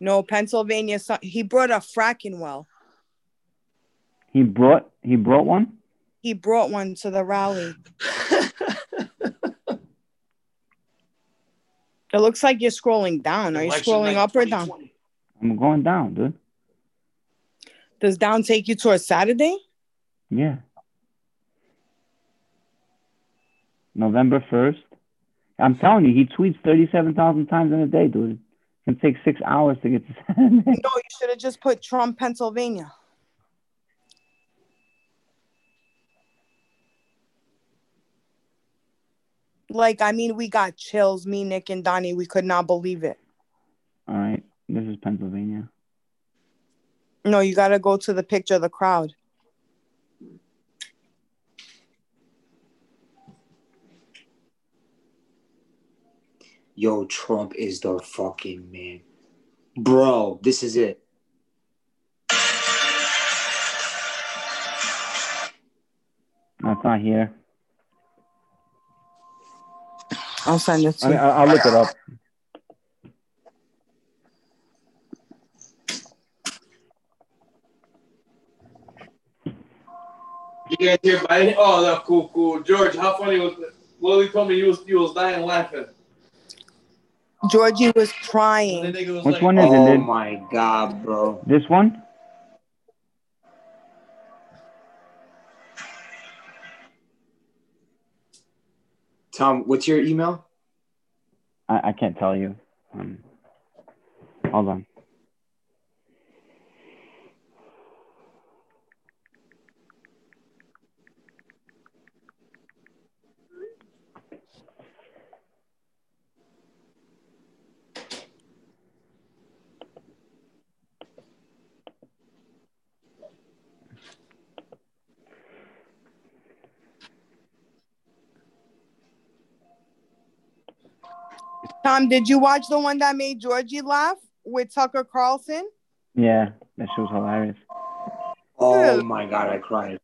F: No, Pennsylvania. He brought a fracking well.
A: He brought he brought one?
F: He brought one to the rally. [laughs] It looks like you're scrolling down. Are you
B: Election
F: scrolling
B: night
F: up or down?
B: 2020.
A: I'm going down, dude.
F: Does down take you towards Saturday?
A: Yeah. November 1st. I'm telling you, he tweets 37,000 times in a day, dude. It can take six hours to get to [laughs] Saturday.
F: No, you should have just put Trump, Pennsylvania. Like, I mean, we got chills, me, Nick, and Donnie. We could not believe it.
A: All right. This is Pennsylvania.
F: No, you got to go to the picture of the crowd.
D: Yo, Trump is the fucking man. Bro, this is it.
A: No, it's not here.
F: I'll send it to
A: I
F: you.
A: mean, I'll, I'll look it up.
B: You guys hear by Oh, that's cool, cool. George, how funny was it? Lily told me you was you was dying laughing.
F: Georgie was crying.
B: was
A: Which
B: like,
A: one is it,
D: Oh my god, bro.
A: This one?
D: Tom, what's your email?
A: I, I can't tell you. Um, hold on.
F: Tom, did you watch the one that made Georgie laugh with Tucker Carlson?
A: Yeah, that show's hilarious.
D: Oh my god, I cried.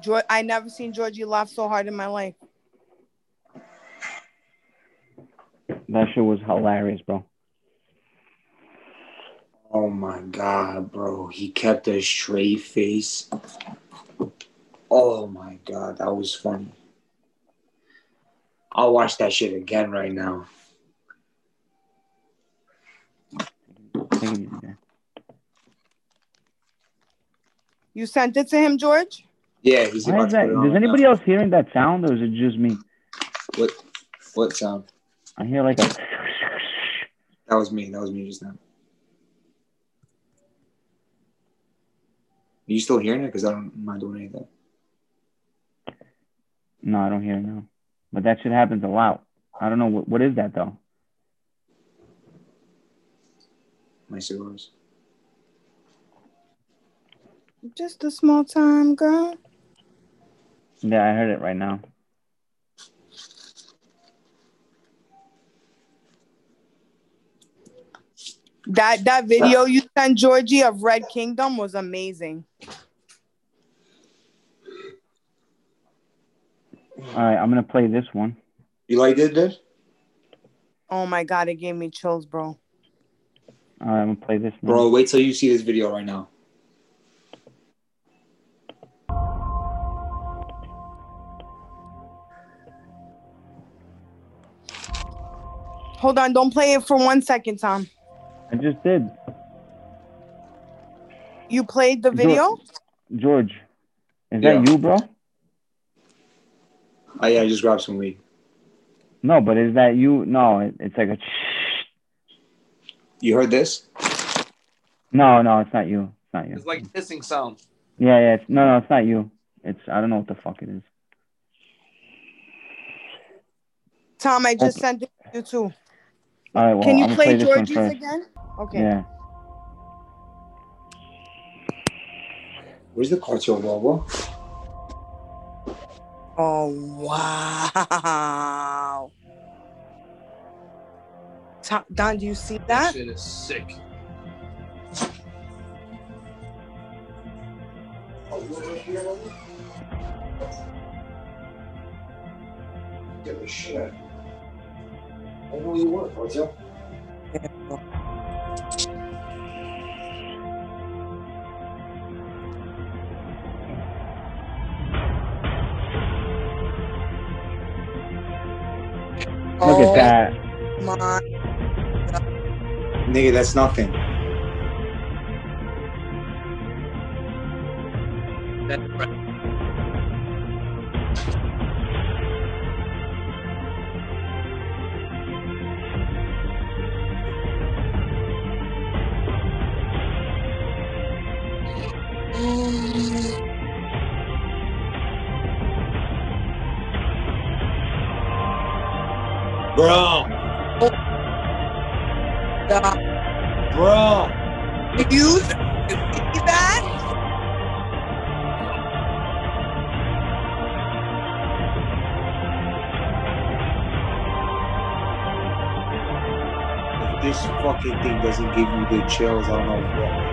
F: Geor- I never seen Georgie laugh so hard in my life.
A: That show was hilarious, bro.
D: Oh my god, bro. He kept a straight face. Oh my god, that was funny. I'll watch that shit again right now.
A: Take it easy, man.
F: You sent it to him, George?
D: Yeah, he's
A: Why
D: about
A: is
D: to
A: that?
D: put it on right
A: anybody
D: now.
A: else hearing that sound, or is it just me?
D: What what sound?
A: I hear like a.
D: That was me. That was me just now. Are you still hearing it? Because I don't I'm doing anything.
A: No, I don't hear it now. But that shit happens a lot. I don't know what what is that though.
D: My cigars.
F: Just a small time, girl.
A: Yeah, I heard it right now.
F: That that video you sent Georgie of Red Kingdom was amazing.
A: All right, I'm gonna play this one.
D: You like it, dude?
F: Oh my god, it gave me chills, bro.
A: All right, I'm gonna play this. Now.
D: Bro, wait till you see this video right now.
F: Hold on, don't play it for one second, Tom.
A: I just did.
F: You played the
A: George-
F: video?
A: George, is
D: Yeah.
A: that you, bro?
D: Oh yeah, I just grabbed some weed.
A: No, but is that you? No, it, it's like a.
D: You heard this?
A: No, no, it's not you. It's not you.
B: It's like hissing sound.
A: Yeah, yeah. It's, no, no, it's not you. It's I don't know what the fuck it is.
F: Tom, I just
A: Okay.
F: sent it to you too.
A: All right, well,
F: Can you
A: I'm gonna
F: play,
A: this
F: Georgie's again? Okay.
A: Yeah.
D: Where's the cartel logo?
F: Oh [laughs] wow. Tom, Don, do you see
B: That
F: that?
B: shit is sick.
D: Give a shit. I know you work, cartel.
A: Look
F: Oh,
A: at that.
F: My,
D: Nigga, that's nothing. Chills, I don't know what.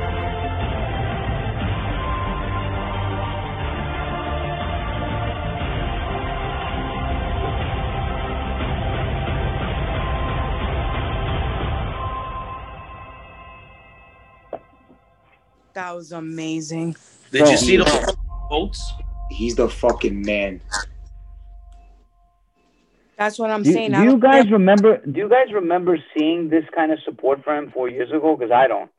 F: That was amazing.
B: Did
A: Bro.
B: you see the votes?
D: He's the fucking man.
F: That's what I'm
A: Do,
F: saying.
A: do you guys
F: care.
A: remember? Do you guys remember seeing this kind of support for him four years ago? Because I don't.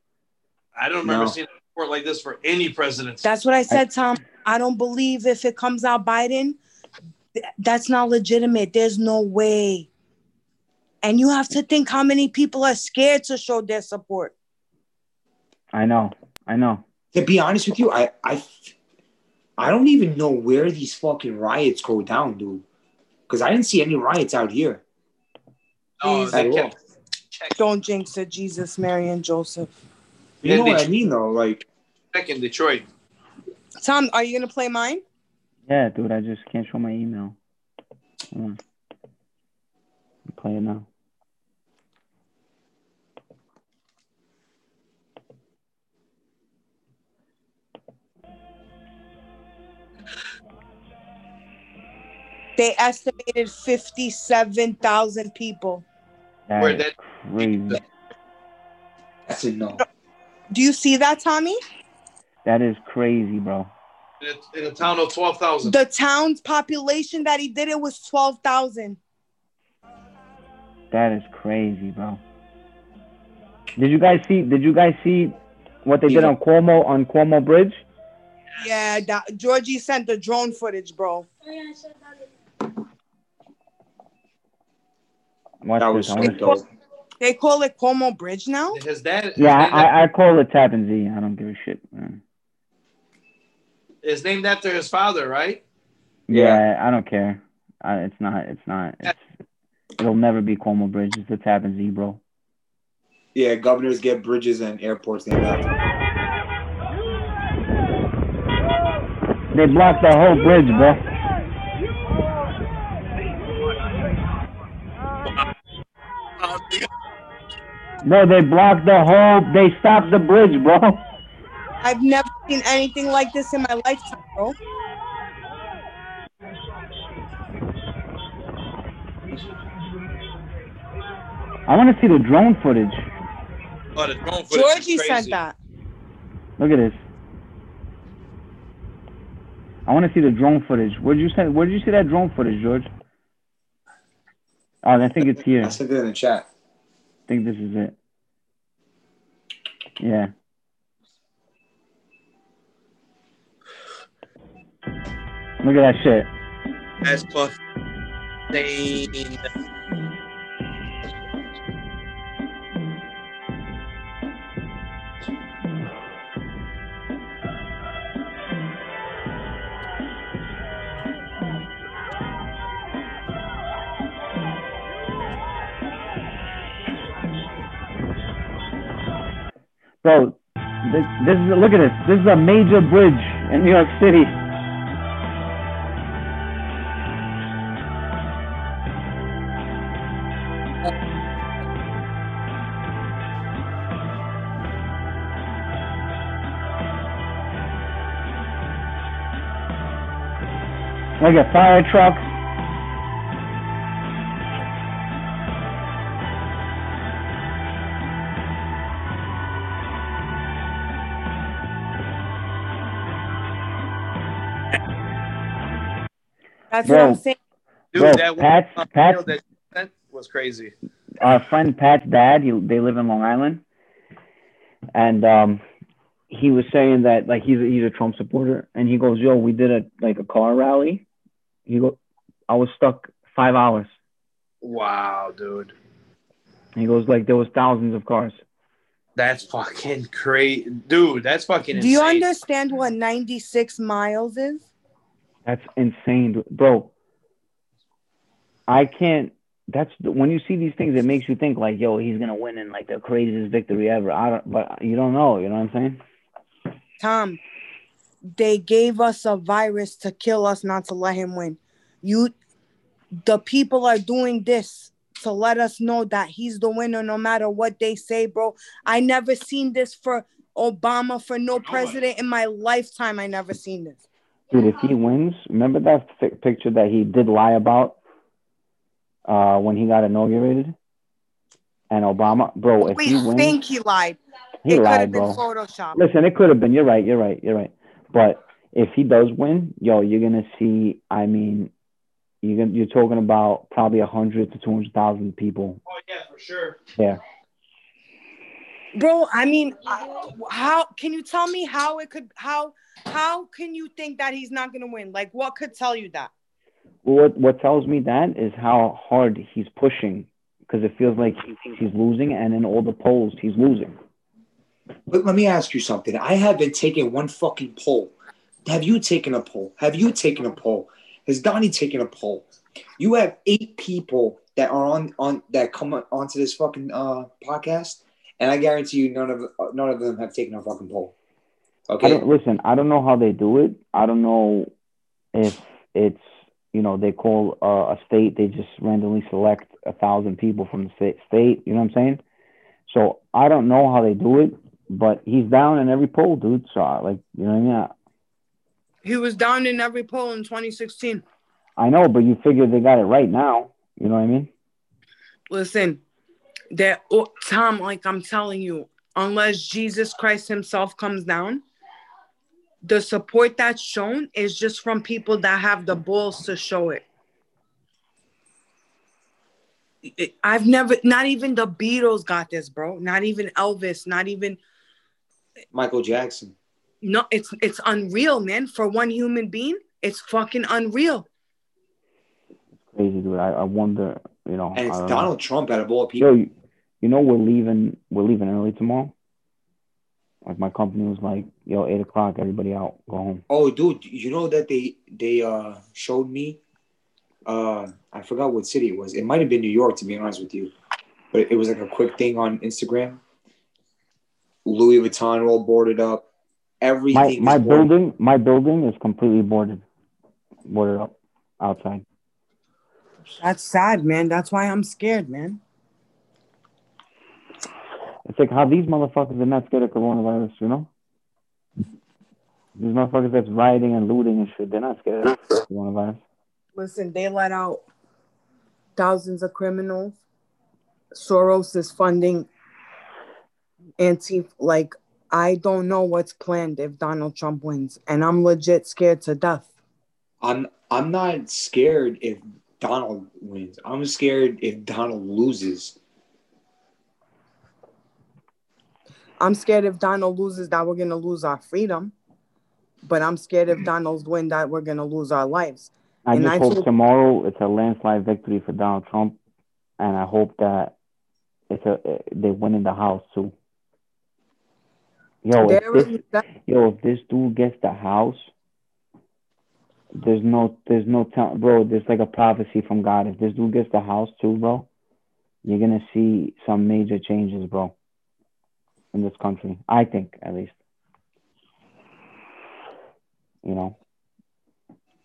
B: I don't remember
D: No.
B: seeing a report like this for any president.
F: That's what I said, Tom. I don't believe if it comes out Biden, th- that's not legitimate. There's no way. And you have to think how many people are scared to show their support.
A: I know. I know.
D: To be honest with you, I I I don't even know where these fucking riots go down, dude. Because I didn't see any riots out here.
B: No,
F: Please.
B: they
D: At all.
B: kept
F: Don't jinx it, Jesus, Mary, and Joseph.
D: You know what I mean, though? Like,
B: back in Detroit.
F: Tom, are you gonna play mine?
A: Yeah, dude. I just can't show my email. Hold play it now.
F: They estimated fifty-seven thousand people.
A: That
B: Where
A: is
B: that-
A: crazy.
D: that's a no.
F: Do you see that, Tommy?
A: That is crazy, bro.
B: In a, in a town of 12,000.
F: The town's population that he did it was twelve thousand.
A: That is crazy, bro. Did you guys see? Did you guys see what they did on Cuomo on Cuomo Bridge?
F: Yeah, that, Georgie sent the drone footage, bro.
A: Watch
D: That
A: this.
D: was
A: I wanna
D: sick, though.
F: They call it Cuomo Bridge now.
B: His dad, his,
A: Yeah,
B: named,
A: I, I call it Tappan Zee. I don't give a shit. Man.
B: is named after his father, right?
A: Yeah, I don't care. I, it's not. It's not. It's, it'll never be Cuomo Bridge. It's the Tappan Zee, bro.
D: Yeah, governors get bridges and airports named after. them.
A: They blocked the whole bridge, bro. Bro, they blocked the whole. They stopped the bridge, bro.
F: I've never seen anything like this in my lifetime, bro.
A: I want to see the drone footage.
B: Oh, the drone footage
F: Georgie
B: crazy.
F: sent that.
A: Look at this. I want to see the drone footage. Where'd you send? Where'd you see that drone footage, George? Oh, I think it's here.
D: I said it in the chat.
A: I think this is it. Yeah. Look at that shit.
B: That's plus.
A: Bro, this, this is look at this. This is a major bridge in New York City. Look at fire trucks.
F: That's
A: Bro.
F: what I'm saying.
B: Dude,
A: Bro,
B: that
A: Pat's-
B: uh,
A: Pat's-
B: that sent was crazy.
A: our friend Pat's dad, he, they live in Long Island, and um, he was saying that like he's a, he's a Trump supporter, and he goes, "Yo, we did a like a car rally." He go, "I was stuck five hours."
B: Wow, dude.
A: He goes, "Like there was thousands of cars."
B: That's fucking crazy. Dude, that's fucking
F: Do you understand what 96 miles is?
A: That's insane, bro. I can't. That's when you see these things, it makes you think like, "Yo, he's gonna win in like the craziest victory ever." I don't, but you don't know. You know what I'm saying?
F: Tom, they gave us a virus to kill us, not to let him win. You, the people are doing this to let us know that he's the winner, no matter what they say, bro. I never seen this for Obama, for no president in my lifetime. I never seen this.
A: Dude, if he wins, remember that fi- picture that he did lie about uh, when he got inaugurated? And Obama, bro, if
F: we
A: he wins,
F: think he lied.
A: he
F: it could
A: lied,
F: have been
A: bro.
F: Photoshop.
A: Listen, it could have been. You're right. You're right. You're right. But if he does win, yo, you're gonna see. I mean, you're gonna, you're talking about probably a hundred to two hundred thousand people
B: Oh yeah, for sure.
A: there.
F: Bro i mean I- how can you tell me how it could how how can you think that he's not gonna win like what could tell you that
A: What what tells me that is how hard he's pushing because it feels like he thinks he's losing, and in all the polls he's losing.
D: But let me ask you something. I haven't taken one fucking poll. Have you taken a poll? Have you taken a poll? Has Donnie taken a poll? You have eight people that are on on that come onto this fucking uh podcast, and I guarantee you none of none of them have taken a fucking poll.
A: I
D: Okay,
A: don't listen. I don't know how they do it. I don't know if it's you know they call uh, a state. They just randomly select a thousand people from the state. State. You know what I'm saying? So I don't know how they do it, but he's down in every poll, dude. So I, like you know what I mean?
F: He was down in every poll in 2016
A: I know, but you figure they got it right now. You know what I mean?
F: listen that oh, tom like i'm telling you unless jesus christ himself comes down the support that's shown is just from people that have the balls to show it It- I've never, not even the Beatles got this, bro. Not even Elvis. Not even
D: Michael Jackson.
F: no. It's it's unreal, man. For one human being, it's fucking unreal.
A: It's crazy, dude. I, I wonder. You know.
D: And it's
A: don't know.
D: Donald Trump out of all people.
A: Yo, you, you know we're leaving. We're leaving early tomorrow. Like my company was like, yo, eight o'clock, everybody out, go home.
D: Oh, dude, you know that they they uh showed me. Uh, I forgot what city it was. It might have been New York, to be honest with you, but it was like a quick thing on Instagram. Louis Vuitton all boarded up. Everything.
A: my
D: boarded.
A: building, my building is completely boarded, boarded up outside.
F: That's sad, man. That's why I'm scared, man.
A: It's like how these motherfuckers are not scared of coronavirus, you know? These motherfuckers that's rioting and looting and shit, they're not scared of coronavirus.
F: Listen, they let out thousands of criminals. Soros is funding anti like I don't know what's planned if Donald Trump wins, and I'm legit scared to death.
D: I'm I'm not scared if Donald wins. I'm scared if Donald loses.
F: I'm scared if Donald loses that we're gonna lose our freedom. but I'm scared if Donald's win that we're gonna lose our lives.
A: I
F: And
A: just
F: I
A: hope
F: told-
A: tomorrow it's a landslide victory for Donald Trump, and I hope that it's a they win in the House too. Yo,
F: There
A: if this, yo, if this dude gets the House, there's no, there's no tell, bro. There's like a prophecy from God. If this dude gets the House too, bro, you're gonna see some major changes, bro, in this country. I think, at least. You know,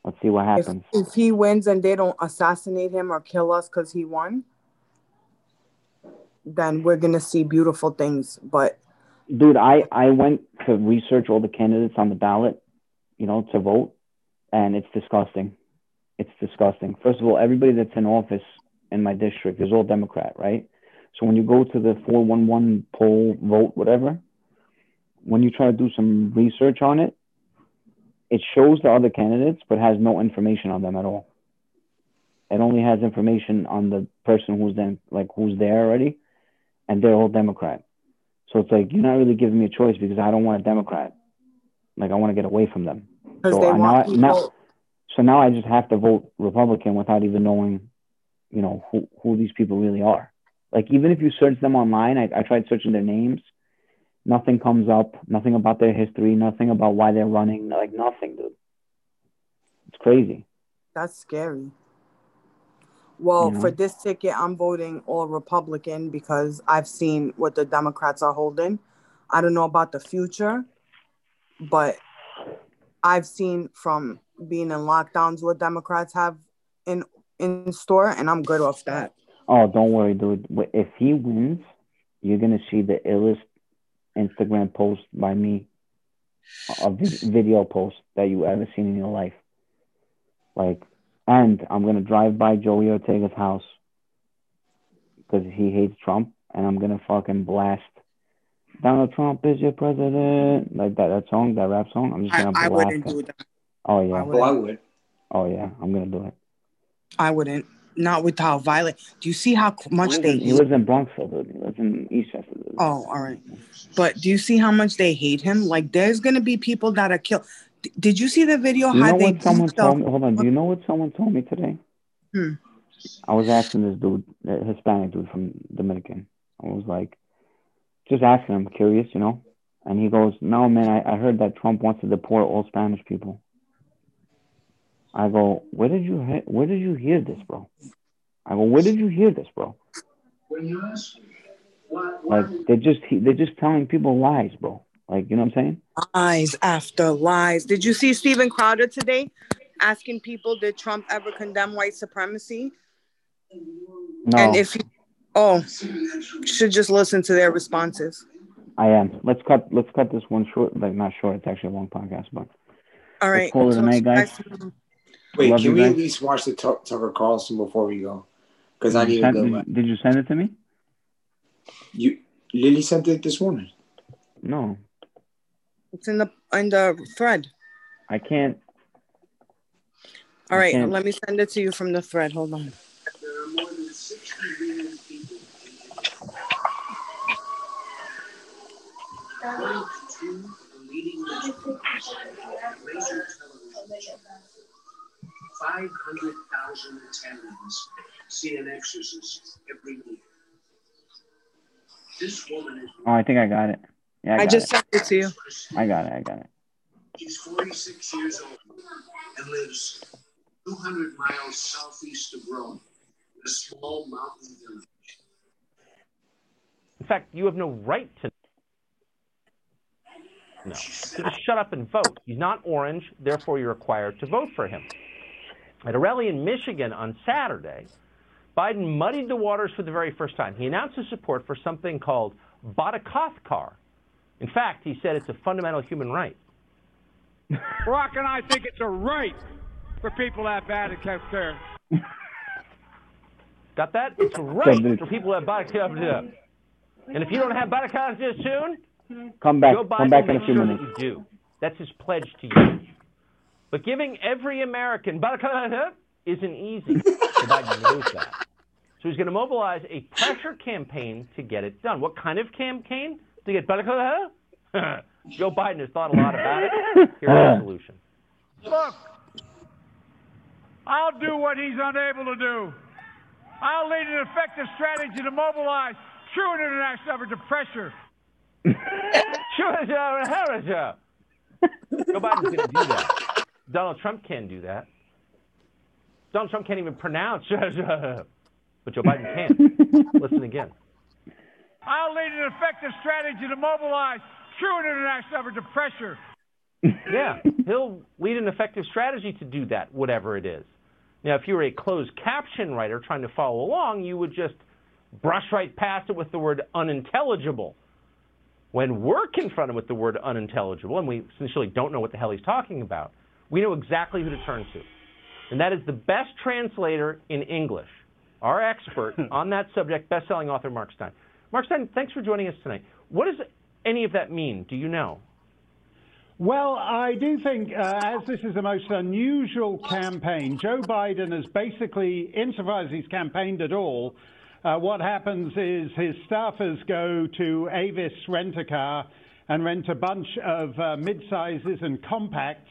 A: let's see what
F: if,
A: happens.
F: if he wins and they don't assassinate him or kill us because he won, then we're gonna see beautiful things. But
A: dude i i went to research all the candidates on the ballot you know to vote and it's disgusting. It's disgusting. First of all everybody that's in office in my district is all democrat right? So when you go to the 411 poll vote whatever when you try to do some research on it it shows the other candidates but has no information on them at all. It only has information on the person who's then like who's there already and they're all democrat. So it's like you're not really giving me a choice because I don't want a Democrat. Like I want to get away from them.
F: Because
A: So
F: they
A: I-
F: want
A: now, now, so now I just have to vote Republican without even knowing, you know, who who these people really are. Like even if you search them online, I, I tried searching their names, nothing comes up. Nothing about their history. Nothing about why they're running. Like nothing, dude. It's crazy.
F: that's scary. Well,
A: know?
F: for this ticket, I'm voting all Republican because I've seen what the Democrats are holding. I don't know about the future, but I've seen from being in lockdowns what Democrats have in in store, and I'm good off that.
A: Oh, don't worry, dude. If he wins, you're gonna see the illest Instagram post by me, a vi- video post that you ever seen in your life. Like, and I'm gonna drive by Joey Ortega's house because he hates Trump, and I'm gonna fucking blast Donald Trump is your president, like that that song, that rap song. I'm just gonna
F: I
A: blast
F: wouldn't
A: it.
F: do that.
A: Oh
F: I
A: yeah,
D: Oh, I
F: wouldn't.
A: oh yeah, I'm gonna do it.
F: I wouldn't. Not with how violent. Do you see how much they
A: in, he lives in Bronxville, dude. He lives in Eastchester. Dude.
F: Oh, all right. But do you see how much they hate him? Like, there's gonna be people that are killed. D- Did you see the video?
A: Do you
F: how
A: know
F: they
A: what someone
F: beat
A: told me? Hold on. Do you know what someone told me today?
F: Hmm.
A: I was asking this dude, a Hispanic dude from Dominican. I was like, just asking him, curious, you know. And he goes, "No, man. I, I heard that Trump wants to deport all Spanish people." I go, "Where did you he- Where did you hear this, bro?" I go, "Where did you hear this, bro?" Like they're just they're just telling people lies, bro. Like you know what I'm saying?
F: Lies after lies. Did you see Steven Crowder today asking people, did Trump ever condemn white supremacy?
A: No,
F: And if he, oh, should just listen to their responses.
A: I am. Let's cut let's cut this one short. Like not short. It's actually a long podcast, but
F: all right.
A: Let's call it a night, eh, guys.
D: Wait,
A: Love
D: can we
A: guys.
D: at least watch the Tuck- Tucker Carlson before we go? Because I
A: Did you
D: need to
A: send-
D: go.
A: did, you- did you send it to me?
D: You, Lily sent it this morning.
A: No,
F: It's in the in the thread.
A: I can't.
F: All
A: I
F: right,
A: can't.
F: let me send it to you from the thread. Hold on.
J: There are more than 60 million people. According to the leading newspapers, major television, 500,000 Italians see an exorcist every year. This woman is.
A: Oh, I think I got it. Yeah, I,
F: I just
A: it.
F: sent it to you.
A: I got it. I got it.
J: She's 46 years old and lives 200 miles southeast of Rome, in a small mountain village.
K: In fact, you have no right to know. So just shut up and vote. He's not orange, therefore you're required to vote for him. At a rally in Michigan on Saturday, Biden muddied the waters for the very first time. He announced his support for something called Badakothkar. In fact, he said it's a fundamental human right. [laughs]
L: Brock and I think it's a right for people to have bad health care. [laughs]
K: Got that? It's a right for people to have Badakothkar. And if you don't have Badakothkar soon,
A: Come back.
K: Joe Biden
A: Come back in a few
K: sure
A: minutes.
K: that you do. That's his pledge to you. But giving every American isn't easy. So Biden knows that. So he's going to mobilize a pressure campaign to get it done. What kind of campaign to get [laughs] Joe Biden has thought a lot about it. Here's the uh-huh. solution.
L: Look, I'll do what he's unable to do. I'll lead an effective strategy to mobilize true international effort to pressure.
K: Sure, Joe Joe Biden's going to do that. Donald Trump can do that. Donald Trump can't even pronounce, but Joe Biden can. Listen again.
L: I'll lead an effective strategy to mobilize true international effort to pressure.
K: Yeah, he'll lead an effective strategy to do that, whatever it is. Now, if you were a closed caption writer trying to follow along, you would just brush right past it with the word unintelligible. When we're confronted with the word unintelligible, and we essentially don't know what the hell he's talking about, we know exactly who to turn to. And that is the best translator in English, our expert [laughs] on that subject, best-selling author Mark Steyn. Mark Steyn, thanks for joining us tonight. What does any of that mean? Do you know?
M: Well, I do think, uh, as this is the most unusual campaign, Joe Biden has basically, insofar as he's campaigned at all, uh, what happens is his staffers go to Avis rent a car and rent a bunch of uh, mid-sizes and compacts,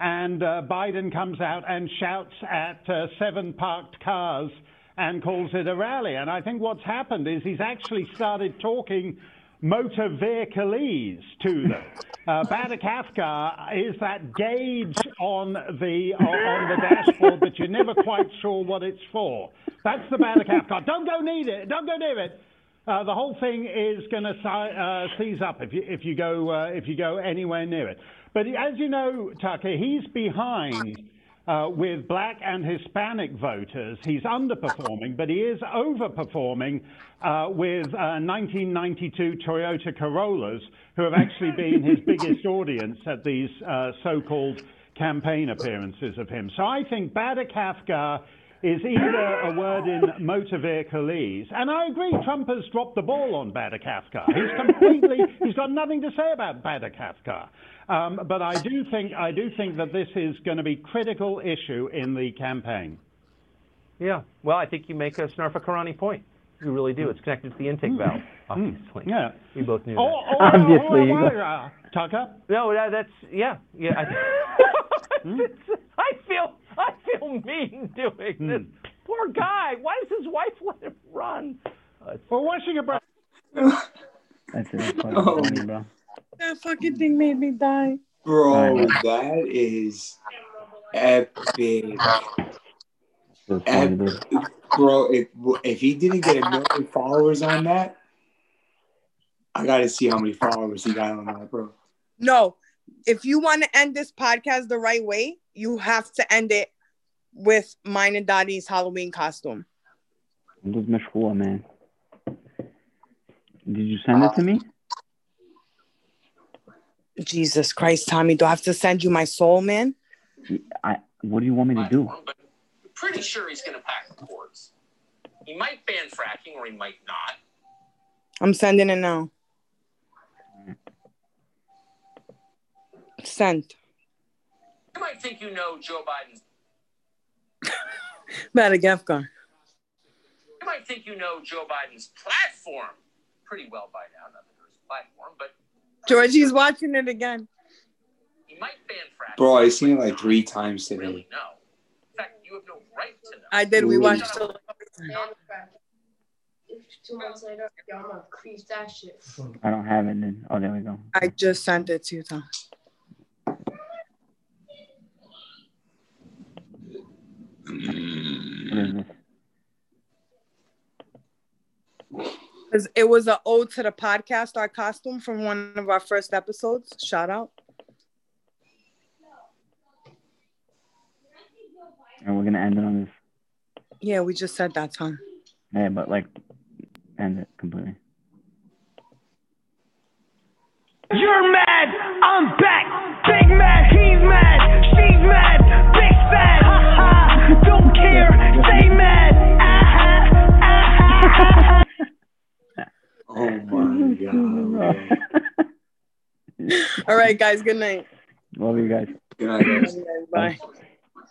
M: and uh, Biden comes out and shouts at uh, seven parked cars and calls it a rally. And I think what's happened is he's actually started talking motor vehicles to them. Uh, Badakafka is that gauge on the on the dashboard that you're never quite sure what it's for. That's the Badakafka. Don't go near it. Don't go near it. Uh, the whole thing is going to uh, seize up if you if you go uh, if you go anywhere near it. But as you know, Tucker, he's behind uh, with black and Hispanic voters. He's underperforming, but he is overperforming uh, with uh, 1992 Toyota Corollas, who have actually been his biggest [laughs] audience at these uh, so-called campaign appearances of him. So I think Badakafka is either a word in motor vehicleese, and I agree, Trump has dropped the ball on Badakafka. He's completely, he's got nothing to say about Badakafka. Um, but I do think, I do think that this is going to be critical issue in the campaign.
K: Yeah. Well, I think you make a Snarfa Karani point. You really do. It's connected to the intake valve, obviously.
M: Yeah.
K: We both knew
M: Oh,
K: that.
M: oh, [laughs]
A: Obviously,
M: oh,
A: you
M: oh,
A: go-
M: uh, Tucker.
K: No, that, that's yeah, yeah. I, [laughs] [laughs] I feel I feel mean doing this. Poor guy. Why does his wife let him run? Uh, it's-
M: We're watching a break.
A: That's it. That's fucking
D: Oh.
A: funny, bro.
F: That fucking thing made me die.
D: Bro, that is epic.
A: That's funny, dude.
D: Bro, if if he didn't get a million followers on that, I gotta see how many followers he got on that, bro.
F: No, if you want to end this podcast the right way, you have to end it with mine and Dottie's Halloween costume.
A: Dude, مشغولة, man. Did you send it to me?
F: Jesus Christ, Tommy, do I have to send you my soul, man?
A: I. What do you want me to do?
N: But I'm pretty sure he's going to pack the courts. He might ban fracking or he might not.
F: I'm sending it now. Sent.
N: You might think you know Joe Biden's. [laughs]
F: Madagascar.
N: You might think you know Joe Biden's platform pretty well by now. Not that there's a platform, but
F: Georgie's watching it again.
N: he might ban fracking.
D: Bro, I've seen it like three times today.
N: No. In fact, you have no right to know.
F: I did. We
D: Ooh.
F: watched it.
O: Two months later, y'all gonna crease that shit.
A: I don't have it. Then. Oh, there we go.
F: I just sent it to you, Tom.
A: What is this?
F: Because it was an ode to the podcast, our costume from one of our first episodes. Shout out.
A: And we're gonna end it on this.
F: Yeah, we just said that, Tom.
A: Yeah, but like, end it completely.
I: You're mad, I'm back. Big mad, he's mad, she's mad, big fat. Ha ha, don't care, stay mad. Ah, ah, ah, ah.
D: Oh my [laughs] god.
F: All right, guys. Good night.
A: Love you guys.
D: Good night, guys.
F: Bye.